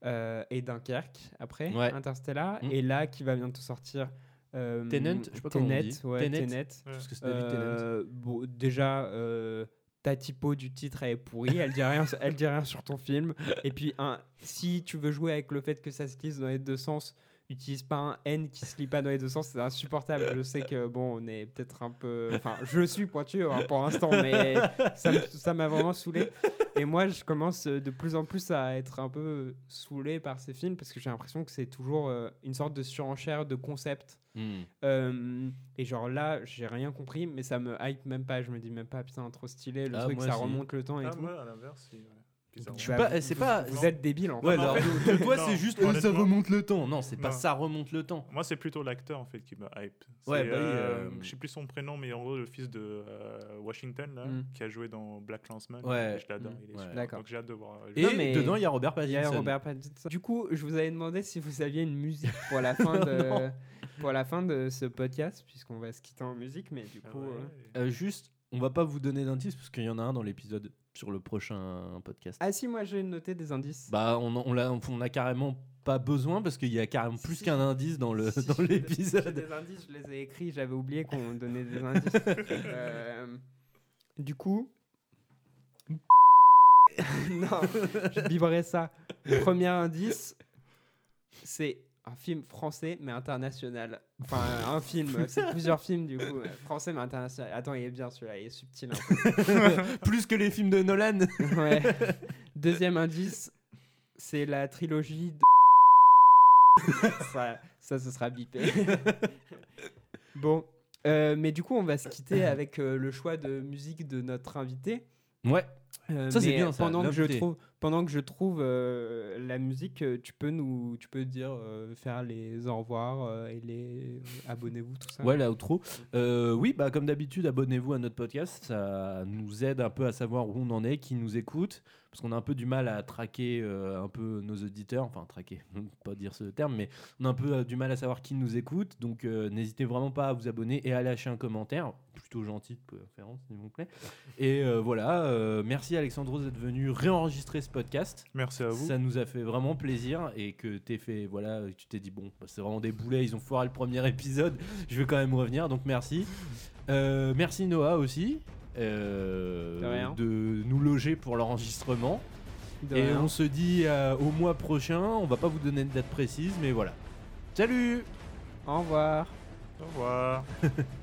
euh, et Dunkerque après Ouais. Interstellar Mm. et là qui va bientôt sortir. euh, Tenet, je sais pas comment on Tenet, dit. ouais, Tenet, Tenet. parce que c'est David Tennant. Euh, bon, déjà, euh, ta typo du titre est pourrie, elle dit rien, elle dit rien sur ton film. Et puis, si tu veux jouer avec le fait que ça se lise dans les deux sens, utilise pas un N qui se lit pas dans les deux sens, c'est insupportable. Je sais que bon, on est peut-être un peu, enfin, je suis pointu hein, pour l'instant, mais ça m'a vraiment saoulé. Et moi, je commence de plus en plus à être un peu saoulé par ces films parce que j'ai l'impression que c'est toujours euh, une sorte de surenchère de concepts. Hmm. Euh, et genre là, j'ai rien compris, mais ça me hype même pas. Je me dis même pas, putain, trop stylé, le Ah, truc, ça si. remonte le temps et Ah, tout. moi, à l'inverse, si, ouais. C'est vous- pas. vous êtes débile, en Ouais, fait. alors, toi, c'est juste. euh, ça remonte le temps. Non, c'est pas Non. ça remonte le temps. Moi, c'est plutôt l'acteur en fait qui me hype. Ouais, bah oui, euh, euh, Je sais plus son prénom, mais en gros, le fils de euh, Washington, là, Mm. qui a joué dans Black Clansman. Ouais. Je l'adore. Mm. il est Ouais. super. D'accord. Donc j'ai hâte de voir. euh, Et Non, mais- dedans, il y a Robert Il y a Pattinson. Robert Pattinson. Du coup, je vous avais demandé si vous aviez une musique pour la fin de, pour la fin de ce podcast, puisqu'on va se quitter en musique, mais du Ah coup. ouais. euh, Euh, juste, on va pas vous donner d'indices parce qu'il y en a un dans l'épisode sur le prochain podcast. Ah si, moi j'ai noté des indices. Bah, on, on, a carrément pas besoin parce qu'il y a carrément plus qu'un indice dans le Si, dans l'épisode. des indices, je les ai écrits, j'avais oublié qu'on donnait des indices. Euh, du coup. non, je vibrais ça. Le premier indice, c'est un film français mais international. Enfin, un film, c'est plusieurs films du coup. euh, Français mais international. Attends, il est bien celui-là, il est subtil. peu. plus que les films de Nolan. ouais. Deuxième indice, c'est la trilogie de. ça, ça, ce sera bipé. bon, euh, mais du coup, on va se quitter avec euh, le choix de musique de notre invité. Ouais. Euh, Ça, c'est bien, ça, Pendant que je trouve, pendant que je trouve euh, la musique, euh, tu peux nous, tu peux dire euh, faire les au revoir et les abonnez-vous tout ça. Ouais, la outro. Oui, bah, comme d'habitude, abonnez-vous à notre podcast. Ça nous aide un peu à savoir où on en est, qui nous écoute. Parce qu'on a un peu du mal à traquer un peu nos auditeurs. Enfin, traquer, pas dire ce terme, mais on a un peu du mal à savoir qui nous écoute. Donc, n'hésitez vraiment pas à vous abonner et à lâcher un commentaire. Plutôt gentil de préférence, s'il vous plaît. Et voilà, merci Alexandros d'être venu réenregistrer ce podcast. Merci à vous. Ça nous a fait vraiment plaisir et que t'es fait, voilà, tu t'es dit bon, bah, c'est vraiment des boulets, ils ont foiré le premier épisode, je vais quand même revenir, donc merci. Euh, merci Noah aussi euh, De nous loger pour l'enregistrement. Et rien. on se dit euh, au mois prochain, on va pas vous donner de date précise, mais voilà. Salut Au revoir. Au revoir.